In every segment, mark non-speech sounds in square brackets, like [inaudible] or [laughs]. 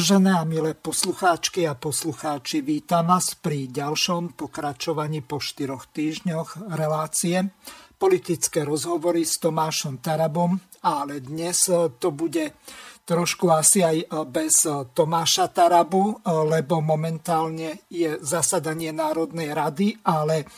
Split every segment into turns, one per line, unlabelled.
Vážené a milé poslucháčky a poslucháči, vítam vás pri ďalšom pokračovaní po štyroch týždňoch relácie. Politické rozhovory s Tomášom Tarabom, ale dnes to bude trošku asi aj bez Tomáša Tarabu, lebo momentálne je zasadanie Národnej rady, ale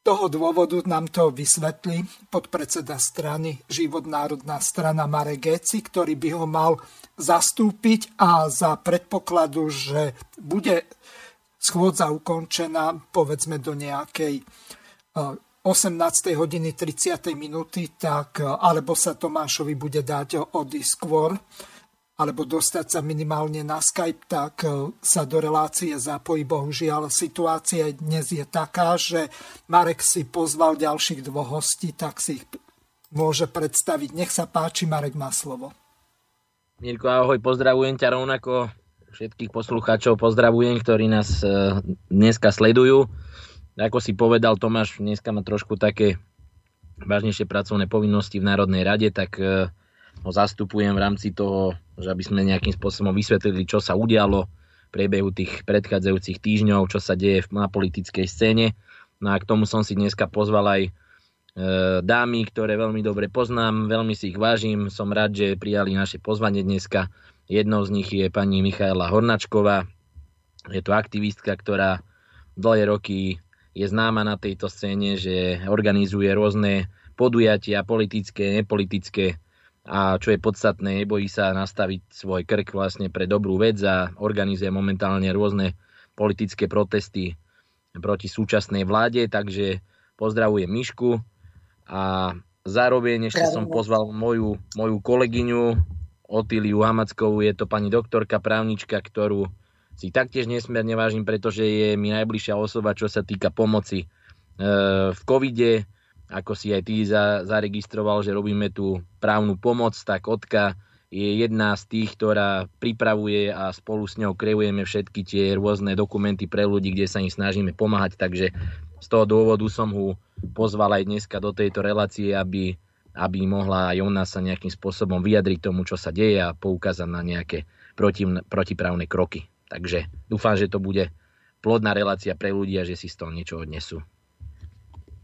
toho dôvodu nám to vysvetlí podpredseda strany Život národná strana Marek Geci, ktorý by ho mal zastúpiť a za predpokladu, že bude schôdza ukončená povedzme do nejakej 18. Eh, hodiny 30. minúty, tak eh, alebo sa Tomášovi bude dať odísť skôr, alebo dostať sa minimálne na Skype, tak eh, sa do relácie zapojí. Bohužiaľ, situácia dnes je taká, že Marek si pozval ďalších dvoch hostí, tak si ich môže predstaviť. Nech sa páči, Marek má slovo.
Mirko, ahoj, pozdravujem ťa rovnako všetkých poslucháčov, pozdravujem, ktorí nás e, dneska sledujú. Ako si povedal Tomáš, dneska má trošku také vážnejšie pracovné povinnosti v Národnej rade, tak e, ho zastupujem v rámci toho, že aby sme nejakým spôsobom vysvetlili, čo sa udialo v priebehu tých predchádzajúcich týždňov, čo sa deje na politickej scéne. No a k tomu som si dneska pozval aj E, dámy, ktoré veľmi dobre poznám, veľmi si ich vážim. Som rád, že prijali naše pozvanie dneska. Jednou z nich je pani Michaela Hornačková. Je to aktivistka, ktorá dlhé roky je známa na tejto scéne, že organizuje rôzne podujatia politické, nepolitické a čo je podstatné, nebojí sa nastaviť svoj krk vlastne pre dobrú vec a organizuje momentálne rôzne politické protesty proti súčasnej vláde, takže pozdravujem Mišku. A zároveň ešte som pozval moju, moju kolegyňu Otíliu Hamackovú, je to pani doktorka, právnička, ktorú si taktiež nesmierne vážim, pretože je mi najbližšia osoba, čo sa týka pomoci e, v covide, ako si aj ty za, zaregistroval, že robíme tú právnu pomoc, tak Otka je jedna z tých, ktorá pripravuje a spolu s ňou kreujeme všetky tie rôzne dokumenty pre ľudí, kde sa im snažíme pomáhať, takže z toho dôvodu som ho pozval aj dneska do tejto relácie, aby, aby mohla aj ona sa nejakým spôsobom vyjadriť tomu, čo sa deje a poukázať na nejaké proti, protiprávne kroky. Takže dúfam, že to bude plodná relácia pre ľudí a že si z toho niečo odnesú.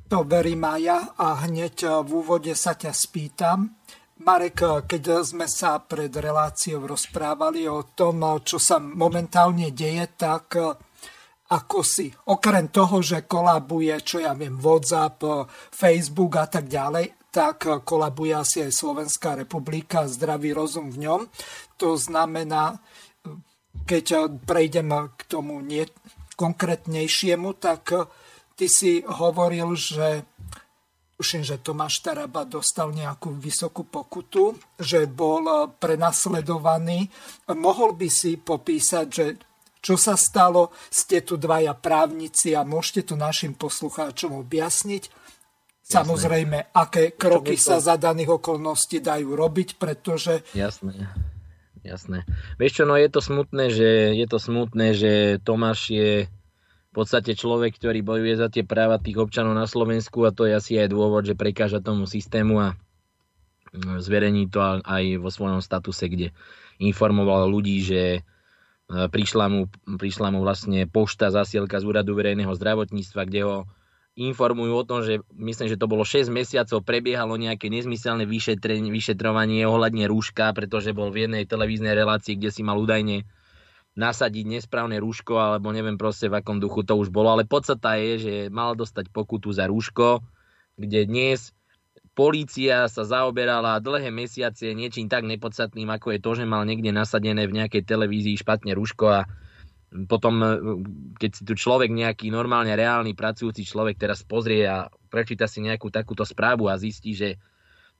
To verím aj ja a hneď v úvode sa ťa spýtam. Marek, keď sme sa pred reláciou rozprávali o tom, čo sa momentálne deje, tak ako si. Okrem toho, že kolabuje, čo ja viem, WhatsApp, Facebook a tak ďalej, tak kolabuje asi aj Slovenská republika, zdravý rozum v ňom. To znamená, keď prejdem k tomu nie konkrétnejšiemu, tak ty si hovoril, že tuším, že Tomáš Taraba dostal nejakú vysokú pokutu, že bol prenasledovaný. Mohol by si popísať, že čo sa stalo? Ste tu dvaja právnici a môžete to našim poslucháčom objasniť. Samozrejme, aké kroky sa za daných okolností dajú robiť, pretože...
Jasné, jasné. Vieš čo, no je to smutné, že, je to smutné, že Tomáš je podstate človek, ktorý bojuje za tie práva tých občanov na Slovensku a to je asi aj dôvod, že prekáža tomu systému a mm, zverejní to aj vo svojom statuse, kde informoval ľudí, že E, prišla mu, prišla mu vlastne pošta, zasielka z úradu verejného zdravotníctva, kde ho informujú o tom, že myslím, že to bolo 6 mesiacov, prebiehalo nejaké nezmyselné vyšetrovanie ohľadne rúška, pretože bol v jednej televíznej relácii, kde si mal údajne nasadiť nesprávne rúško, alebo neviem proste v akom duchu to už bolo, ale podstata je, že mal dostať pokutu za rúško, kde dnes polícia sa zaoberala dlhé mesiace niečím tak nepodstatným, ako je to, že mal niekde nasadené v nejakej televízii špatne ruško a potom, e, keď si tu človek, nejaký normálne reálny pracujúci človek teraz pozrie a prečíta si nejakú takúto správu a zistí, že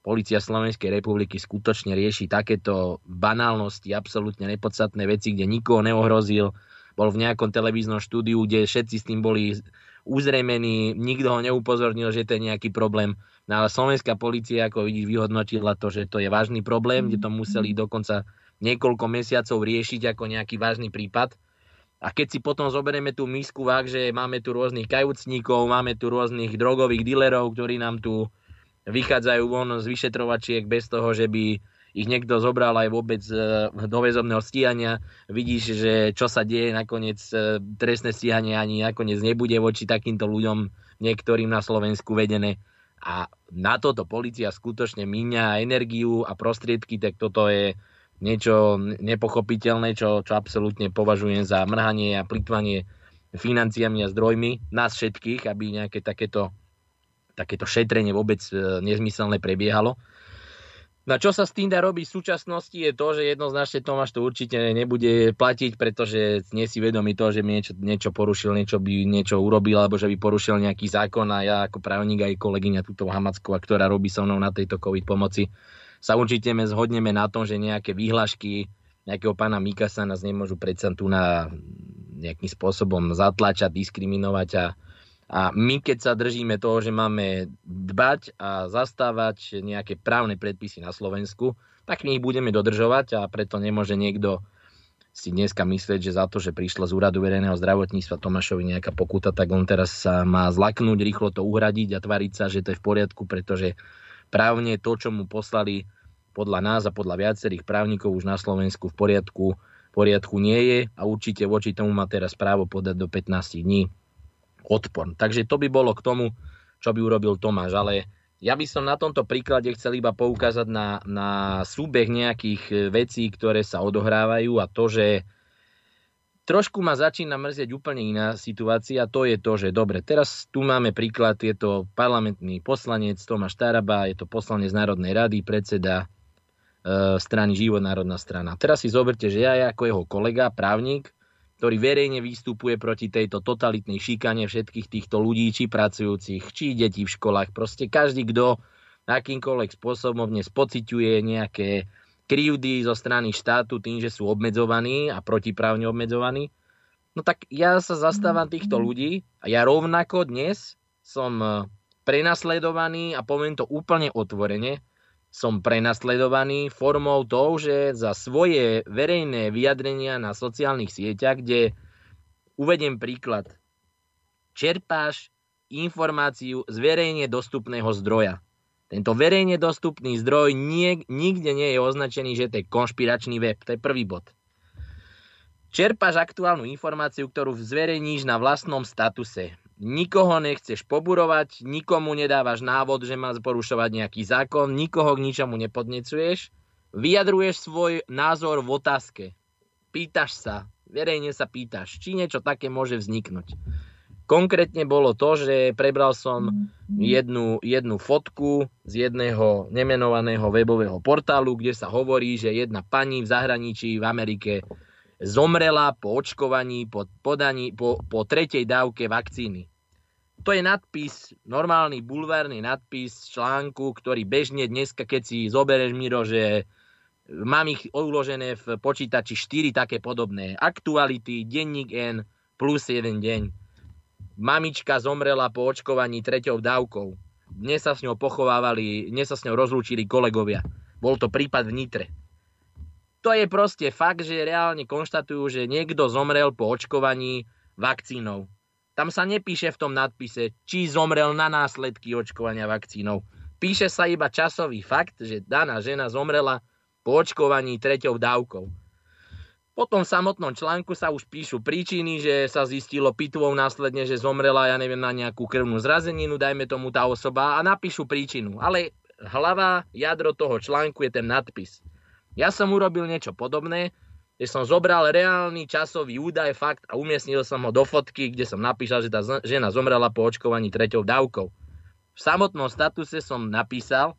Polícia Slovenskej republiky skutočne rieši takéto banálnosti, absolútne nepodstatné veci, kde nikoho neohrozil. Bol v nejakom televíznom štúdiu, kde všetci s tým boli uzremení, nikto ho neupozornil, že to je nejaký problém. No ale slovenská policia, ako vidíš, vyhodnotila to, že to je vážny problém, kde to museli dokonca niekoľko mesiacov riešiť ako nejaký vážny prípad. A keď si potom zoberieme tú misku vák, že máme tu rôznych kajúcníkov, máme tu rôznych drogových dealerov, ktorí nám tu vychádzajú von z vyšetrovačiek bez toho, že by ich niekto zobral aj vôbec e, do väzobného stíhania. Vidíš, že čo sa deje, nakoniec e, trestné stíhanie ani nakoniec nebude voči takýmto ľuďom niektorým na Slovensku vedené. A na toto policia skutočne míňa energiu a prostriedky, tak toto je niečo nepochopiteľné, čo, čo absolútne považujem za mrhanie a plitvanie financiami a zdrojmi nás všetkých, aby nejaké takéto takéto šetrenie vôbec e, nezmyselné prebiehalo. Na čo sa s tým dá robiť v súčasnosti je to, že jednoznačne Tomáš to určite nebude platiť, pretože nie si vedomý toho, že by niečo, niečo porušil, niečo by niečo urobil, alebo že by porušil nejaký zákon a ja ako právnik aj kolegyňa túto Hamacková, ktorá robí so mnou na tejto COVID pomoci, sa určite zhodneme na tom, že nejaké výhľašky nejakého pána Mikasa nás nemôžu predsa tu na nejakým spôsobom zatlačať, diskriminovať a a my, keď sa držíme toho, že máme dbať a zastávať nejaké právne predpisy na Slovensku, tak my ich budeme dodržovať a preto nemôže niekto si dneska myslieť, že za to, že prišla z úradu verejného zdravotníctva Tomášovi nejaká pokuta, tak on teraz sa má zlaknúť, rýchlo to uhradiť a tvariť sa, že to je v poriadku, pretože právne to, čo mu poslali podľa nás a podľa viacerých právnikov už na Slovensku v poriadku, v poriadku nie je a určite voči tomu má teraz právo podať do 15 dní odpor. Takže to by bolo k tomu, čo by urobil Tomáš. Ale ja by som na tomto príklade chcel iba poukázať na, na súbeh nejakých e, vecí, ktoré sa odohrávajú a to, že trošku ma začína mrzieť úplne iná situácia. To je to, že dobre, teraz tu máme príklad, je to parlamentný poslanec Tomáš Taraba, je to poslanec Národnej rady, predseda e, strany Život národná strana. Teraz si zoberte, že ja ako jeho kolega, právnik, ktorý verejne vystupuje proti tejto totalitnej šikane všetkých týchto ľudí, či pracujúcich, či detí v školách. Proste každý, kto akýmkoľvek spôsobom dnes pociťuje nejaké krivdy zo strany štátu tým, že sú obmedzovaní a protiprávne obmedzovaní, no tak ja sa zastávam týchto ľudí a ja rovnako dnes som prenasledovaný a poviem to úplne otvorene, som prenasledovaný formou toho, že za svoje verejné vyjadrenia na sociálnych sieťach, kde uvediem príklad, čerpáš informáciu z verejne dostupného zdroja. Tento verejne dostupný zdroj nie, nikde nie je označený, že to je konšpiračný web. To je prvý bod. Čerpáš aktuálnu informáciu, ktorú zverejníš na vlastnom statuse nikoho nechceš poburovať, nikomu nedávaš návod, že má porušovať nejaký zákon, nikoho k ničomu nepodnecuješ, vyjadruješ svoj názor v otázke. Pýtaš sa, verejne sa pýtaš, či niečo také môže vzniknúť. Konkrétne bolo to, že prebral som jednu, jednu fotku z jedného nemenovaného webového portálu, kde sa hovorí, že jedna pani v zahraničí v Amerike zomrela po očkovaní, po, podaní, po, po tretej dávke vakcíny. To je nadpis, normálny bulvárny nadpis článku, ktorý bežne dneska, keď si zoberieš, Miro, že mám ich uložené v počítači 4 také podobné. Aktuality, denník N, plus jeden deň. Mamička zomrela po očkovaní treťou dávkou. Dnes sa s ňou pochovávali, dnes sa s ňou rozlúčili kolegovia. Bol to prípad v Nitre to je proste fakt, že reálne konštatujú, že niekto zomrel po očkovaní vakcínou. Tam sa nepíše v tom nadpise, či zomrel na následky očkovania vakcínou. Píše sa iba časový fakt, že daná žena zomrela po očkovaní treťou dávkou. Po tom samotnom článku sa už píšu príčiny, že sa zistilo pitvou následne, že zomrela, ja neviem, na nejakú krvnú zrazeninu, dajme tomu tá osoba a napíšu príčinu. Ale hlava, jadro toho článku je ten nadpis. Ja som urobil niečo podobné, že som zobral reálny časový údaj, fakt a umiestnil som ho do fotky, kde som napísal, že tá žena zomrela po očkovaní treťou dávkou. v samotnom statuse som napísal,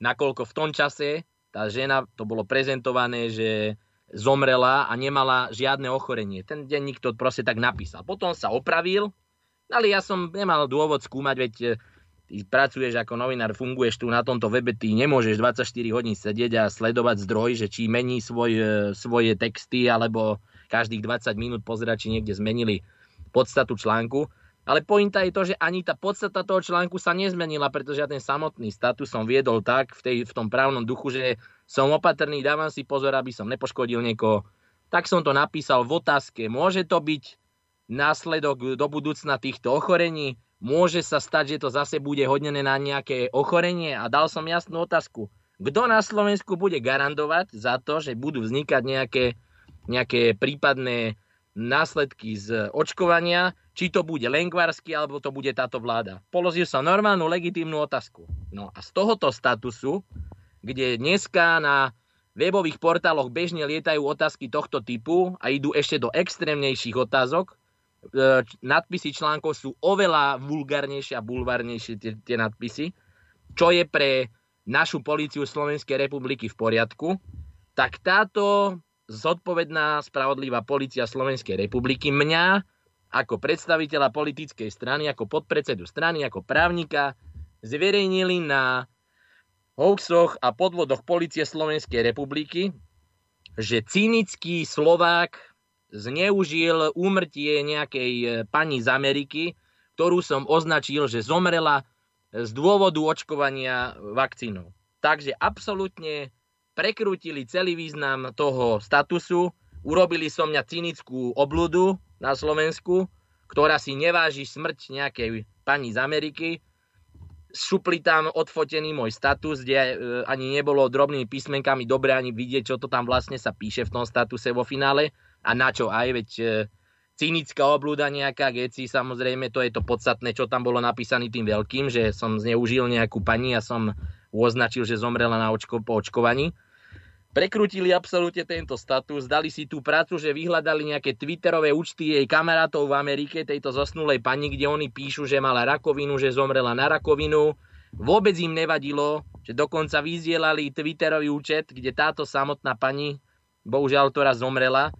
nakoľko v tom čase tá žena, to bolo prezentované, že zomrela a nemala žiadne ochorenie. Ten deň nikto proste tak napísal. Potom sa opravil, ale ja som nemal dôvod skúmať, veď e, pracuješ ako novinár, funguješ tu na tomto webe, ty nemôžeš 24 hodín sedieť a sledovať zdroj, že či mení svoj, e, svoje texty, alebo každých 20 minút pozerať, či niekde zmenili podstatu článku. Ale pointa je to, že ani tá podstata toho článku sa nezmenila, pretože ja ten samotný status som viedol tak v, tej, v tom právnom duchu, že som opatrný, dávam si pozor, aby som nepoškodil niekoho. Tak som to napísal v otázke. Môže to byť následok do budúcna týchto ochorení? Môže sa stať, že to zase bude hodnené na nejaké ochorenie? A dal som jasnú otázku. Kto na Slovensku bude garantovať za to, že budú vznikať nejaké, nejaké prípadné následky z očkovania, či to bude Lengvarsky, alebo to bude táto vláda. Položil som normálnu, legitímnu otázku. No a z tohoto statusu, kde dneska na webových portáloch bežne lietajú otázky tohto typu a idú ešte do extrémnejších otázok, nadpisy článkov sú oveľa vulgárnejšie a bulvárnejšie tie, tie nadpisy, čo je pre našu políciu Slovenskej republiky v poriadku, tak táto zodpovedná, spravodlivá policia Slovenskej republiky mňa ako predstaviteľa politickej strany, ako podpredsedu strany, ako právnika zverejnili na hoaxoch a podvodoch policie Slovenskej republiky, že cynický Slovák zneužil úmrtie nejakej e, pani z Ameriky, ktorú som označil, že zomrela z dôvodu očkovania vakcínou. Takže absolútne prekrútili celý význam toho statusu, urobili so mňa cynickú obludu na Slovensku, ktorá si neváži smrť nejakej pani z Ameriky, šupli tam odfotený môj status, kde e, ani nebolo drobnými písmenkami dobre ani vidieť, čo to tam vlastne sa píše v tom statuse vo finále a na čo aj, veď e, cynická oblúda nejaká, geci, samozrejme, to je to podstatné, čo tam bolo napísané tým veľkým, že som zneužil nejakú pani a som označil, že zomrela na očko, po očkovaní prekrutili absolútne tento status, dali si tú prácu, že vyhľadali nejaké twitterové účty jej kamarátov v Amerike, tejto zosnulej pani, kde oni píšu, že mala rakovinu, že zomrela na rakovinu. Vôbec im nevadilo, že dokonca vyzdielali twitterový účet, kde táto samotná pani, bohužiaľ, ktorá zomrela,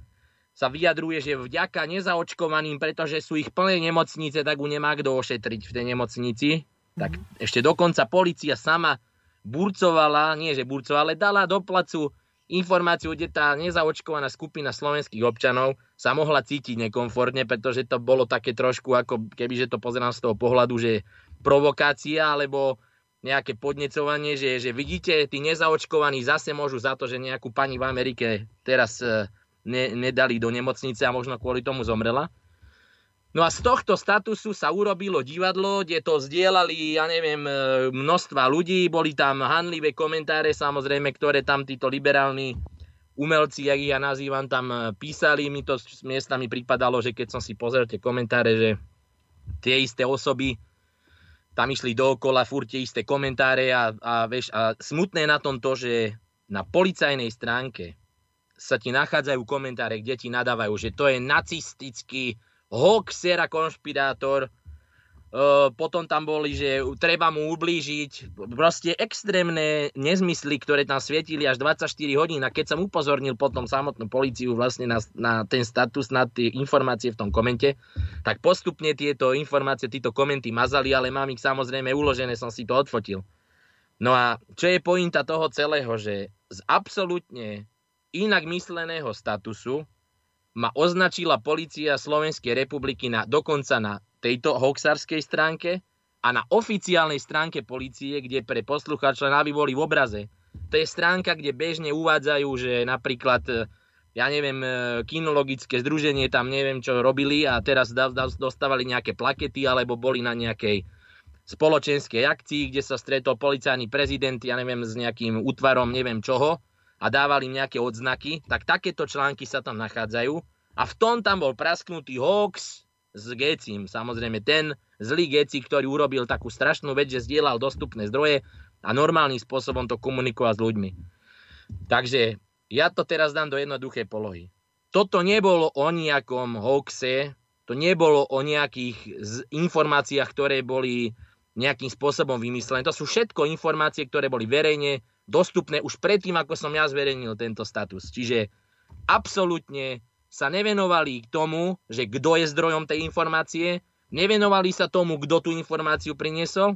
sa vyjadruje, že vďaka nezaočkovaným, pretože sú ich plné nemocnice, tak ju nemá kto ošetriť v tej nemocnici. Tak ešte dokonca policia sama burcovala, nie že burcovala, ale dala do placu informáciu, kde tá nezaočkovaná skupina slovenských občanov sa mohla cítiť nekomfortne, pretože to bolo také trošku ako keby, že to pozerám z toho pohľadu, že provokácia alebo nejaké podnecovanie, že, že vidíte, tí nezaočkovaní zase môžu za to, že nejakú pani v Amerike teraz e, ne, nedali do nemocnice a možno kvôli tomu zomrela. No a z tohto statusu sa urobilo divadlo, kde to zdieľali, ja neviem, e, množstva ľudí, boli tam hanlivé komentáre, samozrejme, ktoré tam títo liberálni umelci, jak ich ja nazývam, tam e, písali. Mi to s miestami pripadalo, že keď som si pozrel tie komentáre, že tie isté osoby tam išli dookola, furt tie isté komentáre a, a, vieš, a smutné na tom to, že na policajnej stránke sa ti nachádzajú komentáre, kde ti nadávajú, že to je nacistický hoaxer a konšpirátor. Uh, potom tam boli, že treba mu ublížiť. Proste extrémne nezmysly, ktoré tam svietili až 24 hodín. A keď som upozornil potom samotnú policiu vlastne na, na ten status, na tie informácie v tom komente, tak postupne tieto informácie, tieto komenty mazali, ale mám ich samozrejme uložené, som si to odfotil. No a čo je pointa toho celého, že z absolútne inak mysleného statusu ma označila policia Slovenskej republiky na, dokonca na tejto hoxarskej stránke a na oficiálnej stránke policie, kde pre poslucháčov aby boli v obraze. To je stránka, kde bežne uvádzajú, že napríklad e, ja neviem, e, kinologické združenie tam neviem čo robili a teraz dostávali nejaké plakety alebo boli na nejakej spoločenskej akcii, kde sa stretol policajný prezident, ja neviem, s nejakým útvarom, neviem čoho a dávali im nejaké odznaky, tak takéto články sa tam nachádzajú. A v tom tam bol prasknutý hoax s Gecim. Samozrejme ten zlý Geci, ktorý urobil takú strašnú vec, že zdieľal dostupné zdroje a normálnym spôsobom to komunikoval s ľuďmi. Takže ja to teraz dám do jednoduchej polohy. Toto nebolo o nejakom hoaxe, to nebolo o nejakých informáciách, ktoré boli nejakým spôsobom vymyslené. To sú všetko informácie, ktoré boli verejne dostupné už predtým, ako som ja zverejnil tento status. Čiže absolútne sa nevenovali k tomu, že kto je zdrojom tej informácie, nevenovali sa tomu, kto tú informáciu priniesol.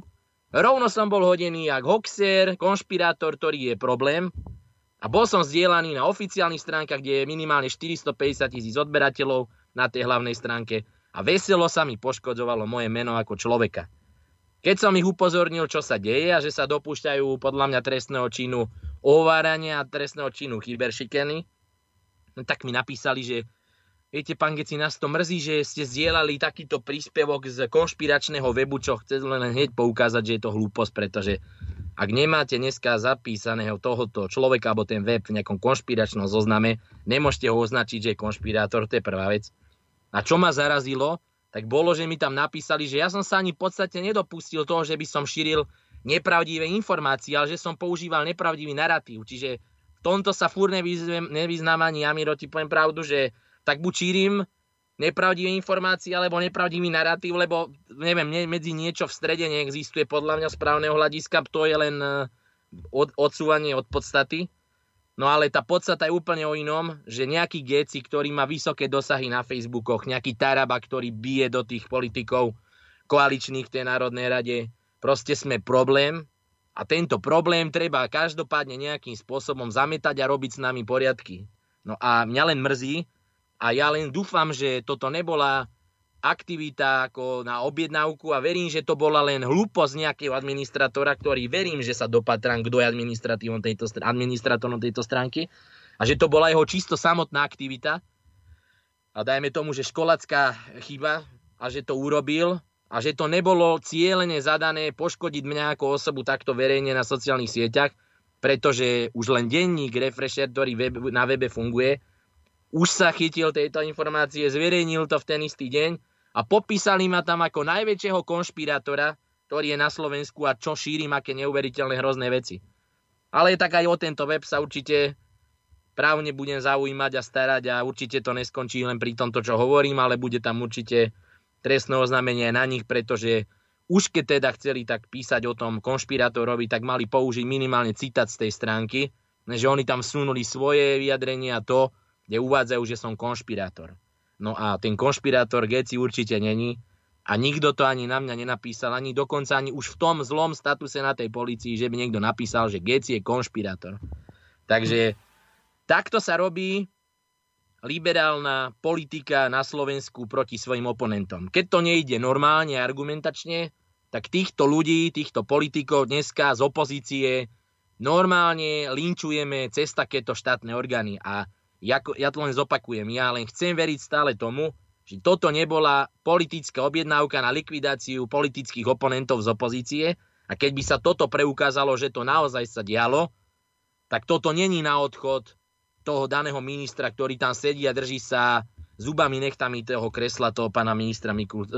Rovno som bol hodený jak hoxer, konšpirátor, ktorý je problém. A bol som zdieľaný na oficiálnych stránkach, kde je minimálne 450 tisíc odberateľov na tej hlavnej stránke a veselo sa mi poškodzovalo moje meno ako človeka. Keď som ich upozornil, čo sa deje a že sa dopúšťajú podľa mňa trestného činu ohovárania a trestného činu chyberšikeny, no tak mi napísali, že viete, pán Geci, nás to mrzí, že ste zdieľali takýto príspevok z konšpiračného webu, čo chce len hneď poukázať, že je to hlúposť, pretože ak nemáte dneska zapísaného tohoto človeka alebo ten web v nejakom konšpiračnom zozname, nemôžete ho označiť, že je konšpirátor, to je prvá vec. A čo ma zarazilo, tak bolo, že mi tam napísali, že ja som sa ani v podstate nedopustil toho, že by som šíril nepravdivé informácie, ale že som používal nepravdivý narratív. Čiže v tomto sa fúr nevyznám ani ja, Miro, ti poviem pravdu, že tak buď šírim nepravdivé informácie alebo nepravdivý narratív, lebo neviem, medzi niečo v strede neexistuje podľa mňa správneho hľadiska, to je len eh, od, odsúvanie od podstaty. No ale tá podstata je úplne o inom, že nejaký geci, ktorý má vysoké dosahy na Facebookoch, nejaký Taraba, ktorý bije do tých politikov koaličných v tej Národnej rade, proste sme problém a tento problém treba každopádne nejakým spôsobom zametať a robiť s nami poriadky. No a mňa len mrzí a ja len dúfam, že toto nebola aktivita ako na objednávku a verím, že to bola len hlúposť nejakého administratora, ktorý verím, že sa dopatrám, kto je administratívom tejto, administratorom tejto stránky a že to bola jeho čisto samotná aktivita. A dajme tomu, že školacká chyba a že to urobil a že to nebolo cieľene zadané poškodiť mňa ako osobu takto verejne na sociálnych sieťach, pretože už len denník Refresher, ktorý web, na webe funguje, už sa chytil tejto informácie, zverejnil to v ten istý deň a popísali ma tam ako najväčšieho konšpirátora, ktorý je na Slovensku a čo šírim, aké neuveriteľné hrozné veci. Ale tak aj o tento web sa určite právne budem zaujímať a starať a určite to neskončí len pri tomto, čo hovorím, ale bude tam určite trestné oznámenie na nich, pretože už keď teda chceli tak písať o tom konšpirátorovi, tak mali použiť minimálne citát z tej stránky, že oni tam sunuli svoje vyjadrenia to, kde uvádzajú, že som konšpirátor. No a ten konšpirátor Geci určite není a nikto to ani na mňa nenapísal, ani dokonca ani už v tom zlom statuse na tej policii, že by niekto napísal, že Geci je konšpirátor. Takže takto sa robí liberálna politika na Slovensku proti svojim oponentom. Keď to nejde normálne argumentačne, tak týchto ľudí, týchto politikov dneska z opozície normálne linčujeme cez takéto štátne orgány. A ja, ja to len zopakujem, ja len chcem veriť stále tomu, že toto nebola politická objednávka na likvidáciu politických oponentov z opozície a keď by sa toto preukázalo, že to naozaj sa dialo, tak toto není na odchod toho daného ministra, ktorý tam sedí a drží sa zubami nechtami toho kresla toho pána ministra,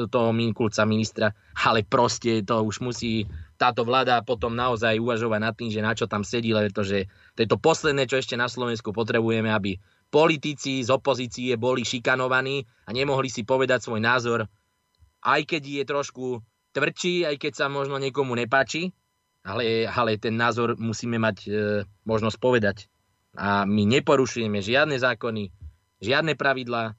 toho Minkulca ministra, ale proste to už musí táto vláda potom naozaj uvažovať nad tým, že na čo tam sedí, pretože to je to posledné, čo ešte na Slovensku potrebujeme, aby politici z opozície boli šikanovaní a nemohli si povedať svoj názor, aj keď je trošku tvrdší, aj keď sa možno niekomu nepáči, ale, ale ten názor musíme mať e, možnosť povedať. A my neporušujeme žiadne zákony, žiadne pravidlá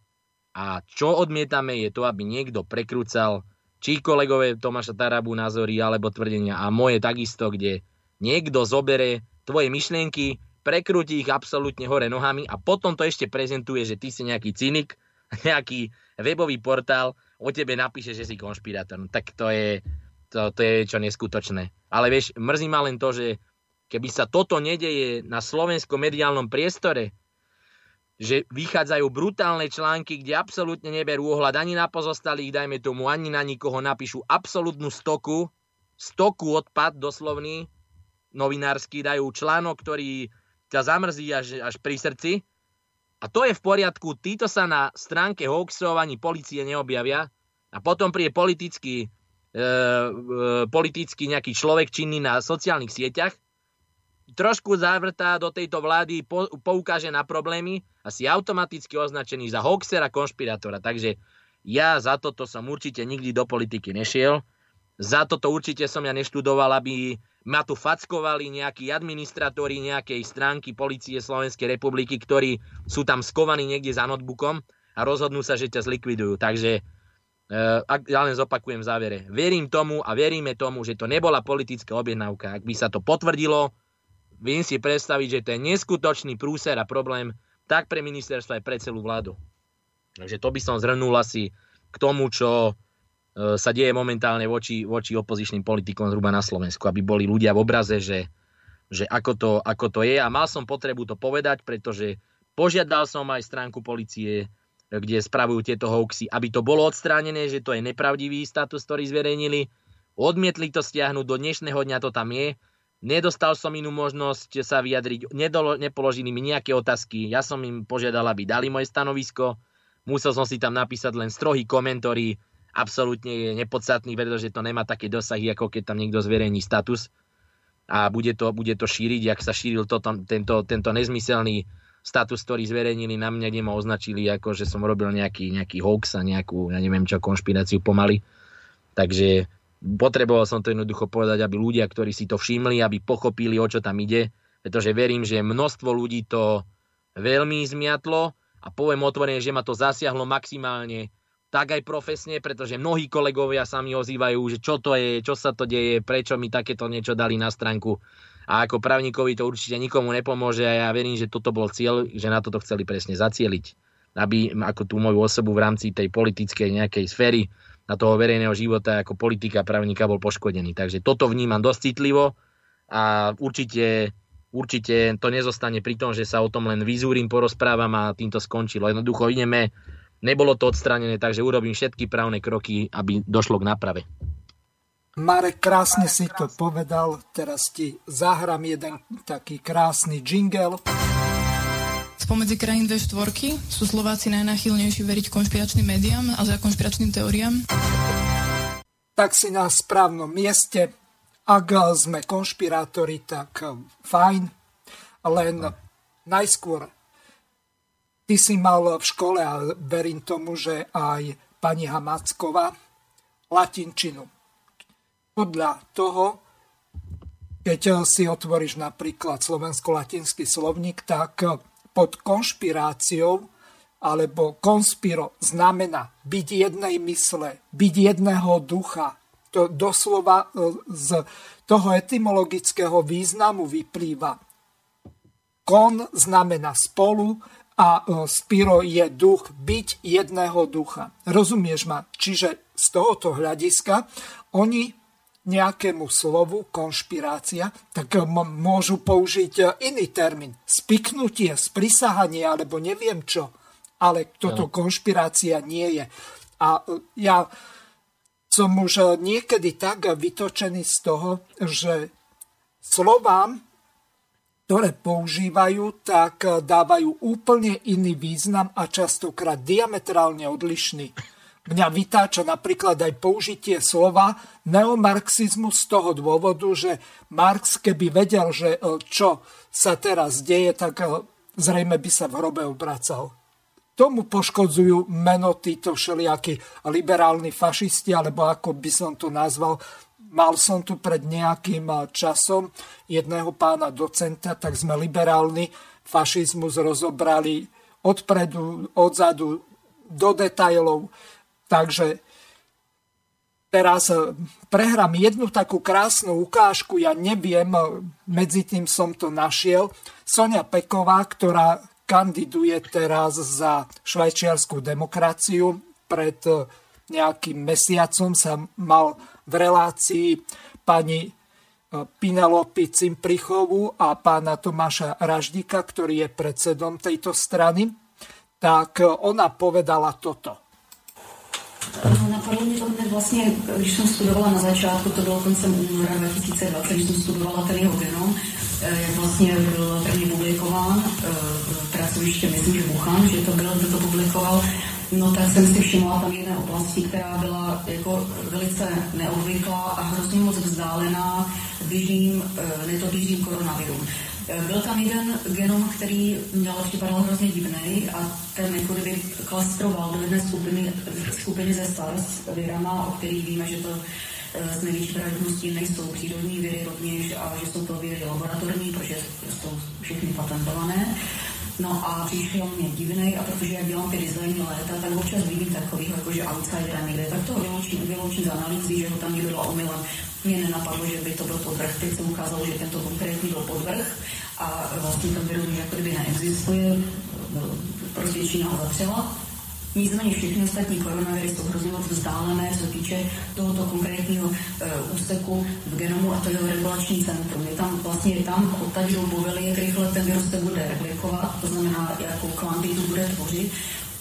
a čo odmietame je to, aby niekto prekrúcal či kolegové Tomáša Tarabu názory alebo tvrdenia a moje takisto, kde niekto zobere tvoje myšlienky, prekrúti ich absolútne hore nohami a potom to ešte prezentuje, že ty si nejaký cynik, [laughs] nejaký webový portál o tebe napíše, že si konšpirátor. No, tak to je, to, to je čo neskutočné. Ale vieš, mrzí ma len to, že keby sa toto nedeje na slovenskom mediálnom priestore, že vychádzajú brutálne články, kde absolútne neberú ohľad ani na pozostalých, dajme tomu, ani na nikoho, napíšu absolútnu stoku, stoku odpad doslovný, novinársky, dajú článok, ktorý ťa zamrzí až, až pri srdci. A to je v poriadku, títo sa na stránke hoaxov ani policie neobjavia a potom príde politický, e, e, politický nejaký človek činný na sociálnych sieťach trošku zavrtá do tejto vlády, po, poukáže na problémy a si automaticky označený za hoaxera, konšpirátora. Takže ja za toto som určite nikdy do politiky nešiel za toto určite som ja neštudoval, aby ma tu fackovali nejakí administratóri nejakej stránky policie Slovenskej republiky, ktorí sú tam skovaní niekde za notebookom a rozhodnú sa, že ťa zlikvidujú. Takže e, ja len zopakujem v závere. Verím tomu a veríme tomu, že to nebola politická objednávka. Ak by sa to potvrdilo, viem si predstaviť, že to je neskutočný prúser a problém tak pre ministerstvo aj pre celú vládu. Takže to by som zhrnul asi k tomu, čo E, sa deje momentálne voči, voči opozičným politikom zhruba na Slovensku, aby boli ľudia v obraze, že, že ako, to, ako to je. A mal som potrebu to povedať, pretože požiadal som aj stránku policie, kde spravujú tieto hoaxy, aby to bolo odstránené, že to je nepravdivý status, ktorý zverejnili. Odmietli to stiahnuť, do dnešného dňa to tam je. Nedostal som inú možnosť sa vyjadriť, nedolo, nepoložili mi nejaké otázky. Ja som im požiadal, aby dali moje stanovisko. Musel som si tam napísať len strohý komentári, absolútne je nepodstatný, pretože to nemá také dosahy, ako keď tam niekto zverejní status a bude to, bude to šíriť, ak sa šíril to, tento, tento nezmyselný status, ktorý zverejnili na mňa, kde ma označili ako, že som robil nejaký, nejaký hoax a nejakú, ja neviem čo, konšpiráciu pomaly. Takže potreboval som to jednoducho povedať, aby ľudia, ktorí si to všimli, aby pochopili, o čo tam ide, pretože verím, že množstvo ľudí to veľmi zmiatlo a poviem otvorene, že ma to zasiahlo maximálne tak aj profesne, pretože mnohí kolegovia sa mi ozývajú, že čo to je, čo sa to deje, prečo mi takéto niečo dali na stránku. A ako právnikovi to určite nikomu nepomôže a ja verím, že toto bol cieľ, že na toto chceli presne zacieliť. Aby ako tú moju osobu v rámci tej politickej nejakej sféry na toho verejného života ako politika právnika bol poškodený. Takže toto vnímam dosť citlivo a určite, určite to nezostane pri tom, že sa o tom len vyzúrim, porozprávam a týmto skončilo. Jednoducho ideme nebolo to odstranené, takže urobím všetky právne kroky, aby došlo k náprave.
Marek, krásne si to povedal, teraz ti zahrám jeden taký krásny jingle.
Spomedzi krajín V4 sú Slováci najnáchylnejší veriť konšpiračným médiám a za konšpiračným teóriám?
Tak si na správnom mieste. Ak sme konšpirátori, tak fajn, len najskôr Ty si mal v škole, a verím tomu, že aj pani Hamacková, latinčinu. Podľa toho, keď si otvoríš napríklad slovensko-latinský slovník, tak pod konšpiráciou alebo konspiro znamená byť jednej mysle, byť jedného ducha. To doslova e, z toho etymologického významu vyplýva. Kon znamená spolu, a e, Spiro je duch, byť jedného ducha. Rozumieš ma? Čiže z tohoto hľadiska oni nejakému slovu konšpirácia, tak e, môžu použiť e, iný termín. Spiknutie, sprisahanie alebo neviem čo. Ale toto konšpirácia nie je. A ja som už niekedy tak vytočený z toho, že slovám ktoré používajú, tak eh, dávajú úplne iný význam a častokrát diametrálne odlišný. Mňa vytáča napríklad aj použitie slova neomarxizmu z toho dôvodu, že Marx keby vedel, že eh, čo sa teraz deje, tak eh, zrejme by sa v hrobe obracal. Tomu poškodzujú meno títo všelijakí liberálni fašisti, alebo ako by som to nazval, mal som tu pred nejakým časom jedného pána docenta, tak sme liberálny fašizmus rozobrali odpredu, odzadu do detajlov. Takže teraz prehrám jednu takú krásnu ukážku, ja neviem, medzi tým som to našiel. Sonia Peková, ktorá kandiduje teraz za švajčiarskú demokraciu, pred nejakým mesiacom sa mal v relácii pani Pinelopy Cimprichovu a pána Tomáša Raždika, ktorý je predsedom tejto strany, tak ona povedala toto.
Napadlo mě to hned vlastně, když jsem studovala na začátku, to bylo koncem února 2020, když jsem studovala ten jeho genom, e, jak vlastně byl první publikován, pracoviště, myslím, že Wuhan, že to bylo, kdo to publikoval, No tak jsem si všimla tam jedné oblasti, která byla jako velice neobvyklá a hrozně moc vzdálená běžným, eh, ne to běžným koronavirům. Eh, byl tam jeden genom, který měl připadal hrozně divný a ten jako kdyby klastroval do jedné skupiny, skupiny ze SARS virama, o kterých víme, že to z největší pravděpodobností nejsou přírodní vědy rovněž a že jsou to vědy laboratorní, protože jsou všechny patentované. No a přišel mě divný a protože jak dělám ty designy léta, tak občas vidím takového jakože outsidera někde, tak to vyloučím, vyloučím z analýzy, že ho tam někdo omylem. Mě nenapadlo, že by to byl podvrh, teď se ukázalo, že tento konkrétní byl podvrh a vlastně ten virus jako kdyby neexistuje, prostě Čína ho zatřela Nicméně všechny ostatní koronaviry jsou hrozně moc vzdálené, co týče tohoto konkrétního uh, úseku v genomu a to je regulační centrum. Je tam vlastně tam odtaď povely, jak rychle ten virus se bude replikovat, to znamená, jakou kvantitu bude tvořit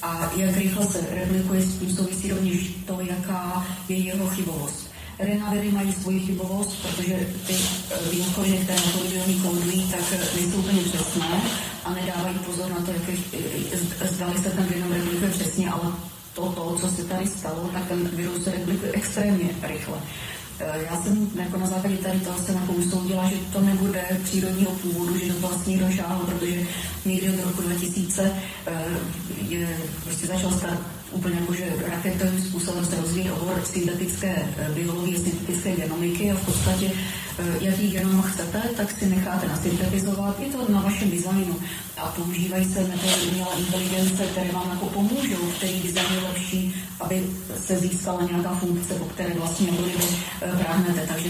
a jak rychle se replikuje, s tím souvisí rovněž to, jaká je jeho chybovost. RNA mají svoji chybovost, protože ty bílkoviny, které na kódují, tak nejsou úplně přesné a nedávají pozor na to, jak zdali se ten genom replikuje přesně, ale to, to, co se tady stalo, tak ten virus se replikuje extrémně rychle. Eh, já jsem jako na základě tady toho se na usoudila, že to nebude přírodního původu, že to vlastně došáhlo, protože někdy od roku 2000 eh, je, prostě začal stát úplně jako, že raketovým způsobem se rozvíjí obor syntetické eh, biologie, syntetické genomiky a v podstatě jaký genom chcete, tak si necháte nasyntetizovat. Je to na vašem designu a používají se metody umělé inteligence, které vám jako pomůžou, který design je lepší, aby se získala nějaká funkce, po které vlastně jako práhnete. Takže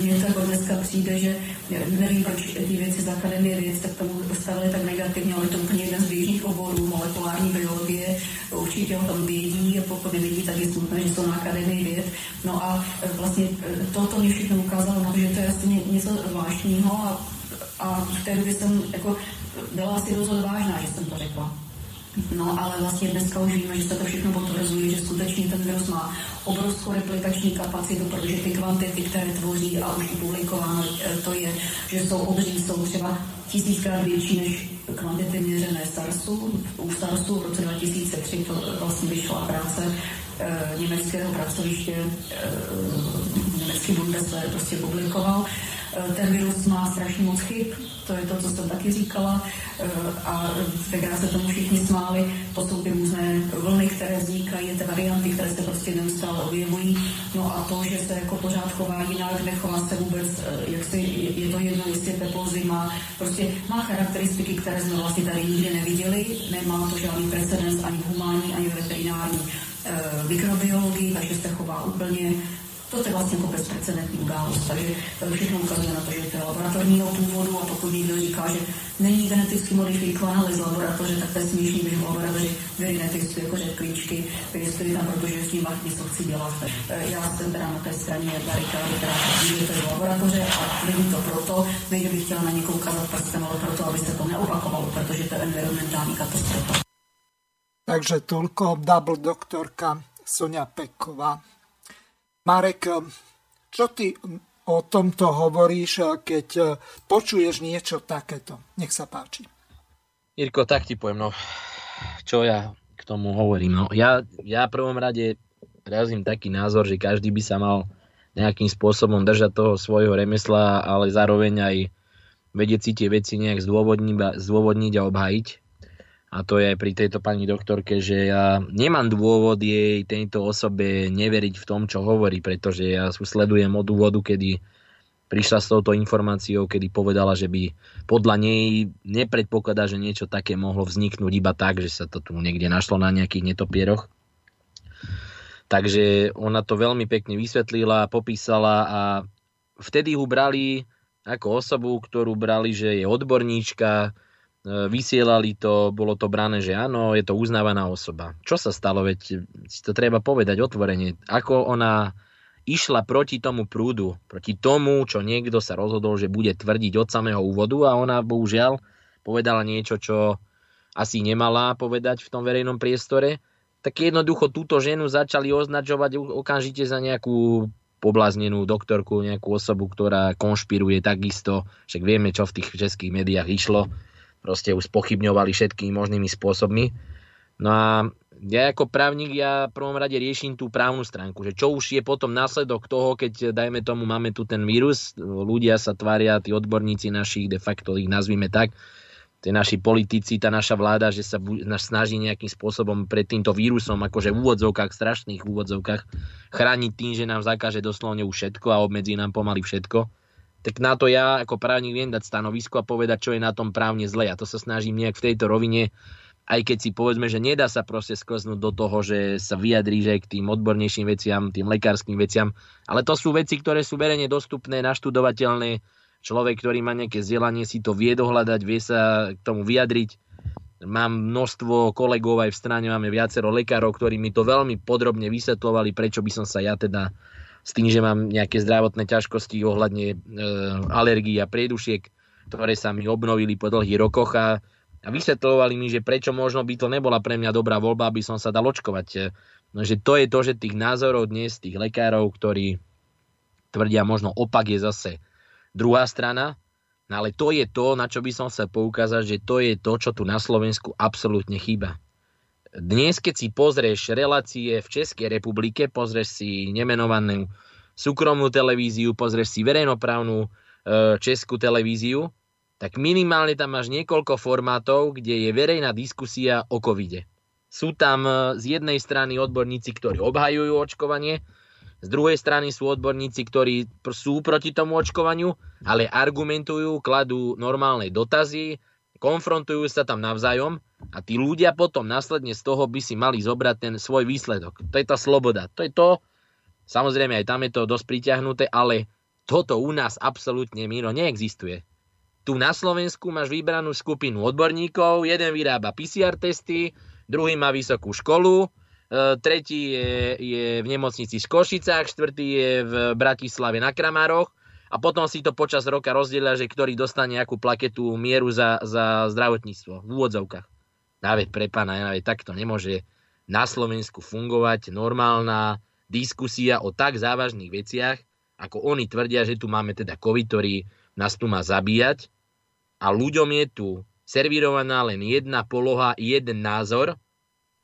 mně to jako dneska přijde, že nevím, proč ty věci z Akademie věc tak tomu stavili tak negativně, ale to úplně jeden z běžných oborů, molekulární biologie, určitě o tom vědí a pokud nevědí, tak je smutné, že jsou na Akademii věd. No a vlastně toto mě všechno ukázalo na to, že to je asi něco zvláštního a, a v té době jsem jako byla asi dost odvážná, že jsem to řekla. No ale vlastně dneska už víme, že se to všechno potvrzuje, že skutečně ten virus má obrovskou replikační kapacitu, protože ty kvantity, které tvoří a už i publikováno eh, to je, že jsou obří, jsou třeba tisíckrát větší než kvantity měřené SARSu. U SARSu v roce 2003 to vlastně vyšla práce e, německého pracoviště, e, německý Bundeswehr prostě publikoval. Eh, ten virus má strašně moc chyb, to je to, co jsem taky říkala. Eh, a tenkrát se tomu všichni smáli, to jsou ty různé vlny, které vznikají, ty varianty, které se prostě neustále objevují, no a to, že se jako pořád chová jinak, nechová se vůbec, eh, jak si, je to jedno, jestli je teplo, zima, prostě má charakteristiky, které jsme vlastně tady nikdy neviděli, nemá to žádný precedens ani v humánní, ani v veterinární mikrobiologii, takže se chová úplně to je vlastně jako bezprecedentní událost, takže všechno ukazuje na to, že to je laboratorního původu a pokud někdo říká, že není geneticky modifikovaná, ale z laboratoře, tak to je směšný, že v laboratoři geneticky jako řetkličky, pěstují tam, protože s tím něco chci dělat. E, já jsem teda na té straně barikády, která že to v laboratoře a není to proto, nejde bych chtěla na někoho ukázat prstem, ale proto, aby se to neopakovalo, protože to je environmentální katastrofa.
Takže toľko double doktorka Sonia Peková. Marek, čo ty o tomto hovoríš, keď počuješ niečo takéto? Nech sa páči.
Irko, tak ti poviem, no, čo ja k tomu hovorím. No, ja, ja prvom rade razím taký názor, že každý by sa mal nejakým spôsobom držať toho svojho remesla, ale zároveň aj vedieť si tie veci nejak zdôvodniť a obhajiť a to je pri tejto pani doktorke, že ja nemám dôvod jej tejto osobe neveriť v tom, čo hovorí, pretože ja sledujem od úvodu, kedy prišla s touto informáciou, kedy povedala, že by podľa nej nepredpokladá, že niečo také mohlo vzniknúť iba tak, že sa to tu niekde našlo na nejakých netopieroch. Takže ona to veľmi pekne vysvetlila, popísala a vtedy ju brali ako osobu, ktorú brali, že je odborníčka, vysielali to, bolo to brané, že áno, je to uznávaná osoba. Čo sa stalo, veď si to treba povedať otvorene. Ako ona išla proti tomu prúdu, proti tomu, čo niekto sa rozhodol, že bude tvrdiť od samého úvodu a ona bohužiaľ povedala niečo, čo asi nemala povedať v tom verejnom priestore, tak jednoducho túto ženu začali označovať okamžite za nejakú pobláznenú doktorku, nejakú osobu, ktorá konšpiruje takisto, však vieme, čo v tých českých médiách išlo, proste už spochybňovali všetkými možnými spôsobmi. No a ja ako právnik, ja v prvom rade riešim tú právnu stránku, že čo už je potom následok toho, keď dajme tomu máme tu ten vírus, ľudia sa tvária, tí odborníci našich, de facto ich nazvime tak, tí naši politici, tá naša vláda, že sa snaží nejakým spôsobom pred týmto vírusom, akože v úvodzovkách, strašných úvodzovkách, chrániť tým, že nám zakáže doslovne už všetko a obmedzí nám pomaly všetko. Tak na to ja ako právnik viem dať stanovisko a povedať, čo je na tom právne zle. A to sa snažím nejak v tejto rovine, aj keď si povedzme, že nedá sa proste sklznúť do toho, že sa vyjadrí že k tým odbornejším veciam, tým lekárskym veciam. Ale to sú veci, ktoré sú verejne dostupné, naštudovateľné, človek, ktorý má nejaké vzdelanie, si to vie dohľadať, vie sa k tomu vyjadriť. Mám množstvo kolegov aj v strane, máme viacero lekárov, ktorí mi to veľmi podrobne vysvetlovali, prečo by som sa ja teda s tým, že mám nejaké zdravotné ťažkosti ohľadne e, alergií a priedušiek, ktoré sa mi obnovili po dlhých rokoch a, a vysvetlovali mi, že prečo možno by to nebola pre mňa dobrá voľba, aby som sa dal očkovať. No, že to je to, že tých názorov dnes, tých lekárov, ktorí tvrdia možno opak je zase druhá strana, no ale to je to, na čo by som sa poukázať, že to je to, čo tu na Slovensku absolútne chýba. Dnes, keď si pozrieš relácie v Českej republike, pozrieš si nemenovanú súkromnú televíziu, pozrieš si verejnoprávnu e, českú televíziu, tak minimálne tam máš niekoľko formátov, kde je verejná diskusia o covide. Sú tam e, z jednej strany odborníci, ktorí obhajujú očkovanie, z druhej strany sú odborníci, ktorí sú proti tomu očkovaniu, ale argumentujú, kladú normálne dotazy, konfrontujú sa tam navzájom a tí ľudia potom následne z toho by si mali zobrať ten svoj výsledok. To je tá sloboda. To je to, samozrejme aj tam je to dosť priťahnuté, ale toto u nás absolútne, Miro, neexistuje. Tu na Slovensku máš vybranú skupinu odborníkov, jeden vyrába PCR testy, druhý má vysokú školu, E, tretí je, je v nemocnici v Košicách, štvrtý je v Bratislave na Kramároch a potom si to počas roka rozdielia, že ktorý dostane nejakú plaketu mieru za, za zdravotníctvo v úvodzovkách. Dáveď pre pána, ja takto nemôže na Slovensku fungovať normálna diskusia o tak závažných veciach, ako oni tvrdia, že tu máme teda COVID, ktorý nás tu má zabíjať. A ľuďom je tu servírovaná len jedna poloha, jeden názor.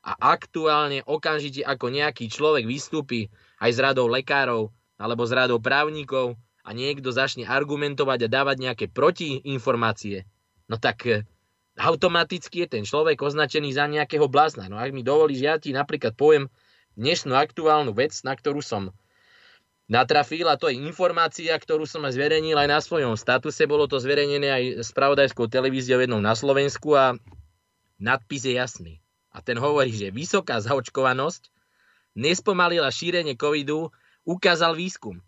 A aktuálne okamžite ako nejaký človek vystúpi aj z radou lekárov alebo z radou právnikov a niekto začne argumentovať a dávať nejaké protiinformácie, no tak eh, automaticky je ten človek označený za nejakého blázna. No ak mi dovolíš, ja ti napríklad poviem dnešnú aktuálnu vec, na ktorú som natrafil a to je informácia, ktorú som aj zverejnil aj na svojom statuse. Bolo to zverejnené aj spravodajskou televíziou jednou na Slovensku a nadpis je jasný a ten hovorí, že vysoká zaočkovanosť nespomalila šírenie covidu, ukázal výskum.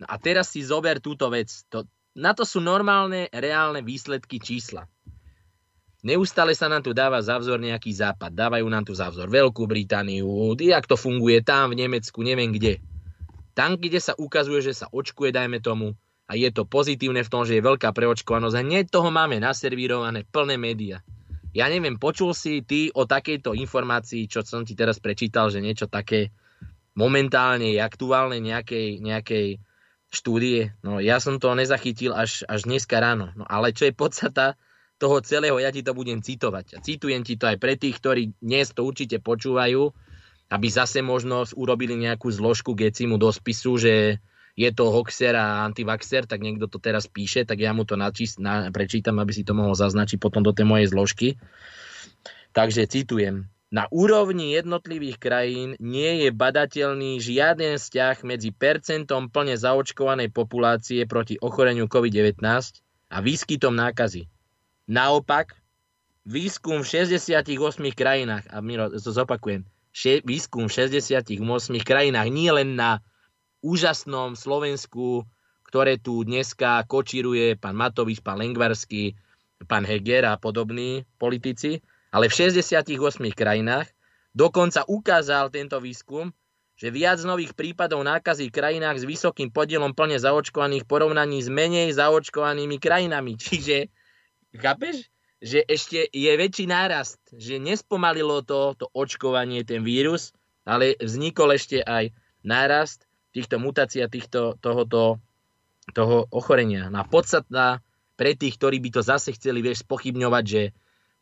No a teraz si zober túto vec. To, na to sú normálne, reálne výsledky čísla. Neustále sa nám tu dáva za vzor nejaký západ. Dávajú nám tu za vzor Veľkú Britániu, jak to funguje tam v Nemecku, neviem kde. Tam, kde sa ukazuje, že sa očkuje, dajme tomu, a je to pozitívne v tom, že je veľká preočkovanosť a hneď toho máme naservírované plné médiá. Ja neviem, počul si ty o takejto informácii, čo som ti teraz prečítal, že niečo také momentálne je aktuálne nejakej, nejakej štúdie. No ja som to nezachytil až, až dneska ráno. No ale čo je podstata toho celého, ja ti to budem citovať. A citujem ti to aj pre tých, ktorí dnes to určite počúvajú, aby zase možno urobili nejakú zložku gecimu do spisu, že je to hoxer a antivaxer, tak niekto to teraz píše, tak ja mu to načíst, na, prečítam, aby si to mohol zaznačiť potom do tej mojej zložky. Takže citujem. Na úrovni jednotlivých krajín nie je badateľný žiaden vzťah medzi percentom plne zaočkovanej populácie proti ochoreniu COVID-19 a výskytom nákazy. Naopak, výskum v 68 krajinách, a Miro, to zopakujem, výskum v 68 krajinách nie len na úžasnom Slovensku, ktoré tu dneska kočíruje pán Matovič, pán Lengvarský, pán Heger a podobní politici, ale v 68 krajinách dokonca ukázal tento výskum, že viac nových prípadov nákazy v krajinách s vysokým podielom plne zaočkovaných v porovnaní s menej zaočkovanými krajinami. Čiže, chápeš? Že ešte je väčší nárast, že nespomalilo to, to očkovanie, ten vírus, ale vznikol ešte aj nárast týchto mutácií a týchto, tohoto, toho ochorenia. No a podstatná pre tých, ktorí by to zase chceli, vieš, spochybňovať, že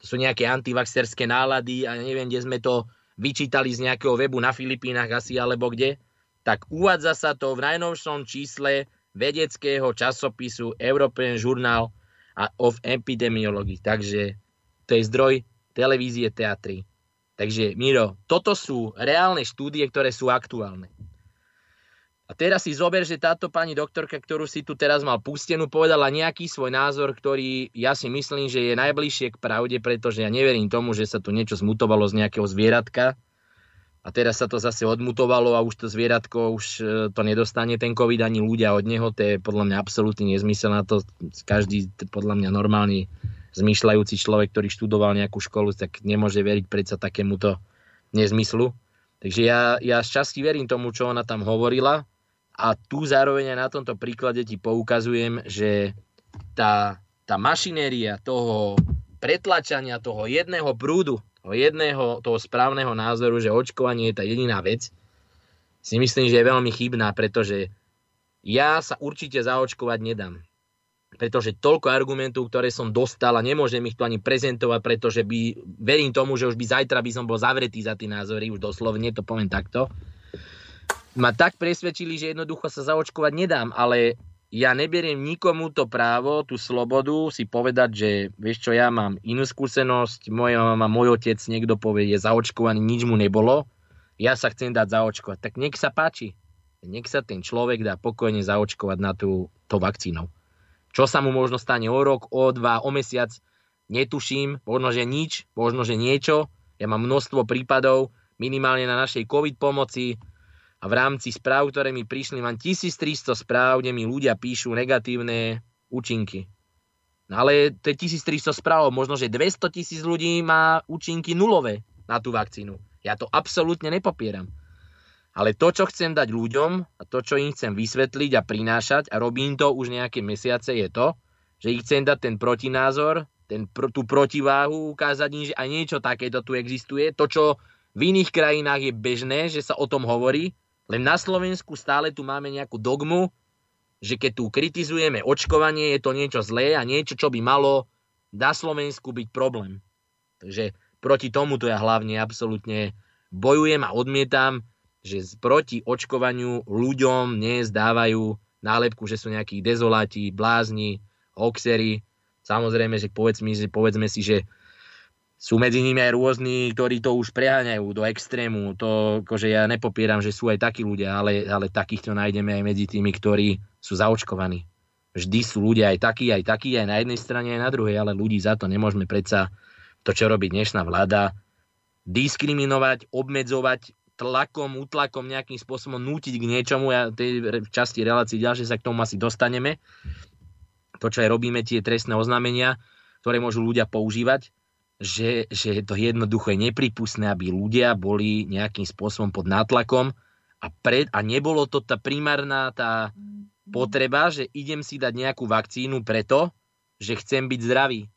to sú nejaké antivaxerské nálady a neviem, kde sme to vyčítali z nejakého webu na Filipínach asi alebo kde, tak uvádza sa to v najnovšom čísle vedeckého časopisu European Journal of Epidemiology. Takže to je zdroj televízie, teatry. Takže Miro, toto sú reálne štúdie, ktoré sú aktuálne. A teraz si zober, že táto pani doktorka, ktorú si tu teraz mal pustenú, povedala nejaký svoj názor, ktorý ja si myslím, že je najbližšie k pravde, pretože ja neverím tomu, že sa tu niečo zmutovalo z nejakého zvieratka a teraz sa to zase odmutovalo a už to zvieratko už e, to nedostane ten COVID ani ľudia od neho, to je podľa mňa absolútny nezmysel na to. Každý podľa mňa normálny zmýšľajúci človek, ktorý študoval nejakú školu, tak nemôže veriť predsa takémuto nezmyslu. Takže ja, ja z časti verím tomu, čo ona tam hovorila, a tu zároveň aj na tomto príklade ti poukazujem, že tá, tá mašinéria toho pretlačania toho jedného prúdu, jedného, toho správneho názoru, že očkovanie je tá jediná vec, si myslím, že je veľmi chybná, pretože ja sa určite zaočkovať nedám. Pretože toľko argumentov, ktoré som dostal a nemôžem ich tu ani prezentovať, pretože by, verím tomu, že už by zajtra by som bol zavretý za tie názory, už doslovne to poviem takto ma tak presvedčili, že jednoducho sa zaočkovať nedám, ale ja neberiem nikomu to právo, tú slobodu si povedať, že vieš čo, ja mám inú skúsenosť, moja mama, môj otec, niekto povie, je zaočkovaný, nič mu nebolo, ja sa chcem dať zaočkovať. Tak nech sa páči, nech sa ten človek dá pokojne zaočkovať na tú to vakcínou. Čo sa mu možno stane o rok, o dva, o mesiac, netuším, možno, že nič, možno, že niečo. Ja mám množstvo prípadov, minimálne na našej COVID pomoci, a v rámci správ, ktoré mi prišli, mám 1300 správ, kde mi ľudia píšu negatívne účinky. No ale to je 1300 správ, možno, že 200 tisíc ľudí má účinky nulové na tú vakcínu. Ja to absolútne nepopieram. Ale to, čo chcem dať ľuďom a to, čo im chcem vysvetliť a prinášať, a robím to už nejaké mesiace, je to, že ich chcem dať ten protinázor, ten, tú protiváhu, ukázať im, že aj niečo takéto tu existuje. To, čo v iných krajinách je bežné, že sa o tom hovorí, len na Slovensku stále tu máme nejakú dogmu, že keď tu kritizujeme očkovanie, je to niečo zlé a niečo, čo by malo na Slovensku byť problém. Takže proti tomuto ja hlavne absolútne bojujem a odmietam, že proti očkovaniu ľuďom dnes dávajú nálepku, že sú nejakí dezoláti, blázni, hoxery. Samozrejme, že povedzme, že povedzme si, že sú medzi nimi aj rôzni, ktorí to už preháňajú do extrému. To, akože ja nepopieram, že sú aj takí ľudia, ale, ale takýchto nájdeme aj medzi tými, ktorí sú zaočkovaní. Vždy sú ľudia aj takí, aj takí, aj na jednej strane, aj na druhej, ale ľudí za to nemôžeme predsa to, čo robí dnešná vláda, diskriminovať, obmedzovať, tlakom, útlakom nejakým spôsobom nútiť k niečomu. Ja tej časti relácií ďalšie sa k tomu asi dostaneme. To, čo aj robíme, tie trestné oznámenia, ktoré môžu ľudia používať, že, že to jednoducho je nepripustné, aby ľudia boli nejakým spôsobom pod nátlakom a, pred, a nebolo to tá primárna tá potreba, že idem si dať nejakú vakcínu preto, že chcem byť zdravý.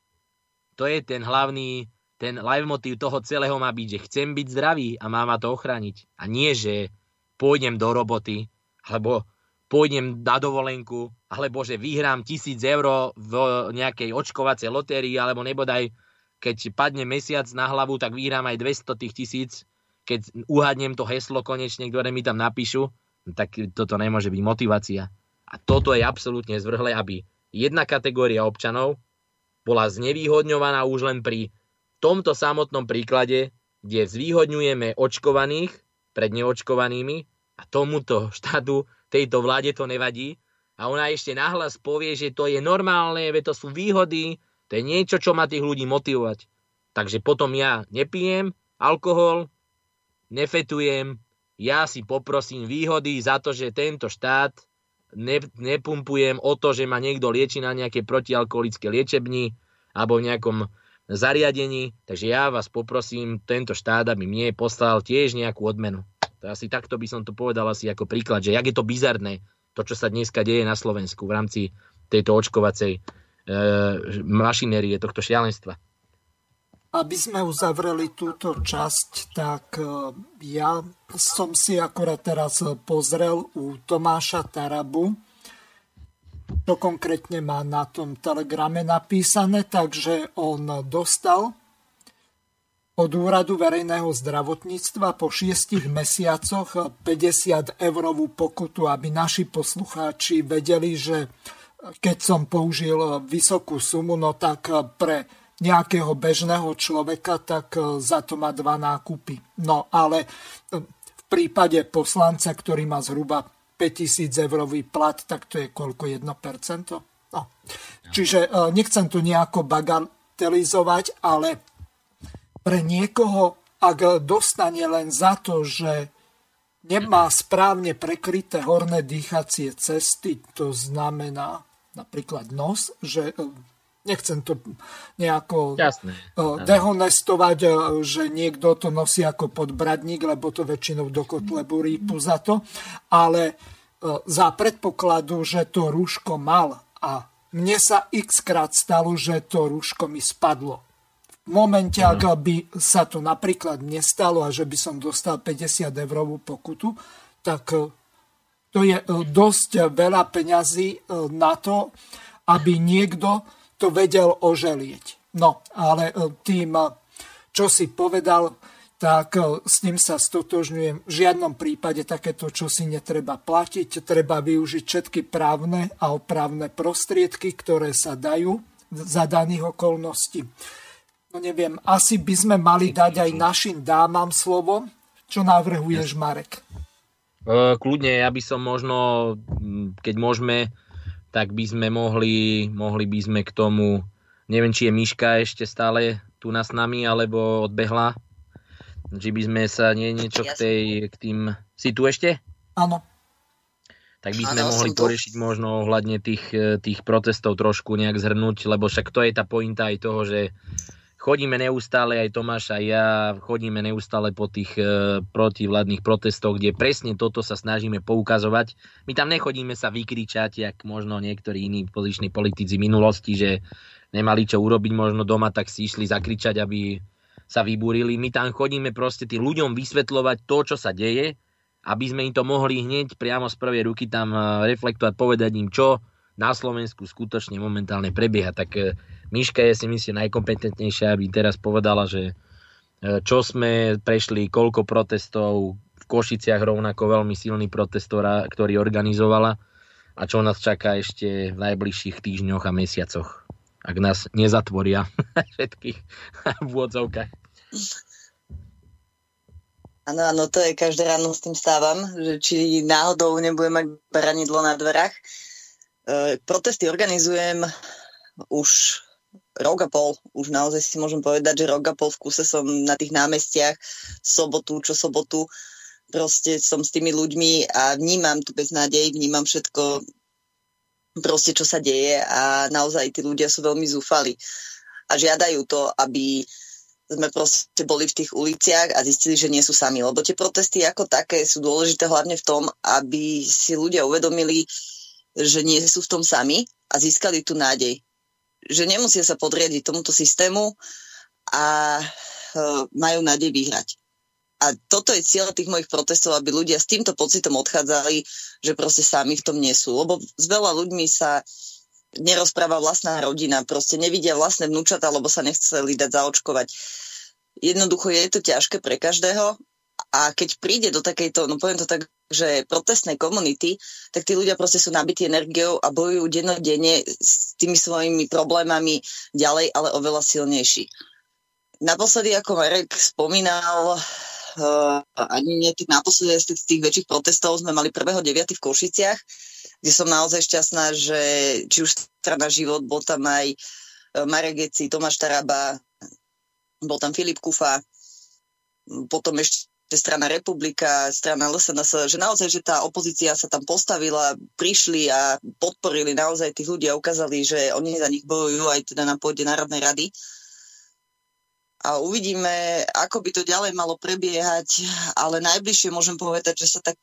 To je ten hlavný, ten live motiv toho celého má byť, že chcem byť zdravý a má ma to ochrániť. A nie, že pôjdem do roboty, alebo pôjdem na dovolenku, alebo že vyhrám tisíc eur v nejakej očkovacej lotérii, alebo nebodaj keď padne mesiac na hlavu, tak vyhrám aj 200 tých tisíc. Keď uhadnem to heslo konečne, ktoré mi tam napíšu, tak toto nemôže byť motivácia. A toto je absolútne zvrhle, aby jedna kategória občanov bola znevýhodňovaná už len pri tomto samotnom príklade, kde zvýhodňujeme očkovaných pred neočkovanými a tomuto štátu, tejto vláde to nevadí. A ona ešte nahlas povie, že to je normálne, že to sú výhody, to je niečo, čo má tých ľudí motivovať. Takže potom ja nepijem alkohol, nefetujem, ja si poprosím výhody za to, že tento štát ne, nepumpujem o to, že ma niekto lieči na nejaké protialkoholické liečebni alebo v nejakom zariadení. Takže ja vás poprosím tento štát, aby mne poslal tiež nejakú odmenu. To asi takto by som to povedal asi ako príklad, že jak je to bizarné, to, čo sa dneska deje na Slovensku v rámci tejto očkovacej mašinérie tohto šialenstva.
Aby sme uzavreli túto časť, tak e, ja som si akorát teraz pozrel u Tomáša Tarabu, čo konkrétne má na tom telegrame napísané, takže on dostal od Úradu verejného zdravotníctva po šiestich mesiacoch 50 eurovú pokutu, aby naši poslucháči vedeli, že keď som použil vysokú sumu, no tak pre nejakého bežného človeka, tak za to má dva nákupy. No ale v prípade poslanca, ktorý má zhruba 5000 eurový plat, tak to je koľko? 1%? No. Čiže nechcem to nejako bagatelizovať, ale pre niekoho, ak dostane len za to, že nemá správne prekryté horné dýchacie cesty, to znamená napríklad nos, že e, nechcem to nejako
Jasné.
E, dehonestovať, e, že niekto to nosí ako podbradník, lebo to väčšinou do kotlebu rýpu za to, ale za predpokladu, že to rúško mal. A mne sa x krát stalo, že to rúško mi spadlo. V momente, ak by sa to napríklad nestalo a že by som dostal 50 eurovú pokutu, tak e, to je e, dosť veľa peňazí e, na to, aby niekto to vedel oželieť. No, ale tým, čo si povedal, tak s ním sa stotožňujem. V žiadnom prípade takéto čo si netreba platiť. Treba využiť všetky právne a opravné prostriedky, ktoré sa dajú za daných okolností. No neviem, asi by sme mali dať aj našim dámam slovo. Čo navrhuješ, Marek?
E, kľudne, ja by som možno, keď môžeme, tak by sme mohli, mohli by sme k tomu, neviem, či je Miška ešte stále tu na s nami, alebo odbehla. Či by sme sa nie, niečo k, tej, k tým... Si tu ešte?
Áno.
Tak by sme ano, mohli poriešiť možno ohľadne tých, tých protestov trošku nejak zhrnúť, lebo však to je tá pointa aj toho, že chodíme neustále, aj Tomáš a ja chodíme neustále po tých e, protivládnych protestoch, kde presne toto sa snažíme poukazovať. My tam nechodíme sa vykričať, jak možno niektorí iní poziční politici minulosti, že nemali čo urobiť možno doma, tak si išli zakričať, aby sa vybúrili. My tam chodíme proste tým ľuďom vysvetľovať to, čo sa deje, aby sme im to mohli hneď priamo z prvej ruky tam e, reflektovať, povedať im, čo na Slovensku skutočne momentálne prebieha. Tak e, Miška je si myslím najkompetentnejšia, aby teraz povedala, že e, čo sme prešli, koľko protestov, v Košiciach rovnako veľmi silný protestor, ktorý organizovala a čo nás čaká ešte v najbližších týždňoch a mesiacoch, ak nás nezatvoria [laughs] všetkých v úvodzovkách.
Áno, áno, to je každé ráno s tým stávam, že či náhodou nebudem mať baranidlo na dverách. E, protesty organizujem už rok a pol, už naozaj si môžem povedať, že rok a pol v kuse som na tých námestiach, sobotu čo sobotu, proste som s tými ľuďmi a vnímam tu beznádej, vnímam všetko, proste čo sa deje a naozaj tí ľudia sú veľmi zúfali a žiadajú to, aby sme proste boli v tých uliciach a zistili, že nie sú sami. Lebo tie protesty ako také sú dôležité hlavne v tom, aby si ľudia uvedomili, že nie sú v tom sami a získali tú nádej že nemusia sa podriadiť tomuto systému a e, majú nádej vyhrať. A toto je cieľ tých mojich protestov, aby ľudia s týmto pocitom odchádzali, že proste sami v tom nie sú. Lebo s veľa ľuďmi sa nerozpráva vlastná rodina, proste nevidia vlastné vnúčata, lebo sa nechceli dať zaočkovať. Jednoducho je to ťažké pre každého a keď príde do takejto, no poviem to tak, že protestnej komunity, tak tí ľudia proste sú nabití energiou a bojujú dennodenne s tými svojimi problémami ďalej, ale oveľa silnejší. Naposledy, ako Marek spomínal, uh, ani nie tých naposledy z tých, väčších protestov sme mali 1.9. v Košiciach, kde som naozaj šťastná, že či už strana život, bol tam aj uh, Marek Geci, Tomáš Taraba, bol tam Filip Kufa, potom ešte strana Republika, strana LSNS, že naozaj, že tá opozícia sa tam postavila, prišli a podporili naozaj tých ľudí a ukázali, že oni za nich bojujú aj teda na pôde Národnej rady. A uvidíme, ako by to ďalej malo prebiehať, ale najbližšie môžem povedať, že sa tak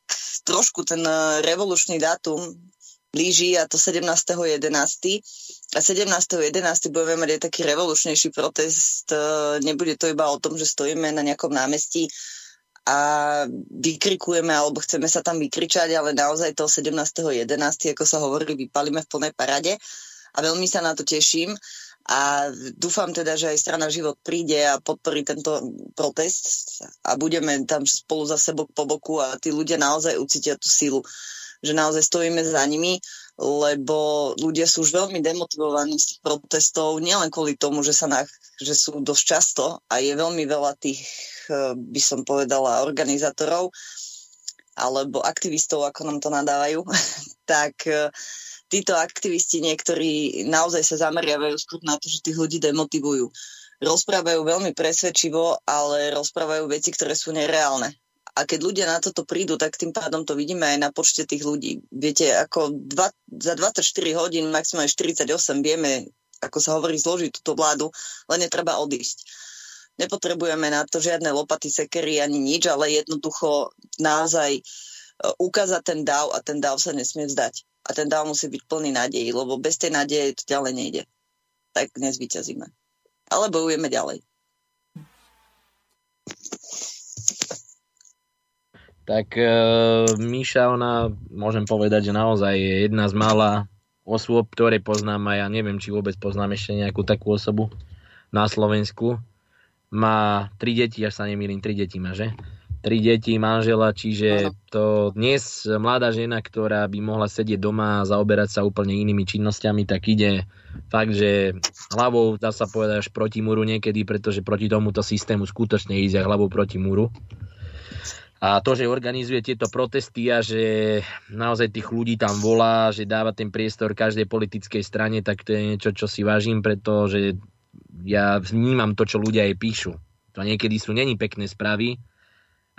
trošku ten eh, revolučný dátum blíži a to 17.11. A 17.11. budeme mať aj taký revolučnejší protest. Eh, nebude to iba o tom, že stojíme na nejakom námestí, a vykrikujeme alebo chceme sa tam vykričať, ale naozaj toho 17.11., ako sa hovorí, vypalíme v plnej parade a veľmi sa na to teším a dúfam teda, že aj strana Život príde a podporí tento protest a budeme tam spolu za sebou po boku a tí ľudia naozaj ucítia tú silu, že naozaj stojíme za nimi, lebo ľudia sú už veľmi demotivovaní z tých protestov, nielen kvôli tomu, že, sa na, že sú dosť často a je veľmi veľa tých, eh, by som povedala, organizátorov alebo aktivistov, ako nám to nadávajú, [laughs] tak eh, títo aktivisti niektorí naozaj sa zameriavajú skôr na to, že tých ľudí demotivujú. Rozprávajú veľmi presvedčivo, ale rozprávajú veci, ktoré sú nereálne. A keď ľudia na toto prídu, tak tým pádom to vidíme aj na počte tých ľudí. Viete, ako dva, za 24 hodín, maximálne 48, vieme, ako sa hovorí, zložiť túto vládu, len netreba odísť. Nepotrebujeme na to žiadne lopaty, sekery ani nič, ale jednoducho naozaj e, ukázať ten dáv a ten dáv sa nesmie vzdať. A ten dáv musí byť plný nádejí, lebo bez tej nádeje to ďalej nejde. Tak nezvyťazíme. Ale bojujeme ďalej.
Tak e, Míša, ona, môžem povedať, že naozaj je jedna z mála osôb, ktoré poznám a ja neviem, či vôbec poznám ešte nejakú takú osobu na Slovensku. Má tri deti, až sa nemýlim, tri deti má, že? Tri deti, manžela, čiže to dnes mladá žena, ktorá by mohla sedieť doma a zaoberať sa úplne inými činnosťami, tak ide fakt, že hlavou, dá sa povedať, až proti múru niekedy, pretože proti tomuto systému skutočne ide hlavou proti múru. A to, že organizuje tieto protesty a že naozaj tých ľudí tam volá, že dáva ten priestor každej politickej strane, tak to je niečo, čo si vážim, pretože ja vnímam to, čo ľudia aj píšu. To niekedy sú není pekné správy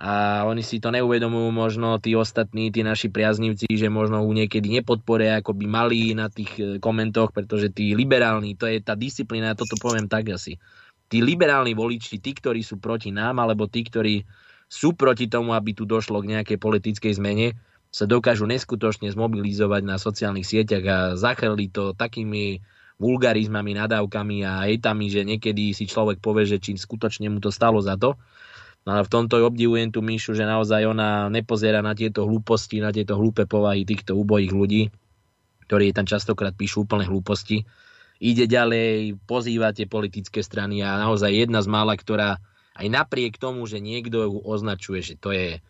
a oni si to neuvedomujú možno tí ostatní, tí naši priaznivci, že možno u niekedy nepodporia, ako by mali na tých e, komentoch, pretože tí liberálni, to je tá disciplína, ja toto poviem tak asi. Tí liberálni voliči, tí, ktorí sú proti nám, alebo tí, ktorí sú proti tomu, aby tu došlo k nejakej politickej zmene, sa dokážu neskutočne zmobilizovať na sociálnych sieťach a zachrli to takými vulgarizmami, nadávkami a hejtami, že niekedy si človek povie, že či skutočne mu to stalo za to. No ale v tomto obdivujem tú Míšu, že naozaj ona nepozera na tieto hlúposti, na tieto hlúpe povahy týchto ubojých ľudí, ktorí tam častokrát píšu úplne hlúposti. Ide ďalej, pozýva tie politické strany a naozaj jedna z mála, ktorá aj napriek tomu, že niekto ju označuje, že to je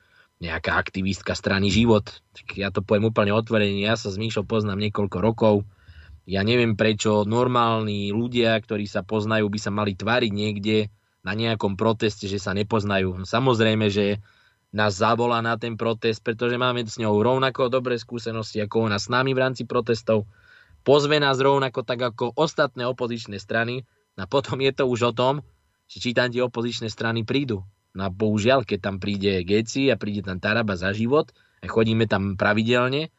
nejaká aktivistka strany život, tak ja to poviem úplne otvorene, ja sa s Míšou poznám niekoľko rokov, ja neviem prečo normálni ľudia, ktorí sa poznajú, by sa mali tváriť niekde na nejakom proteste, že sa nepoznajú. Samozrejme, že nás zavolá na ten protest, pretože máme s ňou rovnako dobré skúsenosti ako ona s nami v rámci protestov. Pozve nás rovnako tak ako ostatné opozičné strany a potom je to už o tom, že či tam tie opozičné strany prídu. No a bohužiaľ, keď tam príde Geci a príde tam Taraba za život a chodíme tam pravidelne,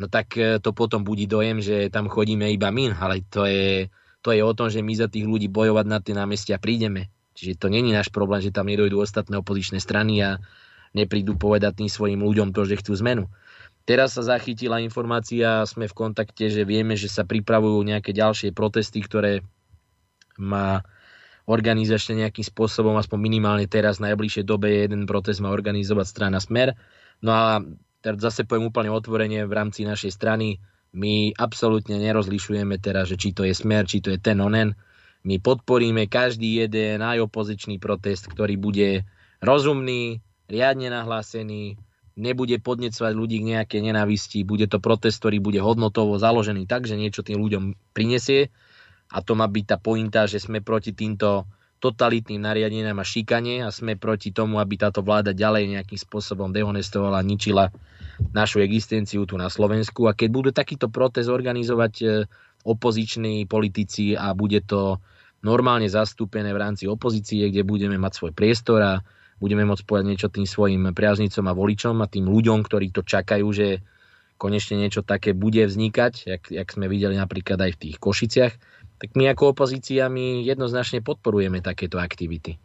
no tak e, to potom budí dojem, že tam chodíme iba my, ale to je, to je o tom, že my za tých ľudí bojovať na tie námestia prídeme. Čiže to není náš problém, že tam nedojdú ostatné opozičné strany a neprídu povedať tým svojim ľuďom to, že chcú zmenu. Teraz sa zachytila informácia, sme v kontakte, že vieme, že sa pripravujú nejaké ďalšie protesty, ktoré má organizačne nejakým spôsobom, aspoň minimálne teraz v najbližšej dobe jeden protest má organizovať strana Smer. No a teraz zase poviem úplne otvorene v rámci našej strany, my absolútne nerozlišujeme teraz, že či to je Smer, či to je ten onen. My podporíme každý jeden aj opozičný protest, ktorý bude rozumný, riadne nahlásený, nebude podnecovať ľudí k nejakej nenávisti, bude to protest, ktorý bude hodnotovo založený tak, že niečo tým ľuďom prinesie a to má byť tá pointa, že sme proti týmto totalitným nariadeniam a šikane a sme proti tomu, aby táto vláda ďalej nejakým spôsobom dehonestovala, ničila našu existenciu tu na Slovensku. A keď bude takýto protest organizovať e, opoziční politici a bude to normálne zastúpené v rámci opozície, kde budeme mať svoj priestor a budeme môcť povedať niečo tým svojim priaznicom a voličom a tým ľuďom, ktorí to čakajú, že konečne niečo také bude vznikať, jak, jak sme videli napríklad aj v tých Košiciach, tak my ako opozícia my jednoznačne podporujeme takéto aktivity.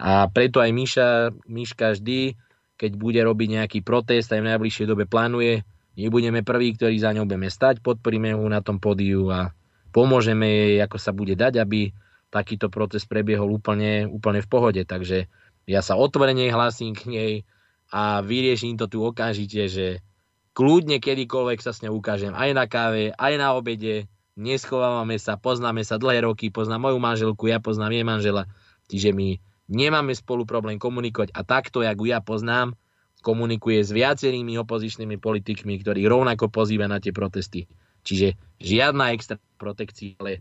A preto aj Míša, Míška vždy, keď bude robiť nejaký protest, aj v najbližšej dobe plánuje, my budeme prví, ktorí za ňou budeme stať, podporíme ho na tom podiu a pomôžeme jej, ako sa bude dať, aby takýto protest prebiehol úplne, úplne v pohode. Takže ja sa otvorene hlasím k nej a vyrieším to tu okamžite, že kľudne kedykoľvek sa s ňou ukážem aj na káve, aj na obede, neschovávame sa, poznáme sa dlhé roky, poznám moju manželku, ja poznám jej manžela, čiže my nemáme spolu problém komunikovať a takto, jak ja poznám, komunikuje s viacerými opozičnými politikmi, ktorí rovnako pozýva na tie protesty.
Čiže žiadna extra protekcia, ale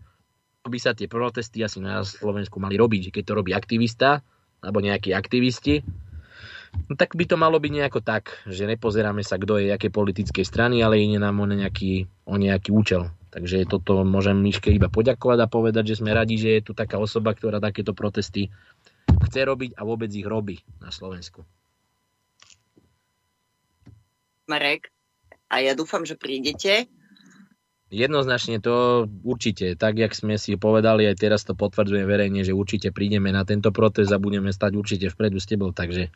by sa tie protesty asi na Slovensku mali robiť, keď to robí aktivista alebo nejakí aktivisti, no tak by to malo byť nejako tak, že nepozeráme sa, kto je aké politickej strany, ale ide nám o nejaký, o nejaký účel. Takže toto môžem Miške iba poďakovať a povedať, že sme radi, že je tu taká osoba, ktorá takéto protesty chce robiť a vôbec ich robí na Slovensku.
Marek, a ja dúfam, že prídete.
Jednoznačne to určite, tak jak sme si povedali, aj teraz to potvrdzujem verejne, že určite prídeme na tento protest a budeme stať určite vpredu s tebou, takže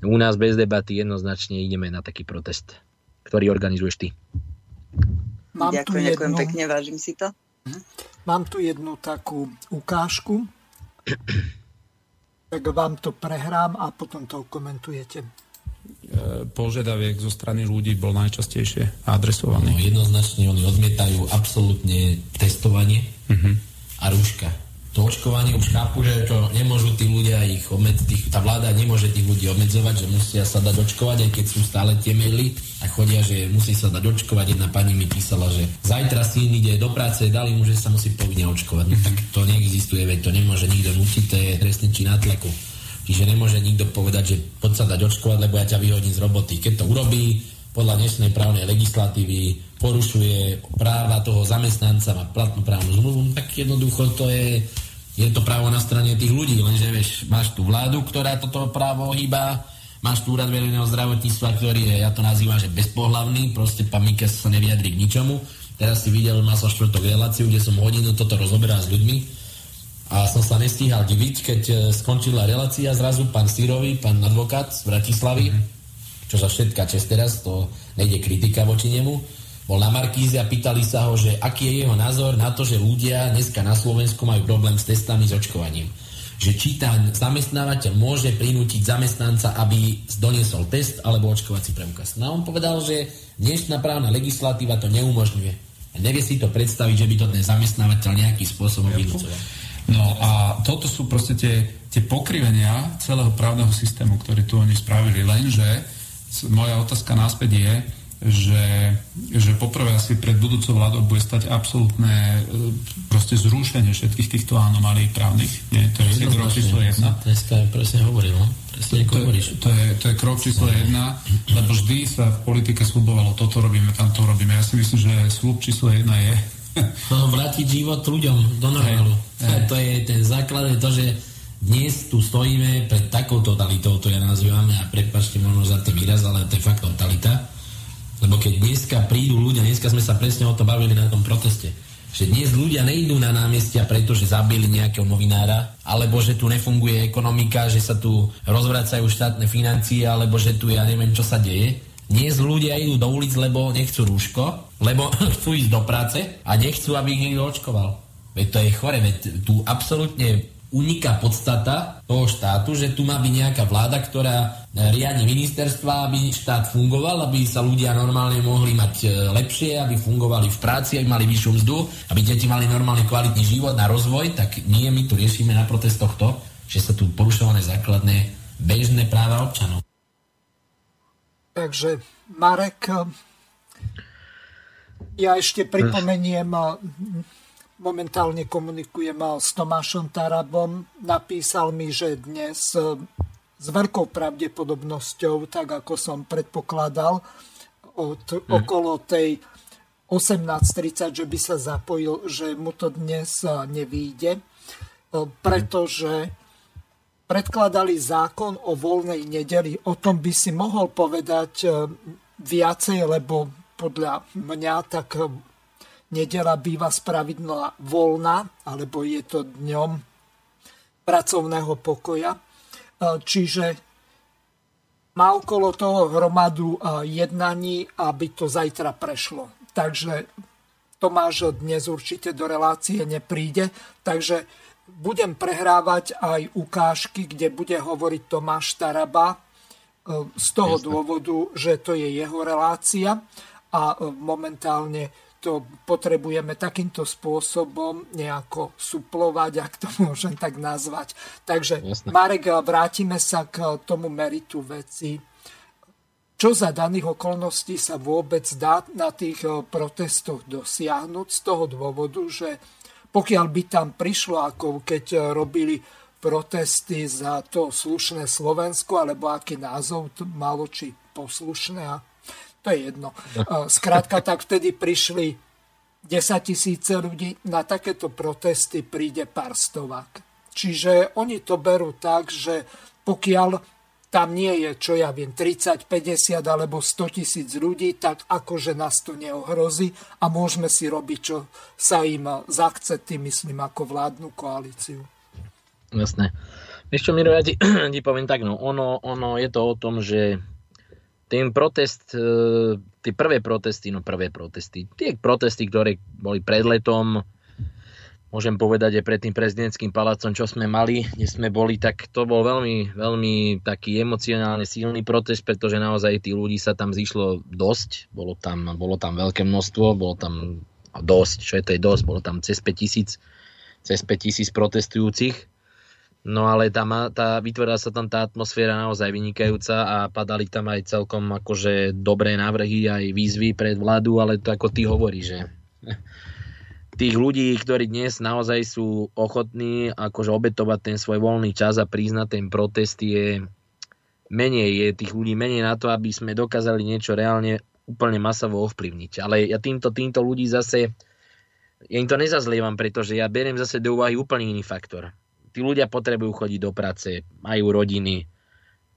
u nás bez debaty jednoznačne ideme na taký protest, ktorý organizuješ ty.
Mám ďakujem, tu ďakujem jednu, pekne, vážim si to.
Mhm. Mám tu jednu takú ukážku, tak vám to prehrám a potom to komentujete.
E, požiadaviek zo strany ľudí bol najčastejšie adresovaný?
No, jednoznačne oni odmietajú absolútne testovanie uh-huh. a rúška. To očkovanie už chápu, že to nemôžu tí ľudia ich obmedziť, tá vláda nemôže tých ľudí obmedzovať, že musia sa dať očkovať, aj keď sú stále tie maily a chodia, že musí sa dať očkovať. Jedna pani mi písala, že zajtra syn ide do práce, dali mu, že sa musí povinne očkovať. No tak to neexistuje, veď to nemôže nikto nutiť, to je trestný čin natlaku. Čiže nemôže nikto povedať, že poď sa dať očkovať, lebo ja ťa vyhodím z roboty. Keď to urobí, podľa dnešnej právnej legislatívy porušuje práva toho zamestnanca, má platnú právnu zmluvu, no tak jednoducho to je, je to právo na strane tých ľudí, lenže vieš, máš tú vládu, ktorá toto právo hýba, máš tú úrad verejného zdravotníctva, ktorý je, ja to nazývam, že bezpohlavný, proste pán Mikes sa nevyjadrí k ničomu. Teraz si videl, mal som štvrtok reláciu, kde som hodinu toto rozoberal s ľuďmi a som sa nestíhal diviť, keď e, skončila relácia, zrazu pán Sírový, pán advokát z Bratislavy, mm-hmm. Čo za všetká čest teraz, to nejde kritika voči nemu, bol na Markíze a pýtali sa ho, že aký je jeho názor na to, že ľudia dneska na Slovensku majú problém s testami, s očkovaním. Že či ten zamestnávateľ môže prinútiť zamestnanca, aby doniesol test alebo očkovací preukaz. No a on povedal, že dnešná právna legislatíva to neumožňuje. Nevie si to predstaviť, že by to ten zamestnávateľ nejakým spôsobom vynúcoval.
No a toto sú proste tie, tie pokrivenia celého právneho systému, ktorý tu oni spravili. Lenže moja otázka náspäť je, že, že poprvé asi pred budúcou vládou bude stať absolútne e, proste zrušenie všetkých týchto anomalí právnych. Nie, to je krok číslo jedna.
Dneska presne hovoril, no? Presne
to, to, je, to je krok číslo jedna, lebo vždy sa v politike slubovalo, toto robíme, tamto robíme. Ja si myslím, že slub číslo jedna je
No, vrátiť život ľuďom do normálu. Hey. To je ten základ, je to, že dnes tu stojíme pred takou totalitou, to ja nazývam, a prepačte možno za ten výraz, ale to je fakt totalita. Lebo keď dneska prídu ľudia, dneska sme sa presne o tom bavili na tom proteste, že dnes ľudia nejdú na námestia, pretože zabili nejakého novinára, alebo že tu nefunguje ekonomika, že sa tu rozvracajú štátne financie, alebo že tu ja neviem, čo sa deje dnes ľudia idú do ulic, lebo nechcú rúško, lebo [laughs] chcú ísť do práce a nechcú, aby ich niekto očkoval. Veď to je chore, veď tu absolútne uniká podstata toho štátu, že tu má byť nejaká vláda, ktorá riadi ministerstva, aby štát fungoval, aby sa ľudia normálne mohli mať e, lepšie, aby fungovali v práci, aby mali vyššiu mzdu, aby deti mali normálny kvalitný život na rozvoj, tak nie, my tu riešime na protestoch to, že sa tu porušované základné bežné práva občanov.
Takže Marek, ja ešte pripomeniem, momentálne komunikujem s Tomášom Tarabom. Napísal mi, že dnes s veľkou pravdepodobnosťou, tak ako som predpokladal, od hmm. okolo tej 18.30, že by sa zapojil, že mu to dnes nevýjde, pretože predkladali zákon o voľnej nedeli. O tom by si mohol povedať e, viacej, lebo podľa mňa tak e, nedela býva spravidla voľná, alebo je to dňom pracovného pokoja. E, čiže má okolo toho hromadu jednaní, aby to zajtra prešlo. Takže Tomáš dnes určite do relácie nepríde, takže budem prehrávať aj ukážky, kde bude hovoriť Tomáš Taraba e, z toho Jasne. dôvodu, že to je jeho relácia a e, momentálne to potrebujeme takýmto spôsobom nejako suplovať, ak to môžem tak nazvať. Takže Jasne. Marek, vrátime sa k tomu meritu veci. čo za daných okolností sa vôbec dá na tých protestoch dosiahnuť z toho dôvodu, že pokiaľ by tam prišlo, ako keď robili protesty za to slušné Slovensko, alebo aký názov to malo, či poslušné, a to je jedno. Skrátka, tak vtedy prišli 10 tisíce ľudí, na takéto protesty príde pár stovák. Čiže oni to berú tak, že pokiaľ tam nie je, čo ja viem, 30, 50 alebo 100 tisíc ľudí, tak akože nás to neohrozí a môžeme si robiť, čo sa im zachce, tým myslím ako vládnu koalíciu.
Jasné. Čo, Miro, ja ti, [clears throat] ti poviem tak, no, ono, ono je to o tom, že ten protest, e, tie prvé protesty, no prvé protesty, tie protesty, ktoré boli pred letom, môžem povedať aj pred tým prezidentským palácom, čo sme mali, kde sme boli, tak to bol veľmi, veľmi taký emocionálne silný protest, pretože naozaj tých ľudí sa tam zišlo dosť, bolo tam, bolo tam veľké množstvo, bolo tam dosť, čo je to je dosť, bolo tam cez 5 tisíc, cez 5 tisíc protestujúcich No ale tá, tá, vytvorila sa tam tá atmosféra naozaj vynikajúca a padali tam aj celkom akože dobré návrhy, aj výzvy pred vládu, ale to ako ty hovorí, že [laughs] tých ľudí, ktorí dnes naozaj sú ochotní akože obetovať ten svoj voľný čas a priznať ten protest je menej, je tých ľudí menej na to, aby sme dokázali niečo reálne úplne masovo ovplyvniť. Ale ja týmto, týmto ľudí zase, ja im to nezazlievam, pretože ja beriem zase do úvahy úplne iný faktor tí ľudia potrebujú chodiť do práce, majú rodiny,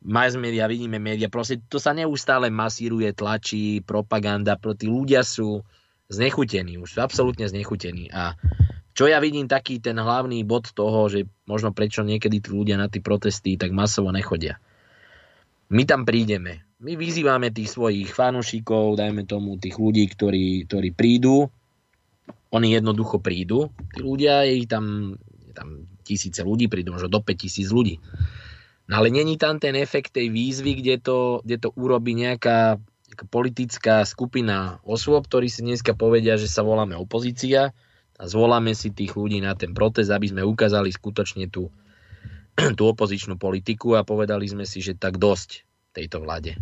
mass media, vidíme média, proste to sa neustále masíruje, tlačí, propaganda, tí ľudia sú znechutení, už sú absolútne znechutení. A čo ja vidím taký ten hlavný bod toho, že možno prečo niekedy tí ľudia na tie protesty tak masovo nechodia. My tam prídeme, my vyzývame tých svojich fanúšikov, dajme tomu tých ľudí, ktorí, ktorí prídu, oni jednoducho prídu, tí ľudia, je tam, je tam tisíce ľudí, prídu možno do 5 tisíc ľudí. No ale není tam ten efekt tej výzvy, kde to, kde to urobí nejaká politická skupina osôb, ktorí si dneska povedia, že sa voláme opozícia a zvoláme si tých ľudí na ten protest, aby sme ukázali skutočne tú, [clears throat] tú opozičnú politiku a povedali sme si, že tak dosť tejto vláde.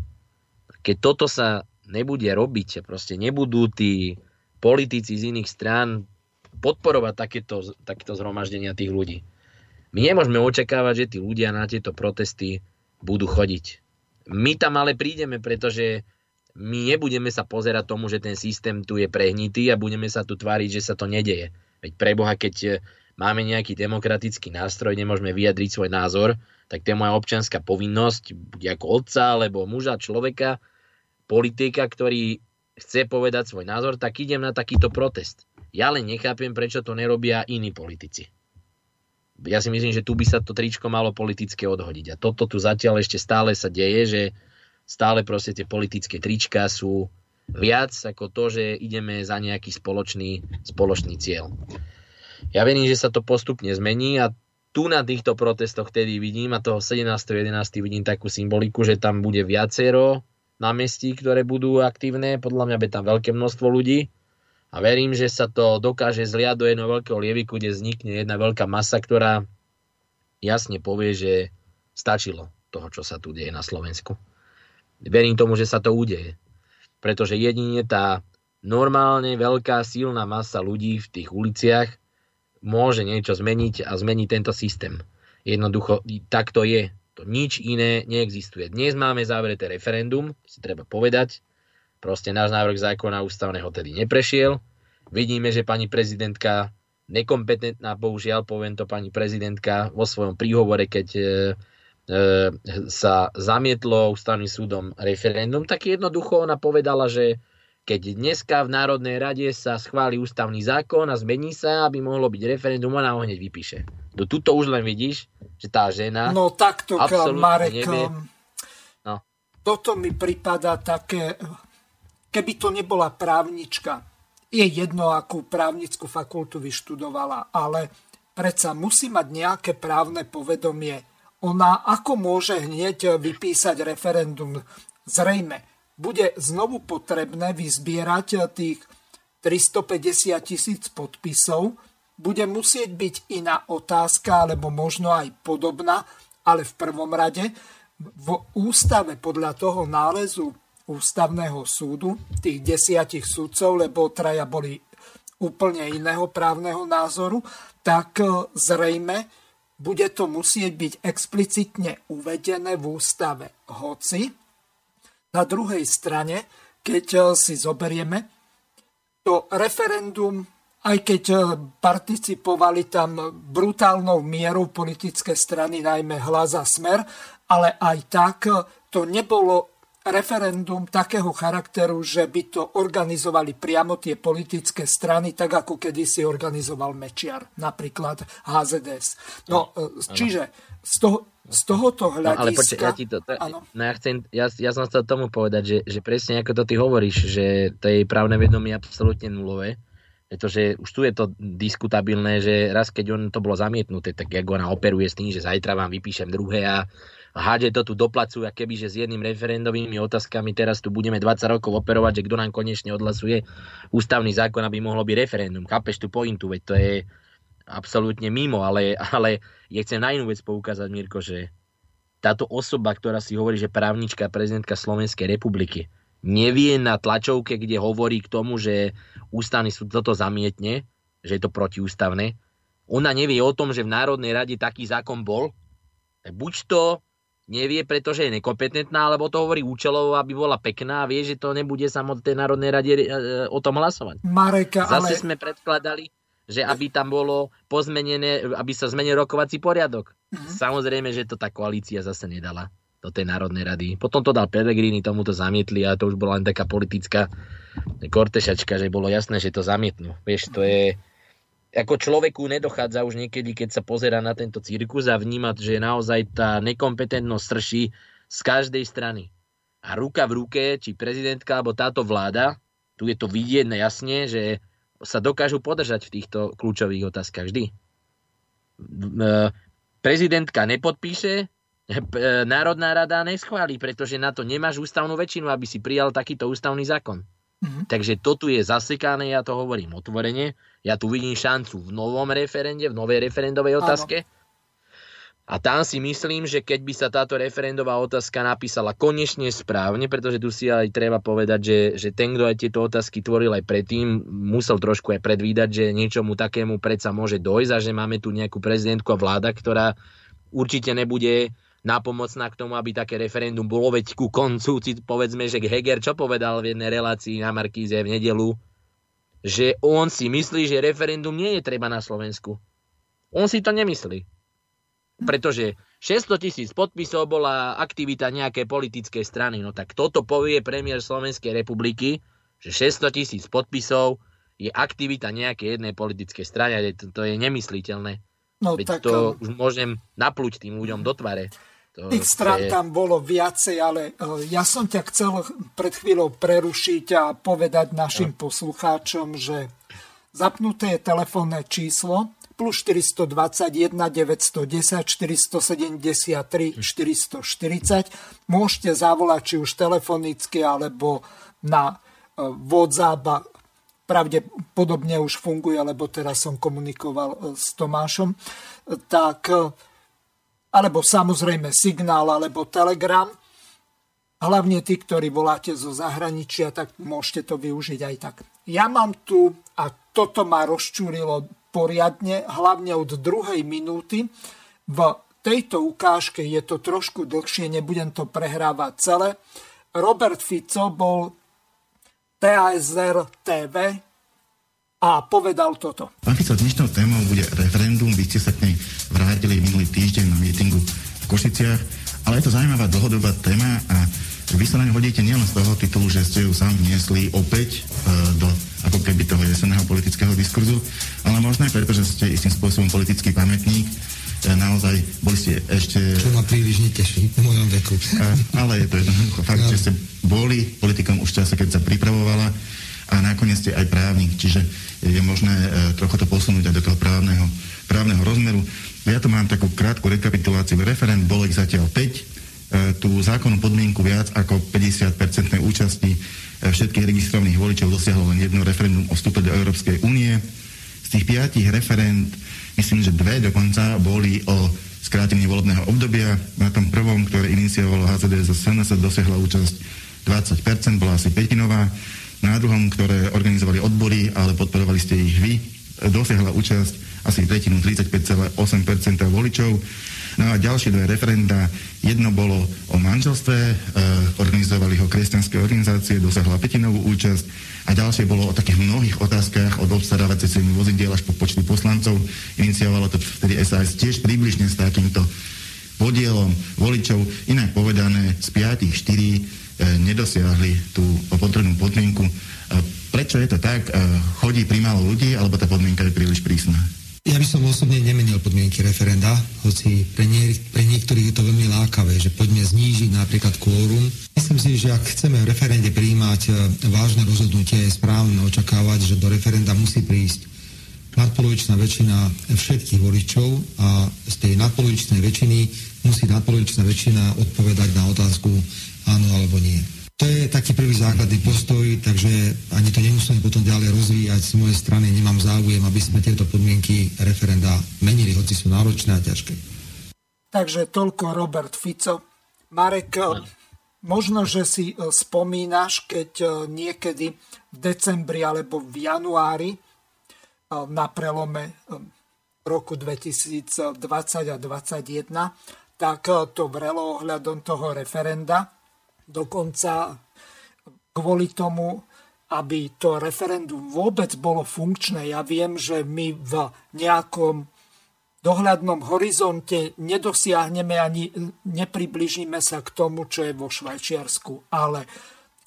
Keď toto sa nebude robiť, proste nebudú tí politici z iných strán podporovať takéto, takéto zhromaždenia tých ľudí my nemôžeme očakávať, že tí ľudia na tieto protesty budú chodiť. My tam ale prídeme, pretože my nebudeme sa pozerať tomu, že ten systém tu je prehnitý a budeme sa tu tváriť, že sa to nedeje. Veď preboha, keď máme nejaký demokratický nástroj, nemôžeme vyjadriť svoj názor, tak to je moja občianská povinnosť, ako otca, alebo muža, človeka, politika, ktorý chce povedať svoj názor, tak idem na takýto protest. Ja len nechápem, prečo to nerobia iní politici ja si myslím, že tu by sa to tričko malo politicky odhodiť. A toto tu zatiaľ ešte stále sa deje, že stále proste tie politické trička sú viac ako to, že ideme za nejaký spoločný, spoločný cieľ. Ja verím, že sa to postupne zmení a tu na týchto protestoch tedy vidím a toho 17.11. vidím takú symboliku, že tam bude viacero námestí, ktoré budú aktívne. Podľa mňa by tam veľké množstvo ľudí a verím, že sa to dokáže zliať do jedného veľkého lieviku, kde vznikne jedna veľká masa, ktorá jasne povie, že stačilo toho, čo sa tu deje na Slovensku. Verím tomu, že sa to udeje. Pretože jedine tá normálne veľká silná masa ľudí v tých uliciach môže niečo zmeniť a zmeniť tento systém. Jednoducho, tak to je. To nič iné neexistuje. Dnes máme zavreté referendum, si treba povedať, Proste náš návrh zákona ústavného tedy neprešiel. Vidíme, že pani prezidentka nekompetentná, bohužiaľ, poviem to pani prezidentka vo svojom príhovore, keď e, e, sa zamietlo ústavným súdom referendum, tak jednoducho ona povedala, že keď dneska v Národnej rade sa schváli ústavný zákon a zmení sa, aby mohlo byť referendum, ona ho hneď vypíše. Do tuto už len vidíš, že tá žena...
No takto, Marek, nevie. No. toto mi prípada také keby to nebola právnička, je jedno, akú právnickú fakultu vyštudovala, ale predsa musí mať nejaké právne povedomie. Ona ako môže hneď vypísať referendum? Zrejme, bude znovu potrebné vyzbierať tých 350 tisíc podpisov, bude musieť byť iná otázka, alebo možno aj podobná, ale v prvom rade v ústave podľa toho nálezu ústavného súdu, tých desiatich súdcov, lebo traja boli úplne iného právneho názoru, tak e, zrejme bude to musieť byť explicitne uvedené v ústave. Hoci na druhej strane, keď e, si zoberieme, to referendum, aj keď e, participovali tam brutálnou mierou politické strany, najmä hlas a smer, ale aj tak to nebolo referendum takého charakteru, že by to organizovali priamo tie politické strany, tak ako kedysi organizoval Mečiar, napríklad HZDS. No, no čiže z, toho, z tohoto hľadiska... No, ale počkej,
ja ti to... to no, ja, chcem, ja, ja som chcel tomu povedať, že, že presne ako to ty hovoríš, že to je právne vedomie absolútne nulové, pretože už tu je to diskutabilné, že raz keď on to bolo zamietnuté, tak ako ona operuje s tým, že zajtra vám vypíšem druhé a hádže to tu doplacujú, a keby, že s jedným referendovými otázkami teraz tu budeme 20 rokov operovať, že kto nám konečne odhlasuje ústavný zákon, aby mohlo byť referendum. Chápeš tú pointu, veď to je absolútne mimo, ale, ale ja chcem na inú vec poukázať, Mirko, že táto osoba, ktorá si hovorí, že právnička prezidentka Slovenskej republiky, nevie na tlačovke, kde hovorí k tomu, že ústavný súd toto zamietne, že je to protiústavné, ona nevie o tom, že v Národnej rade taký zákon bol, buď to nevie, pretože je nekompetentná, alebo to hovorí účelovo, aby bola pekná a vie, že to nebude samotné Národnej rade e, o tom hlasovať.
Mareka,
Zase ale... sme predkladali, že aby tam bolo pozmenené, aby sa zmenil rokovací poriadok. Uh-huh. Samozrejme, že to tá koalícia zase nedala do tej Národnej rady. Potom to dal Pellegrini, tomu to zamietli a to už bola len taká politická kortešačka, že bolo jasné, že to zamietnú. Vieš, to je ako človeku nedochádza už niekedy, keď sa pozera na tento cirkus a vnímať, že naozaj tá nekompetentnosť strší z každej strany. A ruka v ruke, či prezidentka alebo táto vláda, tu je to vidieť jasne, že sa dokážu podržať v týchto kľúčových otázkach vždy. E, prezidentka nepodpíše, e, Národná rada neschválí, pretože na to nemáš ústavnú väčšinu, aby si prijal takýto ústavný zákon. Mm-hmm. Takže to tu je zasekané, ja to hovorím otvorene. Ja tu vidím šancu v novom referende, v novej referendovej otázke. Áno. A tam si myslím, že keď by sa táto referendová otázka napísala konečne správne, pretože tu si aj treba povedať, že, že ten, kto aj tieto otázky tvoril aj predtým, musel trošku aj predvídať, že niečomu takému predsa môže dojsť a že máme tu nejakú prezidentku a vláda, ktorá určite nebude nápomocná k tomu, aby také referendum bolo, veď ku koncu, povedzme, že Heger čo povedal v jednej relácii na Markíze v nedelu, že on si myslí, že referendum nie je treba na Slovensku. On si to nemyslí. Pretože 600 tisíc podpisov bola aktivita nejakej politickej strany. No tak toto povie premiér Slovenskej republiky, že 600 tisíc podpisov je aktivita nejakej jednej politickej strany. To, to je nemysliteľné. No, Veď tak, to už môžem naplúť tým ľuďom do tvare.
To Tých strán je... tam bolo viacej, ale e, ja som ťa chcel pred chvíľou prerušiť a povedať našim no. poslucháčom, že zapnuté je telefónne číslo plus 421 910 473 440. Môžete zavolať či už telefonicky alebo na e, WhatsApp pravdepodobne už funguje, lebo teraz som komunikoval e, s Tomášom, tak alebo samozrejme signál alebo telegram. Hlavne tí, ktorí voláte zo zahraničia, tak môžete to využiť aj tak. Ja mám tu, a toto ma rozčúrilo poriadne, hlavne od druhej minúty, v tejto ukážke je to trošku dlhšie, nebudem to prehrávať celé. Robert Fico bol TASR TV a povedal toto.
Pán Fico, dnešnou témou bude referendum, vy ste sa k nej vrátili týždeň na mítingu v Košiciach, ale je to zaujímavá dlhodobá téma a vy sa na ňu hodíte nielen z toho titulu, že ste ju sám vniesli opäť uh, do ako keby toho jeseného politického diskurzu, ale možno aj preto, že ste istým spôsobom politický pamätník, e, naozaj boli ste ešte...
Čo ma príliš neteší v mojom veku.
Uh, ale je to jednoducho fakt, no. že ste boli politikom už čase, keď sa pripravovala a nakoniec ste aj právnik, čiže je možné uh, trochu to posunúť aj do toho právneho, právneho rozmeru. Ja tu mám takú krátku rekapituláciu. Referent bolo ich zatiaľ 5. E, tú zákonnú podmienku viac ako 50-percentnej účasti e, všetkých registrovaných voličov dosiahlo len jedno referendum o vstupe do Európskej únie. Z tých piatich referent, myslím, že dve dokonca boli o skrátení volebného obdobia. Na tom prvom, ktoré iniciovalo HCD za SNS, dosiahla účasť 20%, bola asi petinová. Na druhom, ktoré organizovali odbory, ale podporovali ste ich vy, dosiahla účasť asi tretinu 35,8% voličov. No a ďalšie dve referenda, jedno bolo o manželstve, e, organizovali ho kresťanské organizácie, dosahla petinovú účasť a ďalšie bolo o takých mnohých otázkach od obstarávacej ceny vozidiel až po počty poslancov. Iniciovalo to vtedy SAS tiež približne s takýmto podielom voličov. Inak povedané, z 5 4 e, nedosiahli tú potrebnú podmienku. E, prečo je to tak? E, chodí primálo ľudí, alebo tá podmienka je príliš prísna?
Ja by som osobne nemenil podmienky referenda, hoci pre, nie, pre niektorých je to veľmi lákavé, že poďme znížiť napríklad kvórum. Myslím si, že ak chceme v referende prijímať vážne rozhodnutie, je správne očakávať, že do referenda musí prísť nadpolovičná väčšina všetkých voličov a z tej nadpolovičnej väčšiny musí nadpolovičná väčšina odpovedať na otázku áno alebo nie. To je taký prvý základný postoj, takže ani to nemusíme potom ďalej rozvíjať. Z mojej strany nemám záujem, aby sme tieto podmienky referenda menili, hoci sú náročné a ťažké.
Takže toľko Robert Fico. Marek, možno, že si e, spomínaš, keď e, niekedy v decembri alebo v januári na prelome roku 2020 a 2021, tak to vrelo ohľadom toho referenda Dokonca kvôli tomu, aby to referendum vôbec bolo funkčné. Ja viem, že my v nejakom dohľadnom horizonte nedosiahneme ani nepribližíme sa k tomu, čo je vo Švajčiarsku. Ale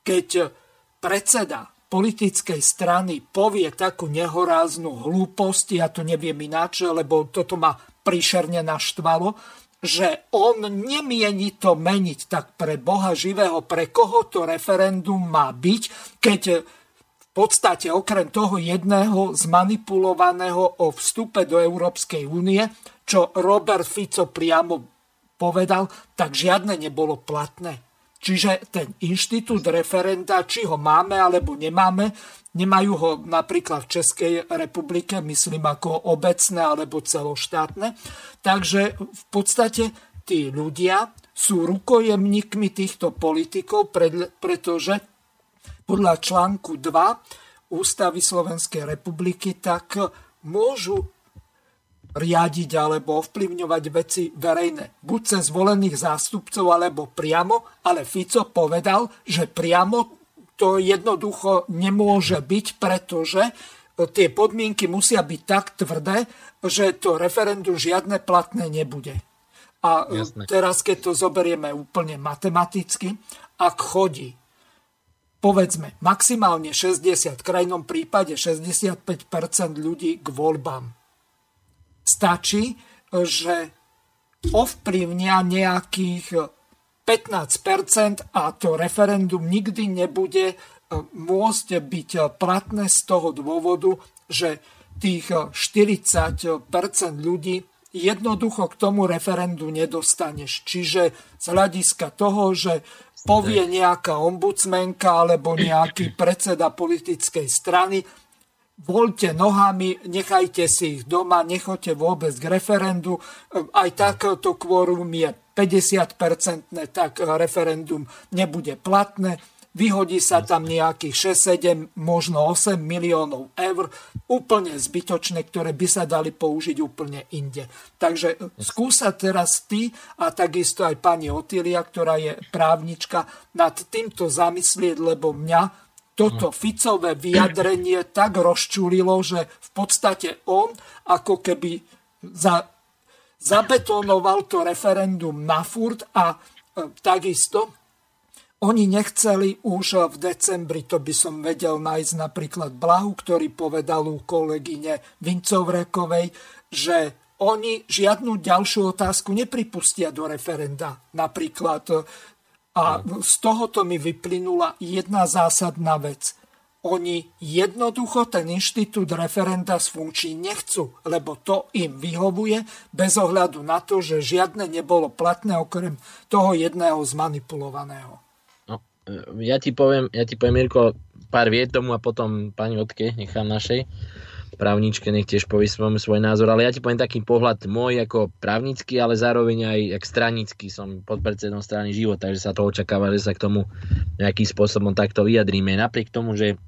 keď predseda politickej strany povie takú nehoráznu hlúposť, ja to neviem ináč, lebo toto ma príšerne naštvalo, že on nemieni to meniť, tak pre Boha živého, pre koho to referendum má byť, keď v podstate okrem toho jedného zmanipulovaného o vstupe do Európskej únie, čo Robert Fico priamo povedal, tak žiadne nebolo platné. Čiže ten inštitút referenda, či ho máme alebo nemáme, nemajú ho napríklad v Českej republike, myslím ako obecné alebo celoštátne. Takže v podstate tí ľudia sú rukojemníkmi týchto politikov, pretože podľa článku 2 Ústavy Slovenskej republiky tak môžu riadiť alebo ovplyvňovať veci verejné. Buď cez zvolených zástupcov, alebo priamo, ale Fico povedal, že priamo to jednoducho nemôže byť, pretože tie podmienky musia byť tak tvrdé, že to referendum žiadne platné nebude. A Jasne. teraz, keď to zoberieme úplne matematicky, ak chodí povedzme maximálne 60, v krajnom prípade 65% ľudí k voľbám stačí, že ovplyvnia nejakých 15% a to referendum nikdy nebude e, môcť byť platné z toho dôvodu, že tých 40% ľudí jednoducho k tomu referendu nedostaneš. Čiže z hľadiska toho, že povie nejaká ombudsmenka alebo nejaký predseda politickej strany, voľte nohami, nechajte si ich doma, nechoďte vôbec k referendu. Aj takto kvórum je 50-percentné, tak referendum nebude platné. Vyhodí sa tam nejakých 6, 7, možno 8 miliónov eur, úplne zbytočné, ktoré by sa dali použiť úplne inde. Takže skúsa teraz ty a takisto aj pani Otília, ktorá je právnička, nad týmto zamyslieť, lebo mňa toto Ficové vyjadrenie tak rozčulilo, že v podstate on ako keby za, zabetonoval to referendum na furt a e, takisto oni nechceli už v decembri, to by som vedel nájsť napríklad Blahu, ktorý povedal u kolegyne Vincovrekovej, že oni žiadnu ďalšiu otázku nepripustia do referenda. Napríklad a z tohoto mi vyplynula jedna zásadná vec. Oni jednoducho ten inštitút referenda sfunkčiť nechcú, lebo to im vyhovuje bez ohľadu na to, že žiadne nebolo platné okrem toho jedného zmanipulovaného.
No, ja ti poviem, ja ti poviem, Mirko, pár viet tomu a potom pani Otke nechám našej. Právničke, nech tiež povie svoj, názor, ale ja ti poviem taký pohľad môj ako právnický, ale zároveň aj jak stranický, som podpredsedom strany život, takže sa to očakáva, že sa k tomu nejakým spôsobom takto vyjadríme. Napriek tomu, že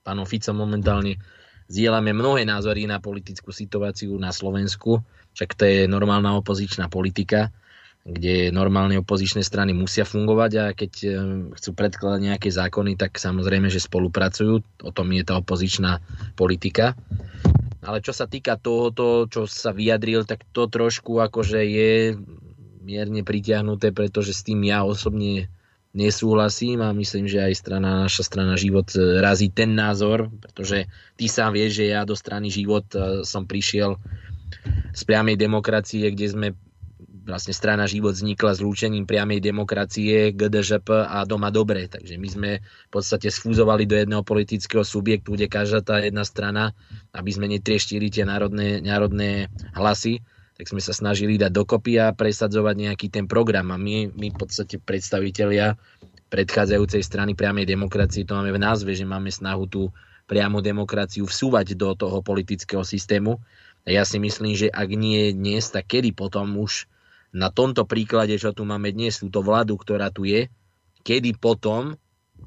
pánom Ficom momentálne zdieľame mnohé názory na politickú situáciu na Slovensku, však to je normálna opozičná politika, kde normálne opozičné strany musia fungovať a keď eh, chcú predkladať nejaké zákony, tak samozrejme, že spolupracujú. O tom je tá opozičná politika. Ale čo sa týka tohoto, čo sa vyjadril, tak to trošku akože je mierne pritiahnuté, pretože s tým ja osobne nesúhlasím a myslím, že aj strana, naša strana Život eh, razí ten názor, pretože ty sám vieš, že ja do strany Život eh, som prišiel z priamej demokracie, kde sme vlastne strana Život vznikla zlúčením priamej demokracie, GDŽP a Doma Dobre. Takže my sme v podstate sfúzovali do jedného politického subjektu, kde každá tá jedna strana, aby sme netrieštili tie národné, národné hlasy, tak sme sa snažili dať dokopy a presadzovať nejaký ten program. A my, my v podstate predstavitelia predchádzajúcej strany priamej demokracie, to máme v názve, že máme snahu tú priamu demokraciu vsúvať do toho politického systému. A ja si myslím, že ak nie dnes, tak kedy potom už na tomto príklade, čo tu máme dnes, túto vládu, ktorá tu je, kedy potom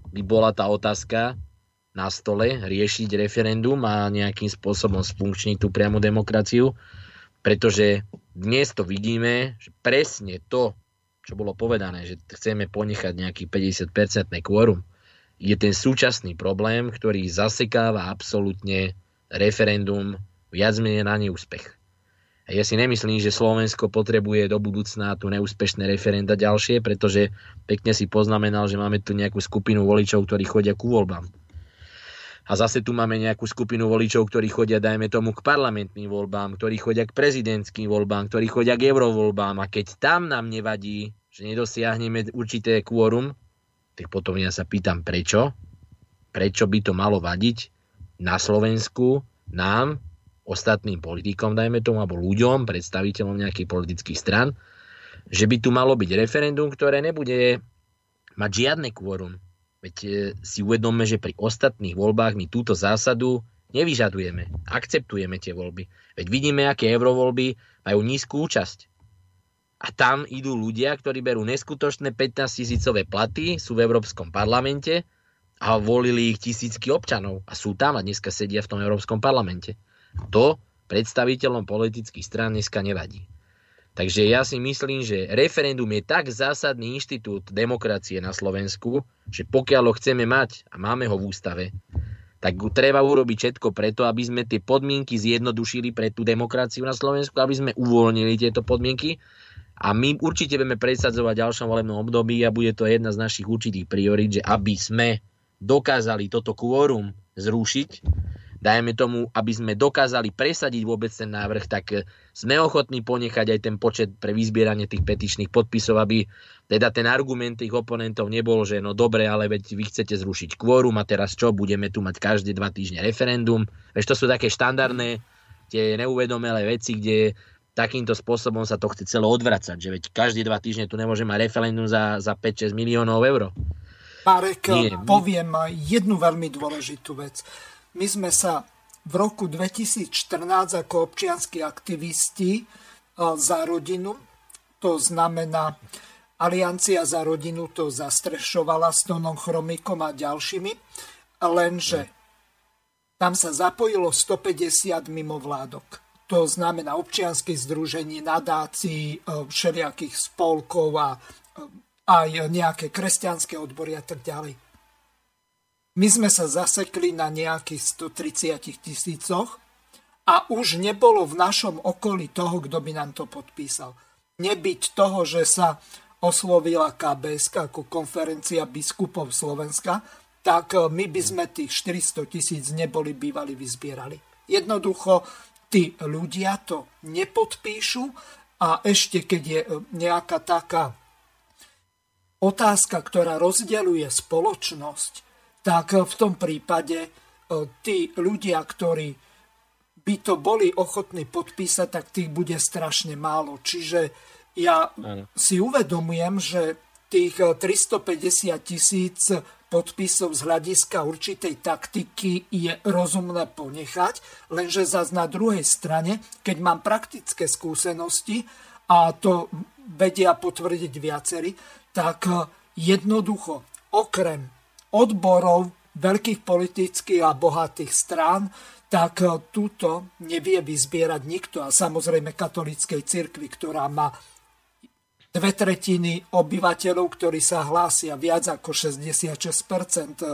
by bola tá otázka na stole riešiť referendum a nejakým spôsobom sfunkčniť tú priamu demokraciu, pretože dnes to vidíme, že presne to, čo bolo povedané, že chceme ponechať nejaký 50-percentný kvórum, je ten súčasný problém, ktorý zasekáva absolútne referendum viac menej na neúspech. Ja si nemyslím, že Slovensko potrebuje do budúcna tu neúspešné referenda ďalšie, pretože pekne si poznamenal, že máme tu nejakú skupinu voličov, ktorí chodia ku voľbám. A zase tu máme nejakú skupinu voličov, ktorí chodia, dajme tomu, k parlamentným voľbám, ktorí chodia k prezidentským voľbám, ktorí chodia k eurovoľbám. A keď tam nám nevadí, že nedosiahneme určité kvórum, tak potom ja sa pýtam, prečo? Prečo by to malo vadiť na Slovensku, nám, ostatným politikom, dajme tomu, alebo ľuďom, predstaviteľom nejakých politických stran, že by tu malo byť referendum, ktoré nebude mať žiadne kvórum. Veď e, si uvedomme, že pri ostatných voľbách my túto zásadu nevyžadujeme. Akceptujeme tie voľby. Veď vidíme, aké eurovoľby majú nízku účasť. A tam idú ľudia, ktorí berú neskutočné 15 tisícové platy, sú v Európskom parlamente a volili ich tisícky občanov. A sú tam a dneska sedia v tom Európskom parlamente. To predstaviteľom politických strán dneska nevadí. Takže ja si myslím, že referendum je tak zásadný inštitút demokracie na Slovensku, že pokiaľ ho chceme mať a máme ho v ústave, tak treba urobiť všetko preto, aby sme tie podmienky zjednodušili pre tú demokraciu na Slovensku, aby sme uvoľnili tieto podmienky. A my určite budeme presadzovať v ďalšom volebnom období a bude to jedna z našich určitých priorít, že aby sme dokázali toto kvórum zrušiť dajme tomu, aby sme dokázali presadiť vôbec ten návrh, tak eh, sme ochotní ponechať aj ten počet pre vyzbieranie tých petičných podpisov, aby teda ten argument tých oponentov nebol, že no dobre, ale veď vy chcete zrušiť kvórum a teraz čo, budeme tu mať každé dva týždne referendum. Veď to sú také štandardné, tie neuvedomelé veci, kde takýmto spôsobom sa to chce celé odvracať, že veď každé dva týždne tu nemôže mať referendum za, za 5-6 miliónov eur.
Marek, Nie, poviem jednu veľmi dôležitú vec. My sme sa v roku 2014 ako občianskí aktivisti e, za rodinu, to znamená Aliancia za rodinu to zastrešovala s Tonom Chromikom a ďalšími, lenže tam sa zapojilo 150 mimovládok. To znamená občianských združení, nadácií, e, všelijakých spolkov a e, aj nejaké kresťanské odbory a tak ďalej. My sme sa zasekli na nejakých 130 tisícoch a už nebolo v našom okolí toho, kto by nám to podpísal. Nebyť toho, že sa oslovila KBS ako konferencia biskupov Slovenska, tak e, my by sme tých 400 tisíc neboli bývali vyzbierali. Jednoducho, tí ľudia to nepodpíšu a ešte keď je e, nejaká taká otázka, ktorá rozdeľuje spoločnosť, tak v tom prípade e, tí ľudia, ktorí by to boli ochotní podpísať, tak tých bude strašne málo. Čiže ja si uvedomujem, že tých 350 tisíc podpisov z hľadiska určitej taktiky je rozumné ponechať, lenže zase na druhej strane, keď mám praktické skúsenosti, a to vedia potvrdiť viacerí, tak jednoducho okrem odborov veľkých politických a bohatých strán, tak túto nevie vyzbierať nikto. A samozrejme katolíckej cirkvi, ktorá má dve tretiny obyvateľov, ktorí sa hlásia, viac ako 66%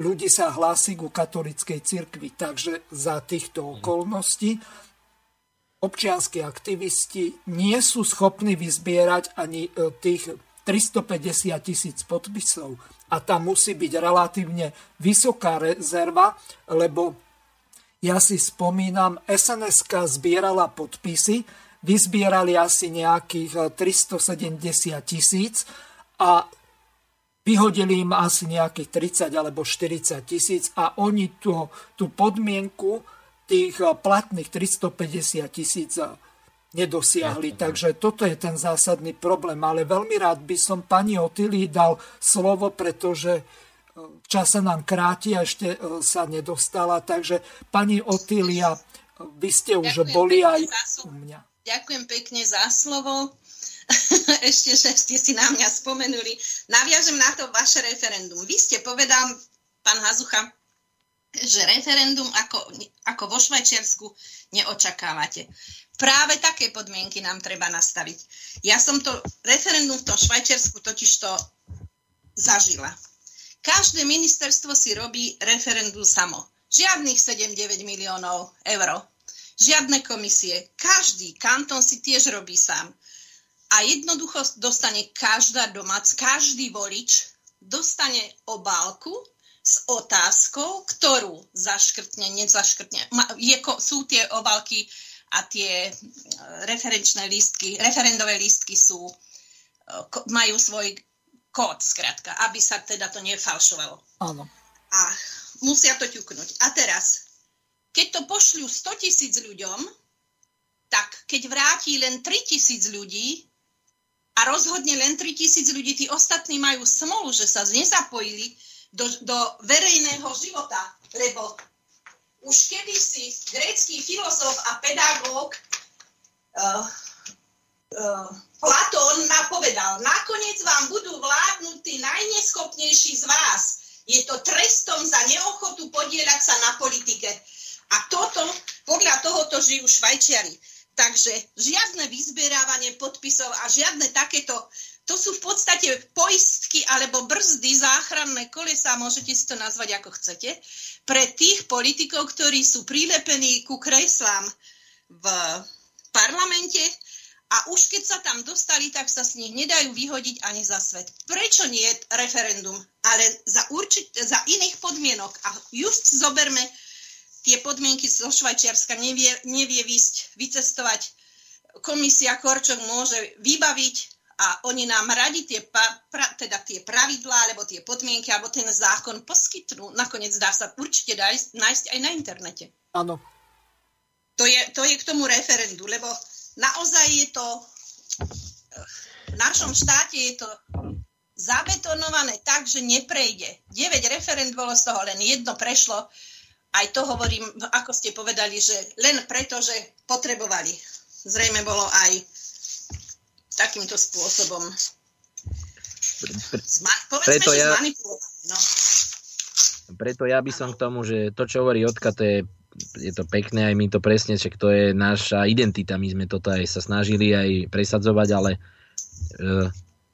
ľudí sa hlási ku katolickej cirkvi. Takže za týchto okolností občianskí aktivisti nie sú schopní vyzbierať ani e, tých 350 tisíc podpisov. A tam musí byť relatívne vysoká rezerva, lebo ja si spomínam, SNSK zbierala podpisy, vyzbierali asi nejakých 370 eh, tisíc a vyhodili im asi nejakých 30 alebo 40 tisíc a oni tú, tú podmienku tých eh, platných 350 tisíc eh, nedosiahli. Takže toto je ten zásadný problém. Ale veľmi rád by som pani Otili dal slovo, pretože čas sa nám kráti a ešte sa nedostala. Takže pani Otilia, vy ste už Ďakujem boli aj u mňa.
Ďakujem pekne za slovo. [laughs] Ešte, že ste si na mňa spomenuli. Naviažem na to vaše referendum. Vy ste povedal, pán Hazucha, že referendum ako, ako vo Švajčiarsku neočakávate. Práve také podmienky nám treba nastaviť. Ja som to referendum v tom Švajčiarsku totiž to zažila. Každé ministerstvo si robí referendum samo. Žiadnych 7-9 miliónov eur žiadne komisie. Každý kantón si tiež robí sám. A jednoducho dostane každá domac, každý volič dostane obálku s otázkou, ktorú zaškrtne, nezaškrtne. Sú tie obálky a tie e, referenčné lístky, referendové lístky sú, e, majú svoj kód, skrátka, aby sa teda to nefalšovalo.
Áno.
A musia to ťuknúť. A teraz keď to pošľú 100 tisíc ľuďom, tak keď vráti len 3 tisíc ľudí a rozhodne len 3 tisíc ľudí, tí ostatní majú smolu, že sa nezapojili do, do verejného života, lebo už kedysi grécky filozof a pedagóg uh, uh, Platón napovedal, nakoniec vám budú vládnuť tí najneschopnejší z vás. Je to trestom za neochotu podielať sa na politike. A toto, podľa tohoto žijú Švajčiari. Takže žiadne vyzbierávanie podpisov a žiadne takéto, to sú v podstate poistky alebo brzdy, záchranné kolesa, môžete si to nazvať ako chcete, pre tých politikov, ktorí sú prilepení ku kreslám v parlamente a už keď sa tam dostali, tak sa z nich nedajú vyhodiť ani za svet. Prečo nie referendum? Ale za, určit, za iných podmienok. A just zoberme tie podmienky zo Švajčiarska nevie, nevie vysť, vycestovať. Komisia Korčok môže vybaviť a oni nám radi tie, pra, teda tie pravidlá, alebo tie podmienky, alebo ten zákon poskytnú. Nakoniec dá sa určite dať, nájsť aj na internete.
Áno.
To je, to je k tomu referendu, lebo naozaj je to v našom štáte je to zabetonované tak, že neprejde. 9 referend bolo z toho, len jedno prešlo aj to hovorím, ako ste povedali, že len preto, že potrebovali. Zrejme bolo aj takýmto spôsobom
preto ja, no. Preto ja by som k tomu, že to, čo hovorí Jotka, to je, je to pekné, aj my to presne, že to je naša identita, my sme toto aj sa snažili aj presadzovať, ale e,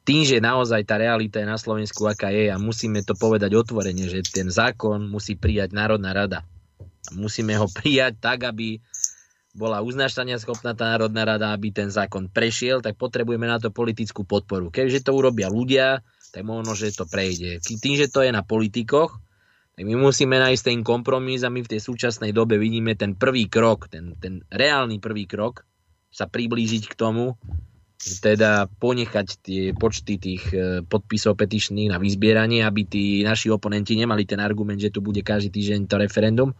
tým, že naozaj tá realita je na Slovensku, aká je a musíme to povedať otvorene, že ten zákon musí prijať Národná rada. Musíme ho prijať tak, aby bola uznášania schopná tá Národná rada, aby ten zákon prešiel, tak potrebujeme na to politickú podporu. Keďže to urobia ľudia, tak možno, že to prejde. Tým, že to je na politikoch, tak my musíme nájsť ten kompromis a my v tej súčasnej dobe vidíme ten prvý krok, ten, ten reálny prvý krok, sa priblížiť k tomu, teda ponechať tie počty tých e, podpisov petičných na vyzbieranie, aby tí naši oponenti nemali ten argument, že tu bude každý týždeň to referendum.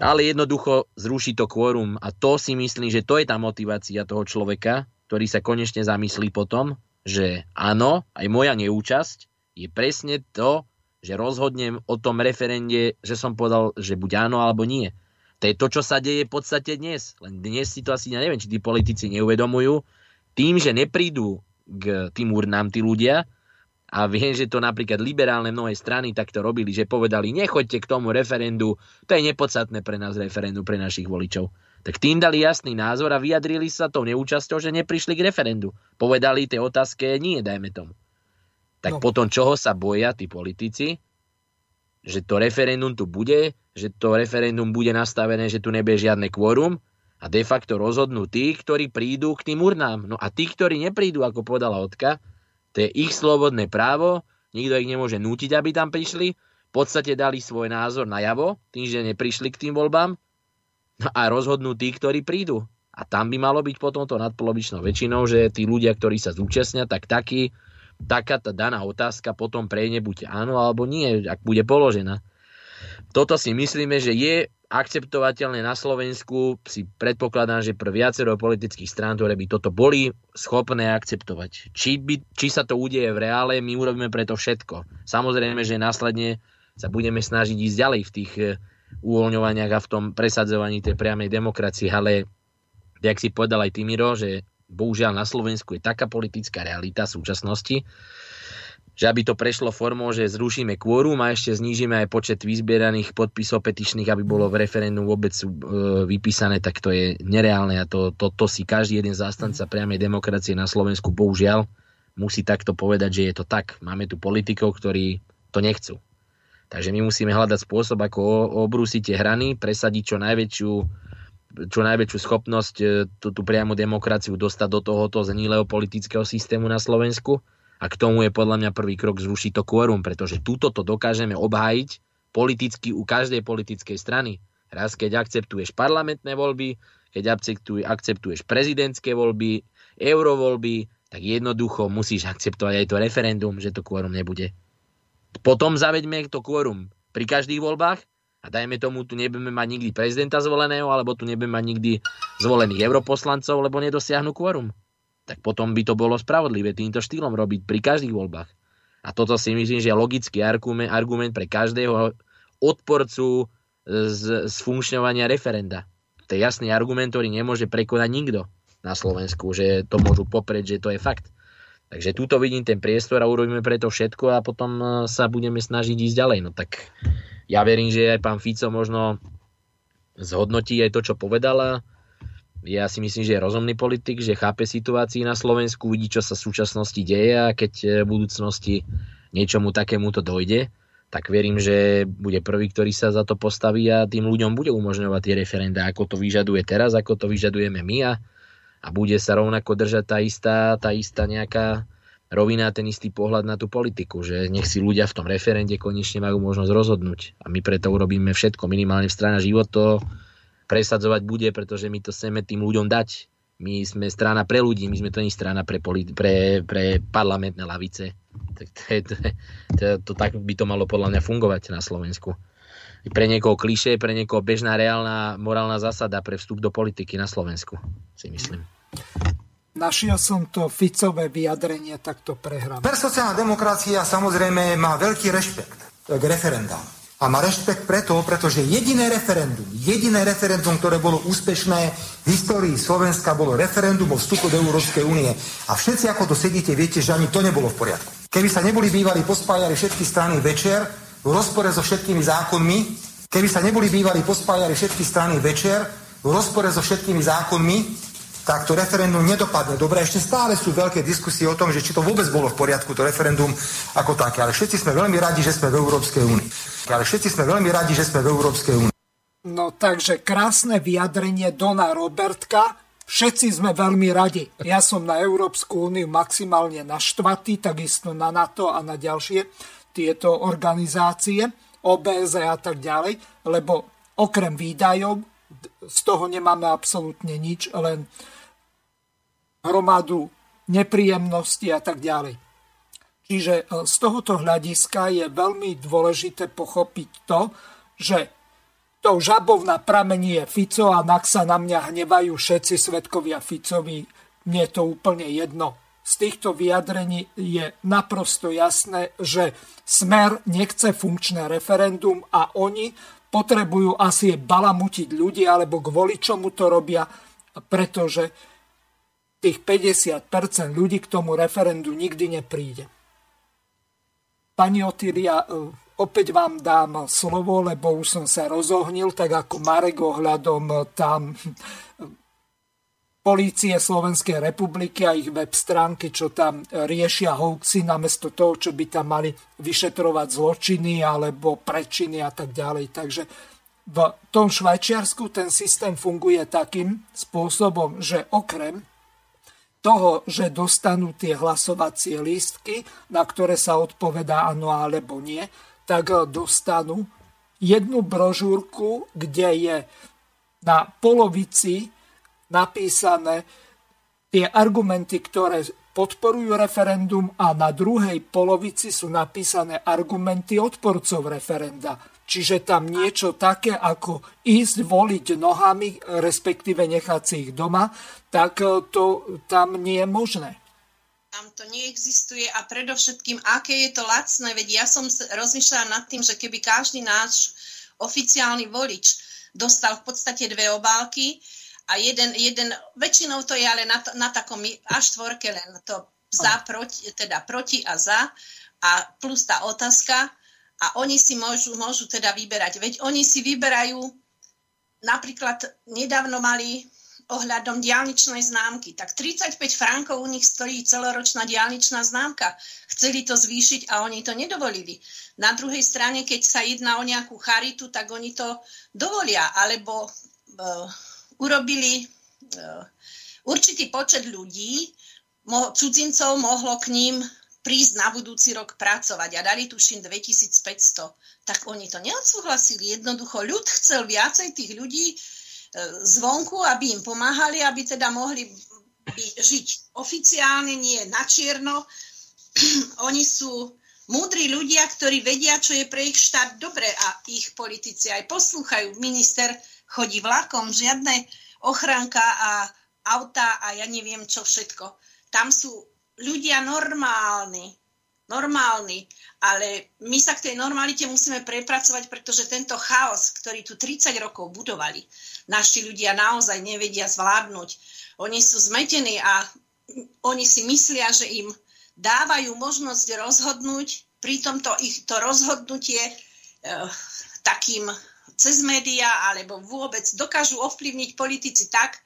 Ale jednoducho zruší to kvórum a to si myslím, že to je tá motivácia toho človeka, ktorý sa konečne zamyslí potom, že áno, aj moja neúčasť je presne to, že rozhodnem o tom referende, že som povedal, že buď áno alebo nie. To je to, čo sa deje v podstate dnes. Len dnes si to asi, ja neviem, či tí politici neuvedomujú, tým, že neprídu k tým urnám tí ľudia, a viem, že to napríklad liberálne mnohé strany takto robili, že povedali, nechoďte k tomu referendu, to je nepodstatné pre nás referendu, pre našich voličov. Tak tým dali jasný názor a vyjadrili sa tou neúčasťou, že neprišli k referendu. Povedali tej otázke nie, dajme tomu. Tak no. potom čoho sa boja tí politici? Že to referendum tu bude, že to referendum bude nastavené, že tu nebude žiadne kvórum a de facto rozhodnú tí, ktorí prídu k tým urnám. No a tí, ktorí neprídu, ako povedala Otka, to je ich slobodné právo, nikto ich nemôže nútiť, aby tam prišli. V podstate dali svoj názor najavo, tým, že neprišli k tým voľbám no a rozhodnú tí, ktorí prídu. A tam by malo byť potom to nadpolovičnou väčšinou, že tí ľudia, ktorí sa zúčastnia, tak taký taká tá daná otázka potom prejne buď áno alebo nie, ak bude položená. Toto si myslíme, že je akceptovateľné na Slovensku. Si predpokladám, že pre viacero politických strán, ktoré by toto boli schopné akceptovať. Či, by, či sa to udeje v reále, my urobíme preto všetko. Samozrejme, že následne sa budeme snažiť ísť ďalej v tých eh, uvoľňovaniach a v tom presadzovaní tej priamej demokracie, ale jak si povedal aj Timiro, že bohužiaľ na Slovensku je taká politická realita v súčasnosti, že aby to prešlo formou, že zrušíme kvórum a ešte znížime aj počet vyzbieraných podpisov petičných, aby bolo v referendum vôbec e, vypísané, tak to je nereálne a to, to, to si každý jeden zástanca priamej demokracie na Slovensku bohužiaľ musí takto povedať, že je to tak. Máme tu politikov, ktorí to nechcú. Takže my musíme hľadať spôsob, ako obrúsiť tie hrany, presadiť čo najväčšiu čo najväčšiu schopnosť e, tú, tú priamu demokraciu dostať do tohoto zníleho politického systému na Slovensku. A k tomu je podľa mňa prvý krok zrušiť to quórum, pretože túto to dokážeme obhájiť politicky u každej politickej strany. Raz, keď akceptuješ parlamentné voľby, keď akceptuješ prezidentské voľby, eurovoľby, tak jednoducho musíš akceptovať aj to referendum, že to quórum nebude. Potom zaveďme to quórum pri každých voľbách a dajme tomu, tu nebudeme mať nikdy prezidenta zvoleného, alebo tu nebudeme mať nikdy zvolených europoslancov, lebo nedosiahnu quórum. Tak potom by to bolo spravodlivé týmto štýlom robiť pri každých voľbách. A toto si myslím, že je logický argument, argument pre každého odporcu z, z funkčňovania referenda. To je jasný argument, ktorý nemôže prekonať nikto na Slovensku, že to môžu poprieť, že to je fakt. Takže túto vidím ten priestor a urobíme preto všetko a potom e, sa budeme snažiť ísť ďalej. No tak ja verím, že aj pán Fico možno zhodnotí aj to, čo povedala. Ja si myslím, že je rozumný politik, že chápe situácii na Slovensku, vidí, čo sa v súčasnosti deje a keď e, v budúcnosti niečomu takému to dojde, tak verím, že bude prvý, ktorý sa za to postaví a tým ľuďom bude umožňovať tie referenda, ako to vyžaduje teraz, ako to vyžadujeme my a, a bude sa rovnako držať tá istá, tá istá nejaká rovina ten istý pohľad na tú politiku, že nech si ľudia v tom referende konečne majú možnosť rozhodnúť. A my preto urobíme všetko, minimálne v strana život to presadzovať bude, pretože my to chceme tým ľuďom dať. My sme strana pre ľudí, my sme to nie strana pre, politi- pre, pre parlamentné lavice. Tak to, je, to, to, to, tak by to malo podľa mňa fungovať na Slovensku. Pre niekoho kliše, pre niekoho bežná reálna morálna zásada pre vstup do politiky na Slovensku, si myslím.
Našiel som to Ficové vyjadrenie, tak to prehrám.
Per sociálna demokracia samozrejme má veľký rešpekt k referendám. A má rešpekt preto, pretože jediné referendum, jediné referendum, ktoré bolo úspešné v histórii Slovenska, bolo referendum o vstupu do Európskej únie. A všetci, ako to sedíte, viete, že ani to nebolo v poriadku. Keby sa neboli bývali pospájali všetky strany večer v rozpore so všetkými zákonmi, keby sa neboli bývali pospájali všetky strany večer v rozpore so všetkými zákonmi, tak to referendum nedopadne dobre. Ešte stále sú veľké diskusie o tom, že či to vôbec bolo v poriadku, to referendum ako také. Ale všetci sme veľmi radi, že sme v Európskej únii. Ale všetci sme veľmi radi, že sme v Európskej únii.
No takže krásne vyjadrenie Dona Robertka. Všetci sme veľmi radi. Ja som na Európsku úniu maximálne naštvatý, takisto na NATO a na ďalšie tieto organizácie, OBZ a tak ďalej, lebo okrem výdajov z toho nemáme absolútne nič, len hromadu nepríjemnosti a tak ďalej. Čiže e, z tohoto hľadiska je veľmi dôležité pochopiť to, že tou žabou na pramení je Fico a nak sa na mňa hnevajú všetci svetkovia Ficovi. Mne je to úplne jedno. z týchto vyjadrení je naprosto jasné, že Smer nechce funkčné referendum a oni potrebujú asi balamutiť ľudí, alebo kvôli čomu to robia, pretože tých 50% ľudí k tomu referendu nikdy nepríde. Pani Otília, e, opäť vám dám slovo, lebo už som sa rozohnil, tak ako Marek ohľadom e, tam polície Slovenskej republiky a ich web stránky, čo tam riešia hoaxy, namiesto toho, čo by tam mali vyšetrovať zločiny alebo prečiny a tak ďalej. Takže v tom Švajčiarsku ten systém funguje takým spôsobom, že okrem toho, že dostanú tie hlasovacie lístky, na ktoré sa odpovedá áno alebo nie, tak dostanú jednu brožúrku, kde je na polovici napísané tie argumenty, ktoré podporujú referendum a na druhej polovici sú napísané argumenty odporcov referenda. Čiže tam niečo také, ako ísť voliť nohami, respektíve nechať si ich doma, tak e, to tam nie je možné.
Tam to neexistuje a predovšetkým, aké je to lacné, veď ja som rozmýšľala nad tým, že keby každý náš oficiálny volič dostal v podstate dve obálky, a jeden, jeden, väčšinou to je ale na, na takom až štvorke len to za, proti, teda proti a za a plus tá otázka a oni si môžu, môžu teda vyberať. Veď oni si vyberajú, napríklad nedávno mali ohľadom diálničnej známky, tak 35 frankov u nich stojí celoročná diálničná známka. Chceli to zvýšiť a oni to nedovolili. Na druhej strane, keď sa jedná o nejakú charitu, tak oni to dovolia, alebo uh, urobili uh, určitý počet ľudí, cudzincov mohlo k ním prísť na budúci rok pracovať a dali tuším 2500. Tak oni to neodsúhlasili. Jednoducho ľud chcel viacej tých ľudí uh, zvonku, aby im pomáhali, aby teda mohli žiť oficiálne, nie na čierno. [clears throat] oni sú múdri ľudia, ktorí vedia, čo je pre ich štát dobre a ich politici aj poslúchajú. Minister chodí vlakom, žiadne ochránka a auta a ja neviem čo všetko. Tam sú ľudia normálni, normálni, ale my sa k tej normalite musíme prepracovať, pretože tento chaos, ktorý tu 30 rokov budovali, naši ľudia naozaj nevedia zvládnuť. Oni sú zmetení a oni si myslia, že im dávajú možnosť rozhodnúť, pritom to ich to rozhodnutie e, takým cez médiá alebo vôbec dokážu ovplyvniť politici tak,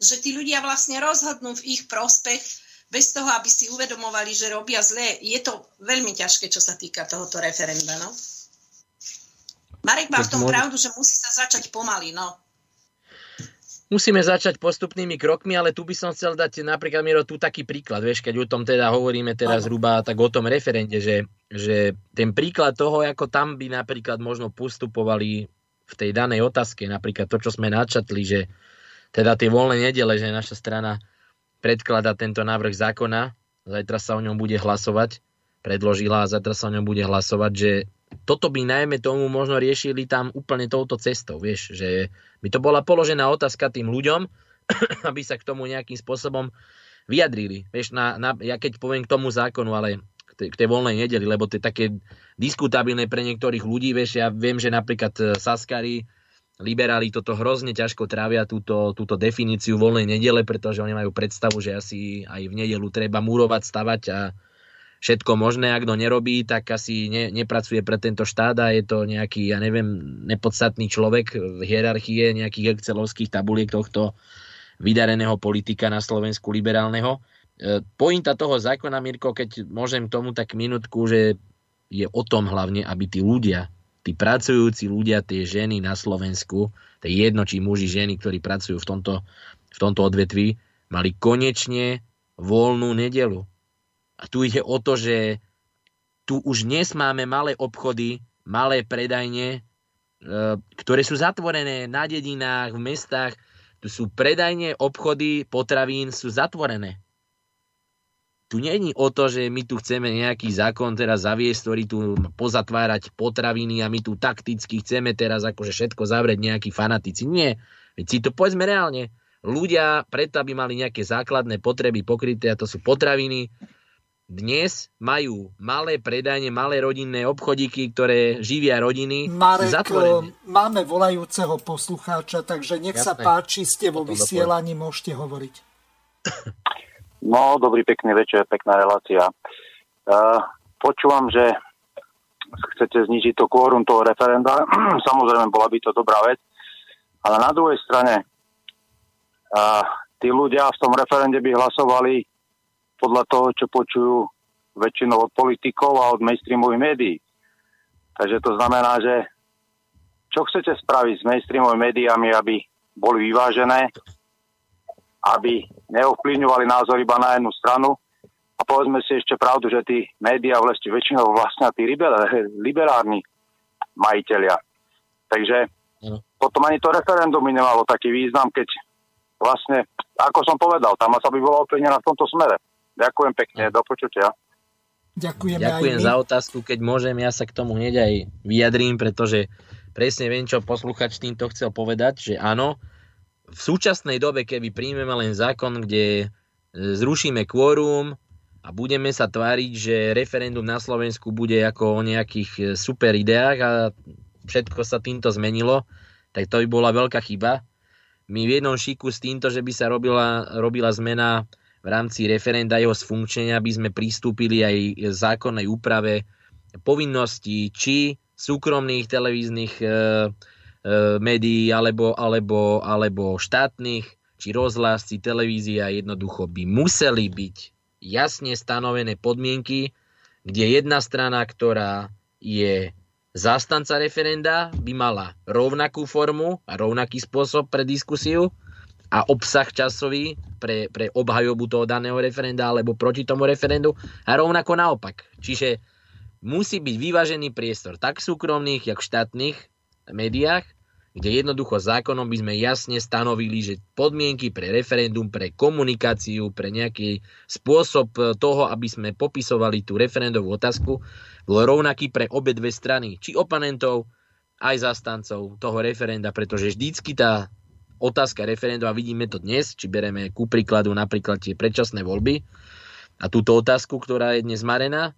že tí ľudia vlastne rozhodnú v ich prospech bez toho, aby si uvedomovali, že robia zlé. Je to veľmi ťažké, čo sa týka tohoto referenda. No? Marek má v tom pravdu, že musí sa začať pomaly. No.
Musíme začať postupnými krokmi, ale tu by som chcel dať napríklad, Miro, tu taký príklad, vieš, keď o tom teda hovoríme teraz zhruba tak o tom referende, že, že ten príklad toho, ako tam by napríklad možno postupovali v tej danej otázke, napríklad to, čo sme načatli, že teda tie voľné nedele, že naša strana predklada tento návrh zákona, zajtra sa o ňom bude hlasovať, predložila a zajtra sa o ňom bude hlasovať, že toto by najmä tomu možno riešili tam úplne touto cestou, vieš, že by to bola položená otázka tým ľuďom, [clears throat] aby sa k tomu nejakým spôsobom vyjadrili. Vieš, na, na, ja keď poviem k tomu zákonu, ale tej, k tej voľnej nedeli, lebo to je také diskutabilné pre niektorých ľudí. Vieš, ja viem, že napríklad e, Saskari, liberáli toto hrozne ťažko trávia túto, túto definíciu voľnej nedele, pretože oni majú predstavu, že asi aj v nedelu treba murovať, stavať a všetko možné. Ak to nerobí, tak asi ne, nepracuje pre tento štát a je to nejaký, ja neviem, nepodstatný človek v hierarchie nejakých excelovských tabuliek tohto vydareného politika na Slovensku liberálneho. E, pointa toho zákona, Mirko, keď môžem tomu tak minútku, že je o tom hlavne, aby tí ľudia, tí pracujúci ľudia, tie ženy na Slovensku, to je jedno, či muži, ženy, ktorí pracujú v tomto, v tomto odvetví, mali konečne voľnú nedelu. A tu ide o to, že tu už dnes máme malé obchody, malé predajne, e, ktoré sú zatvorené na dedinách, v mestách. Tu sú predajne, obchody, potravín sú zatvorené tu není o to, že my tu chceme nejaký zákon teraz zaviesť, ktorý tu pozatvárať potraviny a my tu takticky chceme teraz akože všetko zavrieť nejakí fanatici. Nie. Veď si to povedzme reálne. ľudia preto, aby mali nejaké základné potreby pokryté, a to sú potraviny, dnes majú malé predajne, malé rodinné obchodíky, ktoré živia rodiny
Marek,
zatvorené.
máme volajúceho poslucháča, takže nech Jasné. sa páči, ste vo vysielaní, môžete hovoriť. [laughs]
No, dobrý pekný večer, pekná relácia. Uh, počúvam, že chcete znižiť to kvórum toho referenda. [clears throat] Samozrejme, bola by to dobrá vec. Ale na druhej strane, uh, tí ľudia v tom referende by hlasovali podľa toho, čo počujú väčšinou od politikov a od mainstreamových médií. Takže to znamená, že čo chcete spraviť s mainstreamovými médiami, aby boli vyvážené, aby neovplyvňovali názor iba na jednu stranu. A povedzme si ešte pravdu, že tí médiá vlastne väčšinou vlastne tí [laughs] liberárni majiteľia. Takže potom ani to referendum by nemalo taký význam, keď vlastne, ako som povedal, tam sa by bola ovplyvnená v tomto smere. Ďakujem pekne, do počutia.
Ďakujem,
Ďakujem za otázku, keď môžem, ja sa k tomu hneď aj vyjadrím, pretože presne viem, čo posluchač týmto chcel povedať, že áno, v súčasnej dobe, keby príjmeme len zákon, kde e, zrušíme kvórum a budeme sa tváriť, že referendum na Slovensku bude ako o nejakých e, super ideách a všetko sa týmto zmenilo, tak to by bola veľká chyba. My v jednom šiku s týmto, že by sa robila, robila zmena v rámci referenda jeho sfunkčenia by sme pristúpili aj zákonnej úprave povinností či súkromných televíznych e, médií alebo, alebo, alebo štátnych, či rozhlas, či televízia jednoducho by museli byť jasne stanovené podmienky, kde jedna strana, ktorá je zástanca referenda, by mala rovnakú formu a rovnaký spôsob pre diskusiu a obsah časový pre, pre obhajobu toho daného referenda alebo proti tomu referendu a rovnako naopak. Čiže musí byť vyvážený priestor tak súkromných, jak v štátnych médiách, kde jednoducho zákonom by sme jasne stanovili, že podmienky pre referendum, pre komunikáciu, pre nejaký spôsob toho, aby sme popisovali tú referendovú otázku, bol rovnaký pre obe dve strany, či oponentov, aj zastancov toho referenda, pretože vždycky tá otázka referendum a vidíme to dnes, či bereme ku príkladu napríklad tie predčasné voľby a túto otázku, ktorá je dnes marená.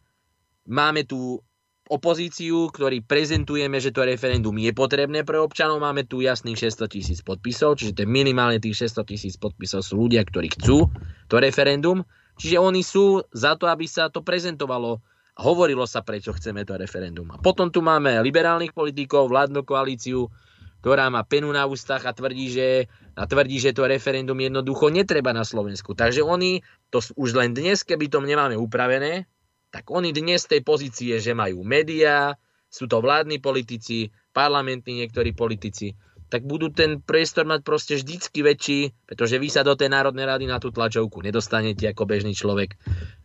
Máme tu opozíciu, ktorý prezentujeme, že to referendum je potrebné pre občanov. Máme tu jasných 600 tisíc podpisov, čiže to minimálne tých 600 tisíc podpisov sú ľudia, ktorí chcú to referendum. Čiže oni sú za to, aby sa to prezentovalo. Hovorilo sa, prečo chceme to referendum. A potom tu máme liberálnych politikov, vládnu koalíciu, ktorá má penu na ústach a tvrdí, že, a tvrdí, že to referendum jednoducho netreba na Slovensku. Takže oni, to už len dnes, keby to nemáme upravené, tak oni dnes tej pozície, že majú médiá, sú to vládni politici, parlamentní niektorí politici, tak budú ten priestor mať proste vždycky väčší, pretože vy sa do tej Národnej rady na tú tlačovku nedostanete ako bežný človek.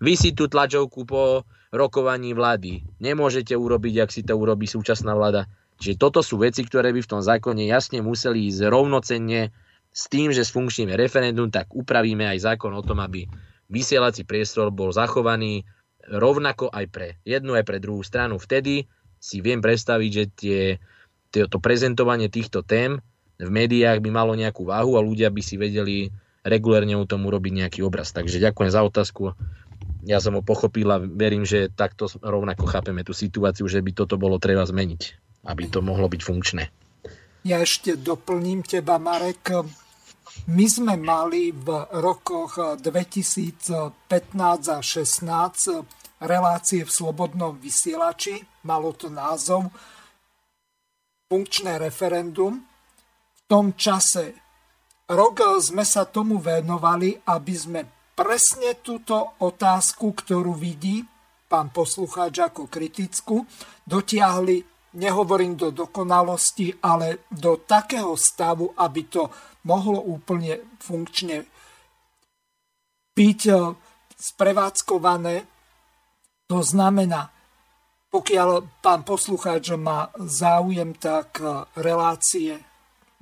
Vy si tú tlačovku po rokovaní vlády nemôžete urobiť, ak si to urobí súčasná vláda. Čiže toto sú veci, ktoré by v tom zákone jasne museli ísť rovnocenne s tým, že sfunkčníme referendum, tak upravíme aj zákon o tom, aby vysielací priestor bol zachovaný rovnako aj pre jednu, aj pre druhú stranu. Vtedy si viem predstaviť, že tie, to prezentovanie týchto tém v médiách by malo nejakú váhu a ľudia by si vedeli regulérne o tom urobiť nejaký obraz. Takže ďakujem za otázku. Ja som ho pochopil a verím, že takto rovnako chápeme tú situáciu, že by toto bolo treba zmeniť aby to mohlo byť funkčné.
Ja ešte doplním teba, Marek. My sme mali v rokoch 2015 a 16 relácie v Slobodnom vysielači. Malo to názov Funkčné referendum. V tom čase rok sme sa tomu venovali, aby sme presne túto otázku, ktorú vidí pán poslucháč ako kritickú, dotiahli nehovorím do dokonalosti, ale do takého stavu, aby to mohlo úplne funkčne byť eh, sprevádzkované. To znamená, pokiaľ pán poslucháč má záujem, tak eh, relácie,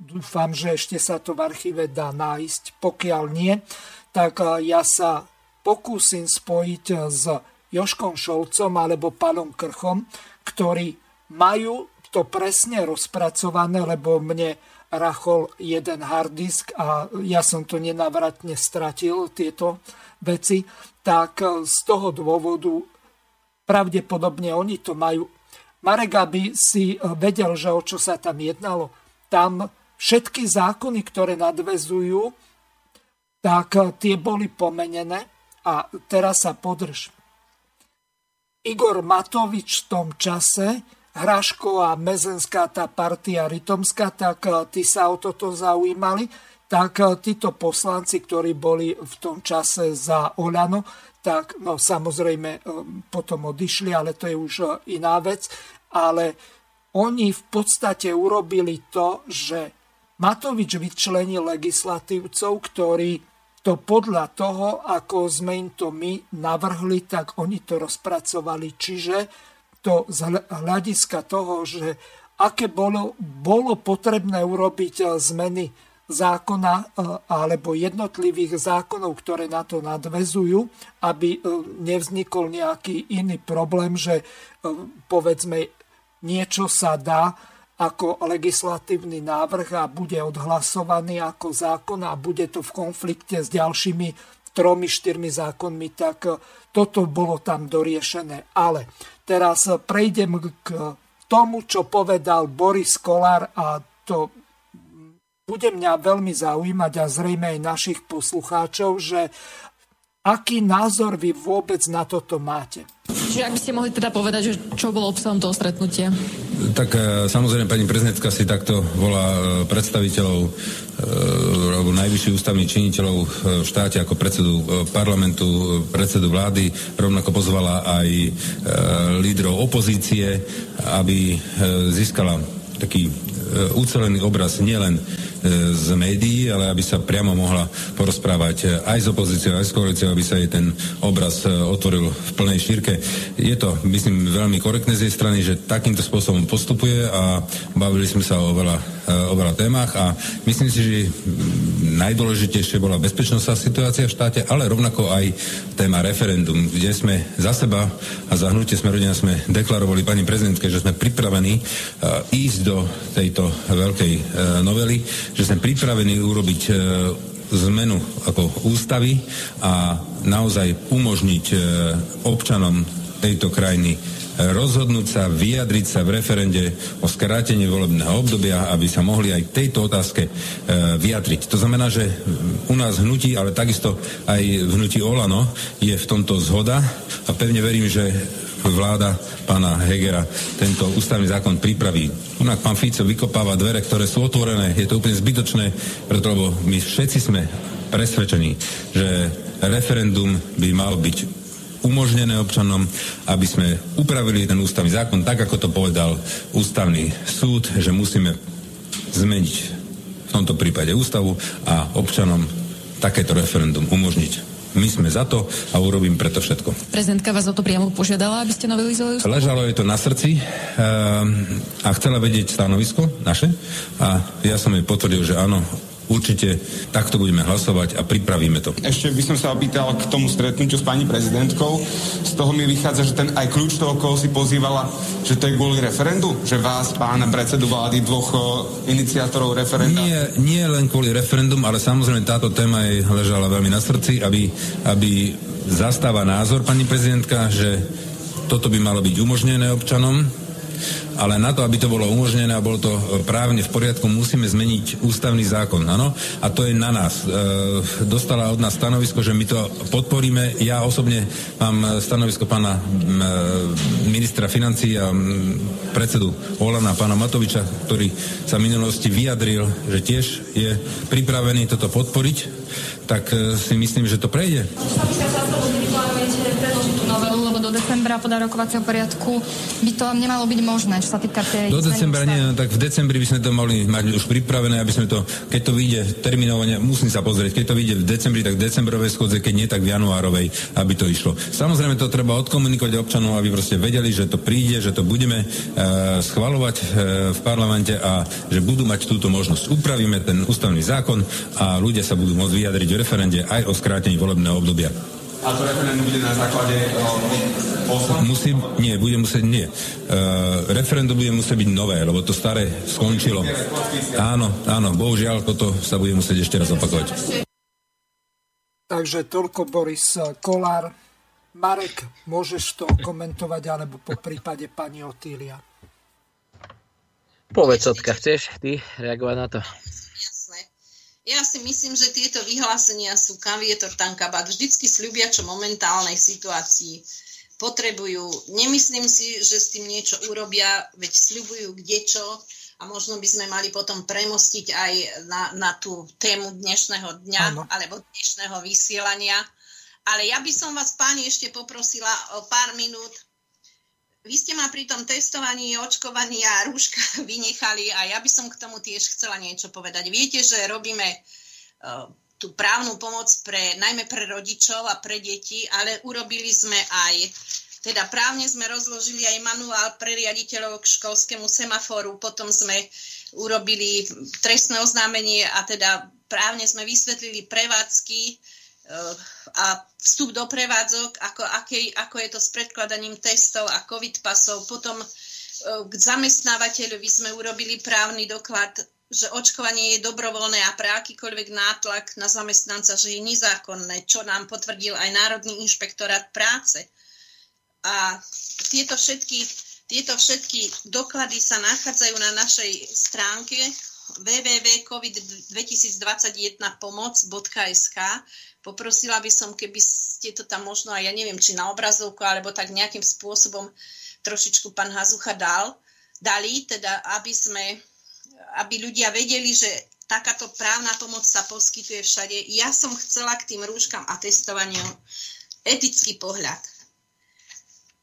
dúfam, že ešte sa to v archíve dá nájsť. Pokiaľ nie, tak eh, ja sa pokúsim spojiť s Joškom Šolcom alebo Palom Krchom, ktorí majú to presne rozpracované, lebo mne rachol jeden harddisk a ja som to nenavratne stratil, tieto veci, tak z toho dôvodu pravdepodobne oni to majú. Marek, aby si vedel, že o čo sa tam jednalo, tam všetky zákony, ktoré nadvezujú, tak tie boli pomenené a teraz sa podrž. Igor Matovič v tom čase Hraško a Mezenská tá partia Rytomská, tak e, tí sa o toto zaujímali, tak e, títo poslanci, ktorí boli v tom čase za Oľano, tak no, samozrejme e, potom odišli, ale to je už iná vec. Ale oni v podstate urobili to, že Matovič vyčlenil legislatívcov, ktorí to podľa toho, ako sme im to my navrhli, tak oni to rozpracovali. Čiže to z hľadiska toho, že aké bolo, bolo potrebné urobiť e, zmeny zákona e, alebo jednotlivých zákonov, ktoré na to nadvezujú, aby e, nevznikol nejaký iný problém, že povedzme niečo sa dá ako legislatívny návrh a bude odhlasovaný ako zákon a bude to v konflikte s ďalšími tromi, štyrmi zákonmi, tak toto bolo tam doriešené. Ale Teraz prejdem k tomu, čo povedal Boris Kolár a to bude mňa veľmi zaujímať a zrejme aj našich poslucháčov, že aký názor vy vôbec na toto máte.
Čiže ak by ste mohli teda povedať, že čo bolo obsahom toho stretnutia?
Tak e, samozrejme pani prezidentka si takto volá e, predstaviteľov e, alebo najvyšších ústavných činiteľov v štáte ako predsedu parlamentu, predsedu vlády, rovnako pozvala aj lídrov opozície, aby získala taký ucelený obraz nielen z médií, ale aby sa priamo mohla porozprávať aj s opozíciou, aj s koalíciou, aby sa jej ten obraz e, otvoril v plnej šírke. Je to, myslím, veľmi korektné z jej strany, že takýmto spôsobom postupuje a bavili sme sa o veľa, e, o veľa témach a myslím si, že najdôležitejšie bola bezpečnostná situácia v štáte, ale rovnako aj téma referendum, kde sme za seba a za hnutie sme rodina sme deklarovali pani prezidentke, že sme pripravení ísť do tejto veľkej novely, že sme pripravení urobiť e, zmenu ako ústavy a naozaj umožniť e, občanom tejto krajiny rozhodnúť sa, vyjadriť sa v referende o skrátení volebného obdobia, aby sa mohli aj tejto otázke e, vyjadriť. To znamená, že u nás hnutí, ale takisto aj v hnutí Olano je v tomto zhoda a pevne verím, že vláda pána Hegera tento ústavný zákon pripraví. Unak pán Fico vykopáva dvere, ktoré sú otvorené. Je to úplne zbytočné, preto lebo my všetci sme presvedčení, že referendum by mal byť umožnené občanom, aby sme upravili ten ústavný zákon tak, ako to povedal ústavný súd, že musíme zmeniť v tomto prípade ústavu a občanom takéto referendum umožniť. My sme za to a urobím preto všetko.
Prezidentka vás o to priamo požiadala, aby ste novelizovali ústavu?
Ležalo je to na srdci um, a chcela vedieť stanovisko naše a ja som jej potvrdil, že áno, určite takto budeme hlasovať a pripravíme to.
Ešte by som sa opýtal k tomu stretnutiu s pani prezidentkou. Z toho mi vychádza, že ten aj kľúč toho, koho si pozývala, že to je kvôli referendu? Že vás, pána predsedu vlády, dvoch o, iniciátorov referenda?
Nie, nie len kvôli referendum, ale samozrejme táto téma jej ležala veľmi na srdci, aby, aby zastáva názor pani prezidentka, že toto by malo byť umožnené občanom, ale na to, aby to bolo umožnené a bolo to e, právne v poriadku, musíme zmeniť ústavný zákon, áno? A to je na nás. E, dostala od nás stanovisko, že my to podporíme. Ja osobne mám stanovisko pána e, ministra financí a predsedu Olana, pána Matoviča, ktorý sa v minulosti vyjadril, že tiež je pripravený toto podporiť, tak e, si myslím, že to prejde
do decembra podľa rokovacieho poriadku by to nemalo byť možné, čo sa týka tej...
Do decembra nie, no, tak v decembri by sme to mali mať už pripravené, aby sme to, keď to vyjde terminovanie, musím sa pozrieť, keď to vyjde v decembri, tak v decembrovej schodze, keď nie, tak v januárovej, aby to išlo. Samozrejme to treba odkomunikovať občanov, aby proste vedeli, že to príde, že to budeme uh, schvalovať uh, v parlamente a že budú mať túto možnosť. Upravíme ten ústavný zákon a ľudia sa budú môcť vyjadriť v referende aj o skrátení volebného obdobia.
A to referendum bude na základe uh,
Musí, nie, bude musieť, nie. Uh, referendum bude musieť byť nové, lebo to staré skončilo. Áno, áno, bohužiaľ, toto sa bude musieť ešte raz opakovať.
Takže toľko Boris Kolár. Marek, môžeš to komentovať, alebo po prípade pani Otília.
Povedz, Otka, chceš ty reagovať na to?
Ja si myslím, že tieto vyhlásenia sú kam vietor, tam kabát. Vždycky sľubia, čo momentálnej situácii potrebujú. Nemyslím si, že s tým niečo urobia, veď sľubujú kdečo a možno by sme mali potom premostiť aj na, na tú tému dnešného dňa ano. alebo dnešného vysielania. Ale ja by som vás, páni, ešte poprosila o pár minút vy ste ma pri tom testovaní, očkovaní a rúška [laughs] vynechali a ja by som k tomu tiež chcela niečo povedať. Viete, že robíme uh, tú právnu pomoc pre, najmä pre rodičov a pre deti, ale urobili sme aj, teda právne sme rozložili aj manuál pre riaditeľov k školskému semaforu, potom sme urobili trestné oznámenie a teda právne sme vysvetlili prevádzky, a vstup do prevádzok, ako, akej, ako je to s predkladaním testov a covid pasov. Potom e, k zamestnávateľovi sme urobili právny doklad, že očkovanie je dobrovoľné a pre akýkoľvek nátlak na zamestnanca, že je nezákonné, čo nám potvrdil aj Národný inšpektorát práce. A tieto všetky, tieto všetky doklady sa nachádzajú na našej stránke www.covid2021pomoc.sk Poprosila by som, keby ste to tam možno aj, ja neviem, či na obrazovku, alebo tak nejakým spôsobom trošičku pán Hazucha dal, dali, teda aby sme, aby ľudia vedeli, že takáto právna pomoc sa poskytuje všade. Ja som chcela k tým rúškam a testovaniu etický pohľad.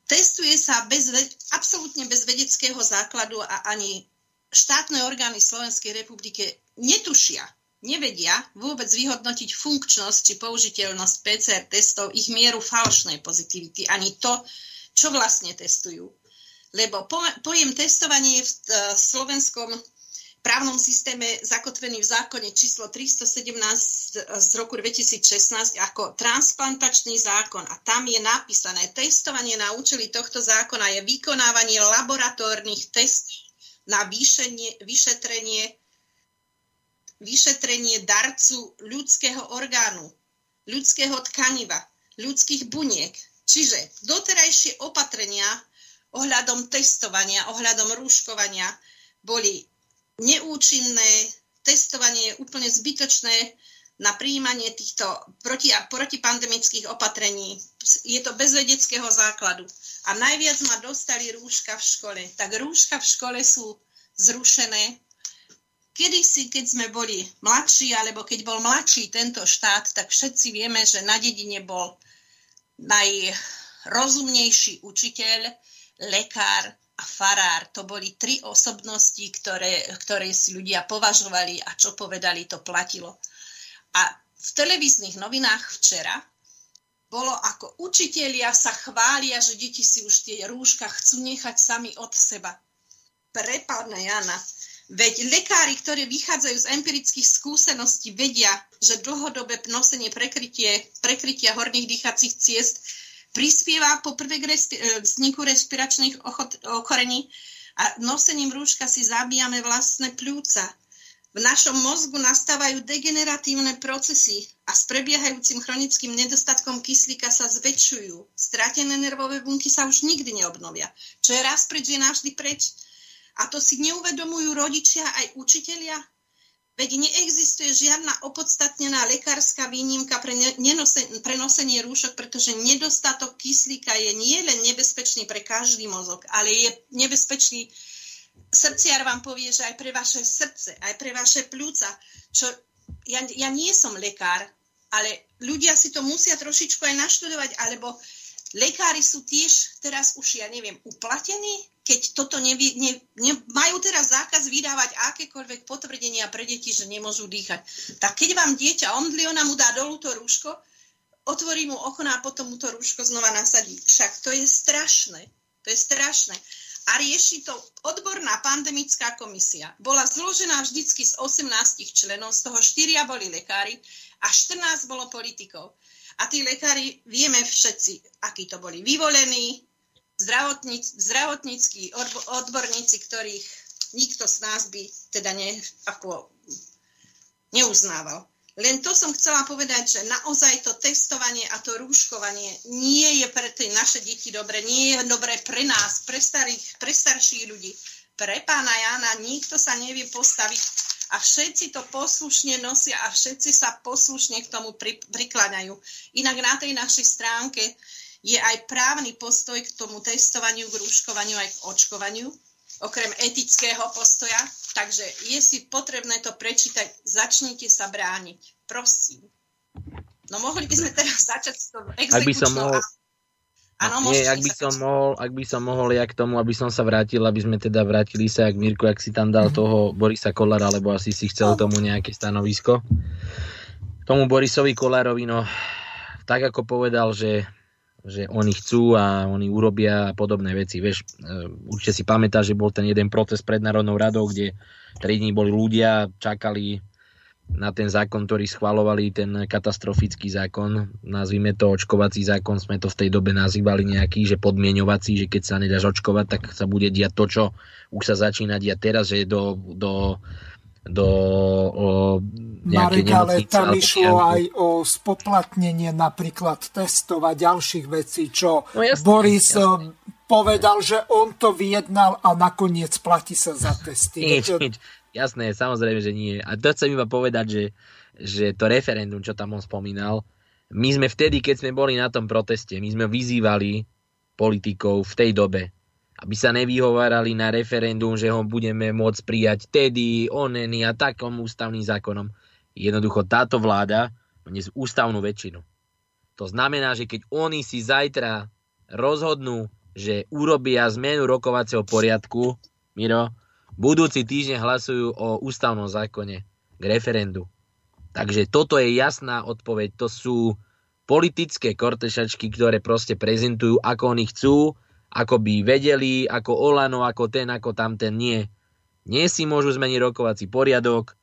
Testuje sa bez, absolútne bez vedeckého základu a ani štátne orgány Slovenskej republiky netušia, nevedia vôbec vyhodnotiť funkčnosť či použiteľnosť PCR testov, ich mieru falošnej pozitivity, ani to, čo vlastne testujú. Lebo pojem testovanie je v e, slovenskom právnom systéme zakotvený v zákone číslo 317 z roku 2016 ako transplantačný zákon a tam je napísané, testovanie na účely tohto zákona je vykonávanie laboratórnych testov na vyšenie, vyšetrenie vyšetrenie darcu ľudského orgánu, ľudského tkaniva, ľudských buniek. Čiže doterajšie opatrenia ohľadom testovania, ohľadom rúškovania boli neúčinné, testovanie je úplne zbytočné na príjmanie týchto proti, protipandemických opatrení. Je to bez vedeckého základu. A najviac ma dostali rúška v škole. Tak rúška v škole sú zrušené, Kedy si, keď sme boli mladší, alebo keď bol mladší tento štát, tak všetci vieme, že na dedine bol najrozumnejší učiteľ, lekár a farár. To boli tri osobnosti, ktoré, ktoré si ľudia považovali a čo povedali, to platilo. A v televíznych novinách včera bolo ako učitelia sa chvália, že deti si už tie rúška chcú nechať sami od seba. Prepadne Jana, Veď lekári, ktorí vychádzajú z empirických skúseností, vedia, že dlhodobé nosenie prekrytie, prekrytia horných dýchacích ciest prispieva poprvé k respi- e, vzniku respiračných ochorení a nosením rúška si zabíjame vlastné pľúca. V našom mozgu nastávajú degeneratívne procesy a s prebiehajúcim chronickým nedostatkom kyslíka sa zväčšujú. Stratené nervové bunky sa už nikdy neobnovia. Čo je raz preč, je navždy preč a to si neuvedomujú rodičia aj učitelia? Veď neexistuje žiadna opodstatnená lekárska výnimka pre prenosenie rúšok, pretože nedostatok kyslíka je nie len nebezpečný pre každý mozog, ale je nebezpečný srdciar vám povie, že aj pre vaše srdce, aj pre vaše plúca. Čo, ja, ja nie som lekár, ale ľudia si to musia trošičku aj naštudovať, alebo lekári sú tiež teraz už, ja neviem, uplatení keď toto nevy, ne, ne, majú teraz zákaz vydávať akékoľvek potvrdenia pre deti, že nemôžu dýchať. Tak keď vám dieťa omdli, ona mu dá dolu to rúško, otvorí mu okno a potom mu to rúško znova nasadí. Však to je strašné. To je strašné. A rieši to odborná pandemická komisia. Bola zložená vždycky z 18 členov, z toho 4 boli lekári a 14 bolo politikov. A tí lekári, vieme všetci, akí to boli vyvolení, zdravotníc, zdravotníckí odborníci, ktorých nikto z nás by teda ne, ako neuznával. Len to som chcela povedať, že naozaj to testovanie a to rúškovanie nie je pre tie naše deti dobre, nie je dobre pre nás, pre, starých, pre starších ľudí. Pre pána Jana nikto sa nevie postaviť a všetci to poslušne nosia a všetci sa poslušne k tomu pri, prikladajú. Inak na tej našej stránke je aj právny postoj k tomu testovaniu, k rúškovaniu aj k očkovaniu okrem etického postoja. Takže je si potrebné to prečítať, začnite sa brániť. Prosím. No mohli by sme teraz začať s tou exekučnou... Ak by som mohol...
Áno, Nie, ak by, som mohol, ak by som mohol ja k tomu, aby som sa vrátil, aby sme teda vrátili sa, ak Mirko, ak si tam dal mm-hmm. toho Borisa Kolára, alebo asi si chcel tomu nejaké stanovisko. Tomu Borisovi Kolárovi, no, tak ako povedal, že že oni chcú a oni urobia podobné veci. Vieš, e, určite si pamätáš, že bol ten jeden protest pred Národnou radou, kde 3 dní boli ľudia, čakali na ten zákon, ktorý schvalovali, ten katastrofický zákon, nazvime to očkovací zákon, sme to v tej dobe nazývali nejaký, že podmienovací, že keď sa nedáš očkovať, tak sa bude diať to, čo už sa začína diať teraz, že do, do do o,
Marek, ale tam išlo aj o spoplatnenie napríklad testov a ďalších vecí, čo no, jasný, Boris jasný. povedal, že on to vyjednal a nakoniec platí sa za testy.
Nič, nič. Jasné, samozrejme, že nie. A to chcem iba povedať, že, že to referendum, čo tam on spomínal, my sme vtedy, keď sme boli na tom proteste, my sme vyzývali politikov v tej dobe, aby sa nevyhovárali na referendum, že ho budeme môcť prijať tedy, oneny a takom ústavným zákonom. Jednoducho táto vláda dnes ústavnú väčšinu. To znamená, že keď oni si zajtra rozhodnú, že urobia zmenu rokovacieho poriadku, Miro, budúci týždeň hlasujú o ústavnom zákone k referendu. Takže toto je jasná odpoveď. To sú politické kortešačky, ktoré proste prezentujú, ako oni chcú, ako by vedeli, ako Olano, ako ten, ako tamten. Nie. Nie si môžu zmeniť rokovací poriadok,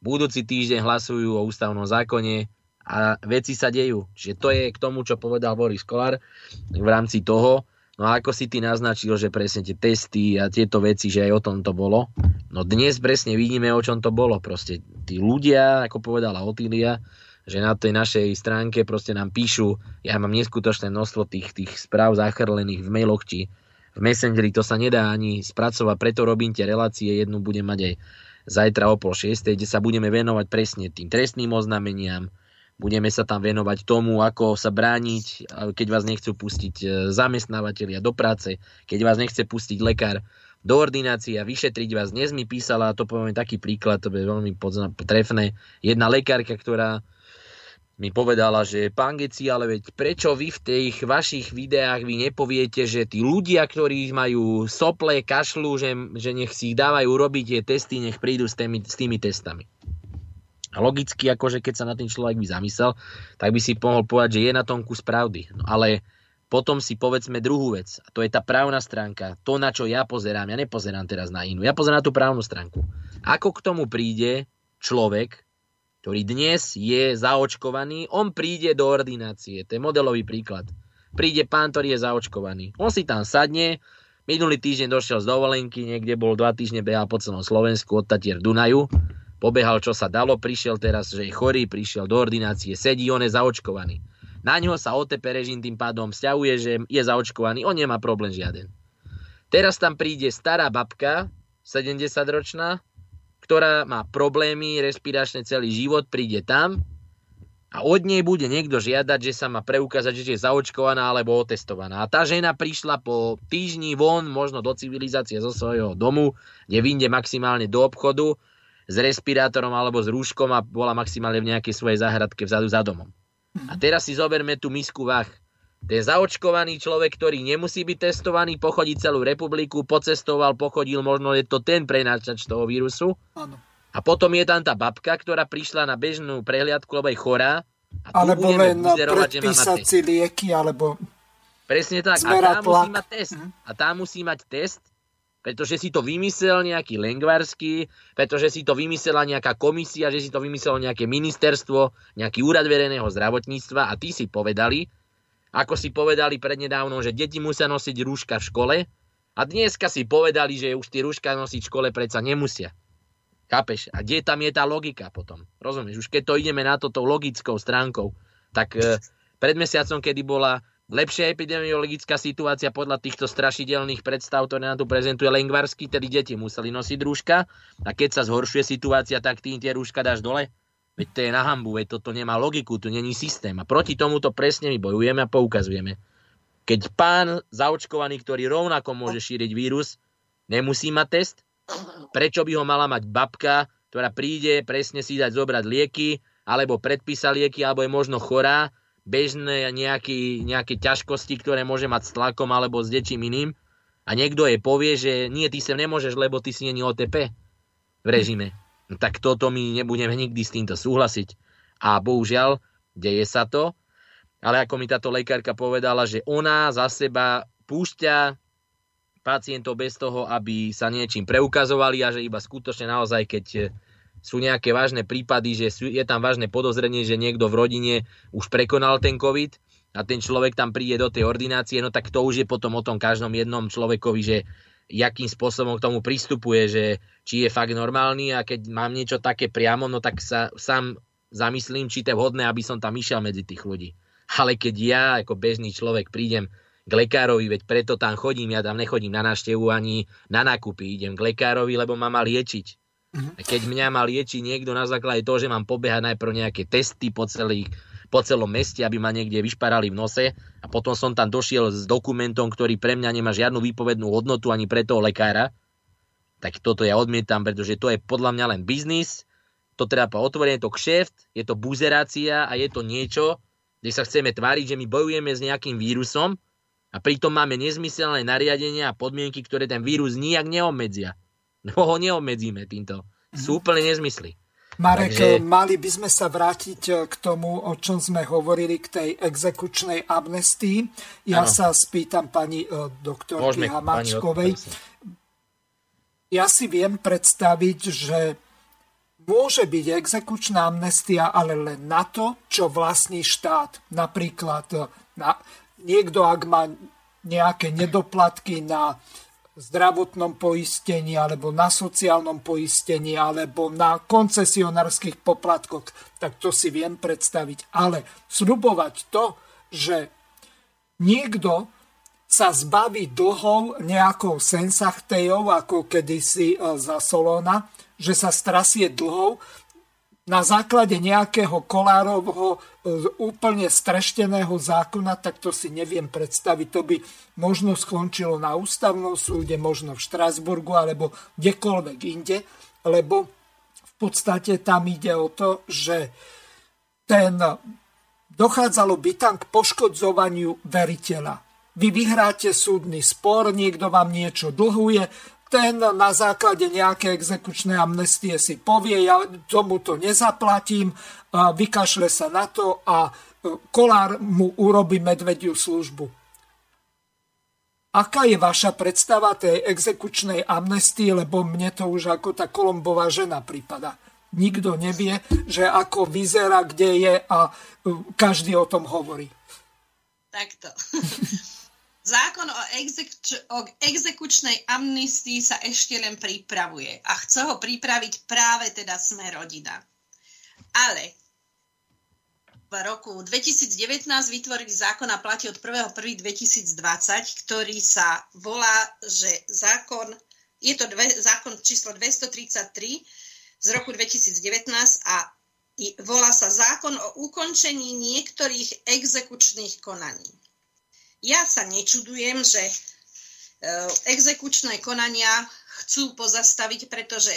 budúci týždeň hlasujú o ústavnom zákone a veci sa dejú. Čiže to je k tomu, čo povedal Boris Kolár v rámci toho. No a ako si ty naznačil, že presne tie testy a tieto veci, že aj o tom to bolo. No dnes presne vidíme, o čom to bolo. Proste tí ľudia, ako povedala Otília, že na tej našej stránke proste nám píšu, ja mám neskutočné množstvo tých, tých správ zachrlených v mailoch či v Messengeri, to sa nedá ani spracovať, preto robím tie relácie, jednu budem mať aj zajtra o pol šiestej, kde sa budeme venovať presne tým trestným oznameniam, budeme sa tam venovať tomu, ako sa brániť, keď vás nechcú pustiť e, zamestnávateľia do práce, keď vás nechce pustiť lekár do ordinácie a vyšetriť vás. Dnes mi písala, to poviem taký príklad, to je veľmi trefné, jedna lekárka, ktorá mi povedala, že pán Geci, ale veď prečo vy v tých vašich videách vy nepoviete, že tí ľudia, ktorí majú sople, kašľu, že, že nech si ich dávajú robiť tie testy, nech prídu s tými, s tými testami. Logicky, akože keď sa na ten človek by zamyslel, tak by si mohol povedať, že je na tom kus pravdy. No ale potom si povedzme druhú vec. A to je tá právna stránka. To, na čo ja pozerám. Ja nepozerám teraz na inú. Ja pozerám na tú právnu stránku. Ako k tomu príde človek, ktorý dnes je zaočkovaný, on príde do ordinácie. To je modelový príklad. Príde pán, ktorý je zaočkovaný. On si tam sadne, minulý týždeň došiel z dovolenky, niekde bol dva týždne behal po celom Slovensku od Tatier Dunaju, pobehal čo sa dalo, prišiel teraz, že je chorý, prišiel do ordinácie, sedí, on je zaočkovaný. Na ňo sa OTP režim tým pádom vzťahuje, že je zaočkovaný, on nemá problém žiaden. Teraz tam príde stará babka, 70-ročná, ktorá má problémy respiračné celý život, príde tam a od nej bude niekto žiadať, že sa má preukázať, že je zaočkovaná alebo otestovaná. A tá žena prišla po týždni von, možno do civilizácie zo svojho domu, kde vyjde maximálne do obchodu s respirátorom alebo s rúškom a bola maximálne v nejakej svojej záhradke vzadu za domom. A teraz si zoberme tú misku vach. Je zaočkovaný človek, ktorý nemusí byť testovaný, pochodí celú republiku, pocestoval, pochodil, možno je to ten prenáčač toho vírusu.
Áno.
A potom je tam tá babka, ktorá prišla na bežnú prehliadku, lebo je chorá.
A alebo len predpísať si lieky, alebo
Presne tak. A tá musí mať test. Mhm. A tá musí mať test pretože si to vymyslel nejaký Lengvarský, pretože si to vymyslela nejaká komisia, že si to vymyslelo nejaké ministerstvo, nejaký úrad verejného zdravotníctva a tí si povedali, ako si povedali prednedávno, že deti musia nosiť rúška v škole a dneska si povedali, že už tie rúška nosiť v škole predsa nemusia. Chápeš? A kde tam je tá logika potom? Rozumieš? Už keď to ideme na to tou logickou stránkou, tak e, pred mesiacom, kedy bola lepšia epidemiologická situácia podľa týchto strašidelných predstav, ktoré nám tu prezentuje Lengvarsky, tedy deti museli nosiť rúška a keď sa zhoršuje situácia, tak tým tie rúška dáš dole. Veď to je na hambu, veď toto nemá logiku, tu není systém. A proti tomuto presne my bojujeme a poukazujeme. Keď pán zaočkovaný, ktorý rovnako môže šíriť vírus, nemusí mať test, prečo by ho mala mať babka, ktorá príde presne si dať zobrať lieky, alebo predpísa lieky, alebo je možno chorá, bežné nejaké, nejaké ťažkosti, ktoré môže mať s tlakom alebo s dečím iným a niekto jej povie, že nie, ty sem nemôžeš, lebo ty si není OTP v režime. Tak toto my nebudeme nikdy s týmto súhlasiť. A bohužiaľ, deje sa to, ale ako mi táto lekárka povedala, že ona za seba púšťa pacientov bez toho, aby sa niečím preukazovali a že iba skutočne naozaj, keď sú nejaké vážne prípady, že je tam vážne podozrenie, že niekto v rodine už prekonal ten COVID a ten človek tam príde do tej ordinácie, no tak to už je potom o tom každom jednom človekovi, že jakým spôsobom k tomu pristupuje, že či je fakt normálny a keď mám niečo také priamo, no tak sa sám zamyslím, či to je vhodné, aby som tam išiel medzi tých ľudí. Ale keď ja ako bežný človek prídem k lekárovi, veď preto tam chodím, ja tam nechodím na návštevu ani na nákupy, idem k lekárovi, lebo ma má liečiť. Uh-huh. Keď mňa mal liečiť niekto na základe toho, že mám pobehať najprv nejaké testy po, celý, po celom meste, aby ma niekde vyšparali v nose a potom som tam došiel s dokumentom, ktorý pre mňa nemá žiadnu výpovednú hodnotu ani pre toho lekára, tak toto ja odmietam, pretože to je podľa mňa len biznis, to treba po otvorenie, to kšeft, je to buzerácia a je to niečo, kde sa chceme tváriť, že my bojujeme s nejakým vírusom a pritom máme nezmyselné nariadenia a podmienky, ktoré ten vírus nijak neobmedzia. No [laughs] ho neobmedzíme týmto. Sú úplne nezmysly.
Marek, Takže... mali by sme sa vrátiť eh, k tomu, o čom sme hovorili, k tej exekučnej amnestii. Ja ano. sa spýtam pani uh, doktorky Môžeme, Hamáčkovej. Pani ja si viem predstaviť, že môže byť exekučná amnestia, ale len na to, čo vlastní štát. Napríklad eh, na, niekto, ak má nejaké nedoplatky na uh, zdravotnom poistení alebo na sociálnom poistení alebo na koncesionárskych poplatkoch, tak to si viem predstaviť. Ale slubovať to, že niekto sa zbaví dlhov nejakou sensachtejou, ako kedysi e, za Solona, že sa strasie dlhov, na základe nejakého kolárovho e, úplne strešteného zákona, tak to si neviem predstaviť. To by možno skončilo na ústavnom súde, možno v Štrasburgu alebo kdekoľvek inde, lebo v podstate tam ide o to, že ten dochádzalo by tam k poškodzovaniu veriteľa. Vy vyhráte súdny spor, niekto vám niečo dlhuje, ten na základe nejakej exekučnej amnestie si povie, ja tomuto nezaplatím, vykašle sa na to a e, kolár mu urobí medvediu službu. Aká je vaša predstava tej exekučnej amnestie, lebo mne to už ako tá Kolombová žena prípada. Nikto nevie, že ako vyzerá, kde je a e, každý o tom hovorí.
Takto. [laughs] Zákon o, exekuč- o exekučnej amnistii sa ešte len pripravuje a chce ho pripraviť práve teda sme rodina. Ale v roku 2019 vytvorili zákon a platí od 1.1.2020, ktorý sa volá, že zákon, je to dve, zákon číslo 233 z roku 2019 a volá sa zákon o ukončení niektorých exekučných konaní. Ja sa nečudujem, že e, exekučné konania chcú pozastaviť, pretože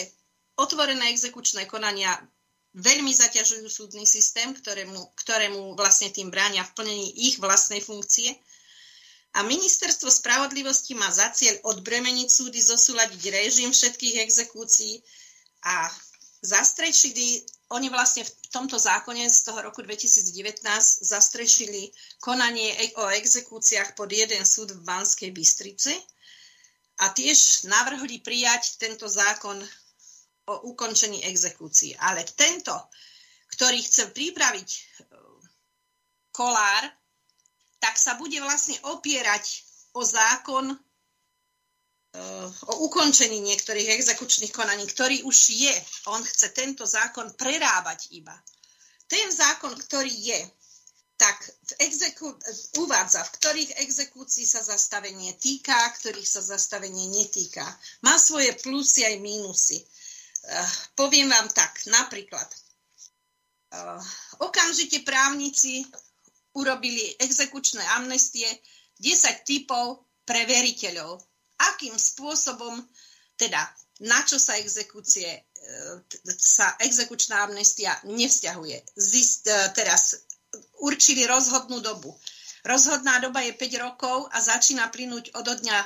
otvorené exekučné konania veľmi zaťažujú súdny systém, ktorému, ktorému vlastne tým bránia v plnení ich vlastnej funkcie. A ministerstvo spravodlivosti má za cieľ odbremeniť súdy, zosúľadiť režim všetkých exekúcií a zastrečili oni vlastne v tomto zákone z toho roku 2019 zastrešili konanie e- o exekúciách pod jeden súd v Banskej Bystrici a tiež navrhli prijať tento zákon o ukončení exekúcií. Ale tento, ktorý chce pripraviť e, kolár, tak sa bude vlastne opierať o zákon o ukončení niektorých exekučných konaní, ktorý už je. On chce tento zákon prerábať iba. Ten zákon, ktorý je, tak v exeku- uvádza, v ktorých exekúcií sa zastavenie týka, ktorých sa zastavenie netýka. Má svoje plusy aj mínusy. Uh, poviem vám tak, napríklad, uh, okamžite právnici urobili exekučné amnestie 10 typov pre veriteľov akým spôsobom, teda na čo sa exekúcie, e, sa exekučná amnestia nevzťahuje. Zist, e, teraz určili rozhodnú dobu. Rozhodná doba je 5 rokov a začína plynúť od dňa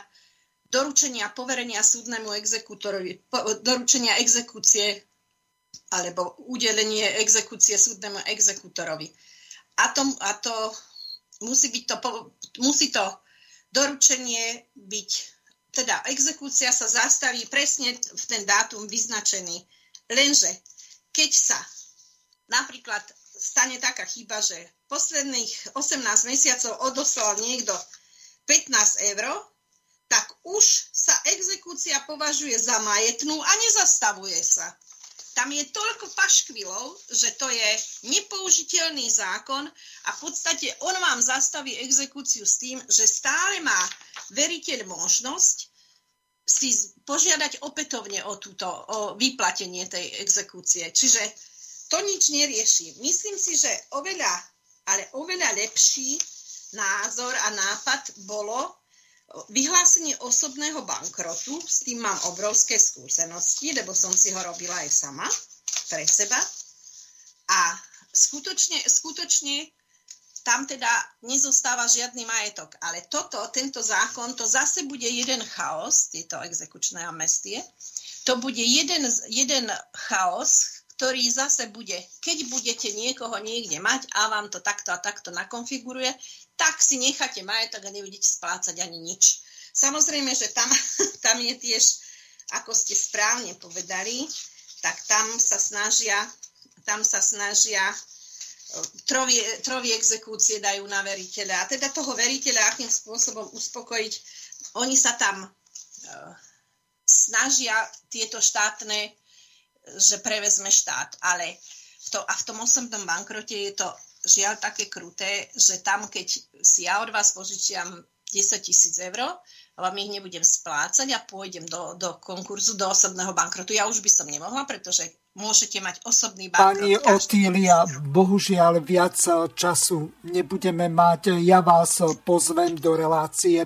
doručenia poverenia súdnemu exekútorovi, doručenia exekúcie alebo udelenie exekúcie súdnemu exekútorovi. A to, a to musí, byť to, musí to doručenie byť teda exekúcia sa zastaví presne v ten dátum vyznačený. Lenže keď sa napríklad stane taká chyba, že posledných 18 mesiacov odoslal niekto 15 eur, tak už sa exekúcia považuje za majetnú a nezastavuje sa. Tam je toľko paškvilov, že to je nepoužiteľný zákon a v podstate on vám zastaví exekúciu s tým, že stále má veriteľ možnosť si požiadať opätovne o, túto, o vyplatenie tej exekúcie. Čiže to nič nerieši. Myslím si, že oveľa, ale oveľa lepší názor a nápad bolo vyhlásenie osobného bankrotu, s tým mám obrovské skúsenosti, lebo som si ho robila aj sama pre seba. A skutočne, skutočne tam teda nezostáva žiadny majetok. Ale toto, tento zákon, to zase bude jeden chaos, tieto exekučné amnestie. To bude jeden, jeden chaos, ktorý zase bude, keď budete niekoho niekde mať a vám to takto a takto nakonfiguruje, tak si necháte majetok a nebudete splácať ani nič. Samozrejme, že tam, [laughs] tam je tiež, ako ste správne povedali, tak tam sa snažia, tam sa snažia trovie, trovie exekúcie dajú na veriteľa. A teda toho veriteľa akým spôsobom uspokojiť, oni sa tam uh, snažia tieto štátne, že prevezme štát. Ale v to, a v tom osobnom bankrote je to žiaľ také kruté, že tam, keď si ja od vás požičiam 10 tisíc eur, vám ich nebudem splácať a pôjdem do, do konkurzu, do osobného bankrotu. Ja už by som nemohla, pretože môžete mať osobný bankrot.
Pani Otília, bohužiaľ viac času nebudeme mať. Ja vás pozvem do relácie.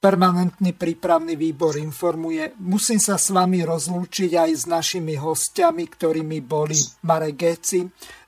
Permanentný prípravný výbor informuje. Musím sa s vami rozlúčiť aj s našimi hostiami, ktorými boli Marek Geci,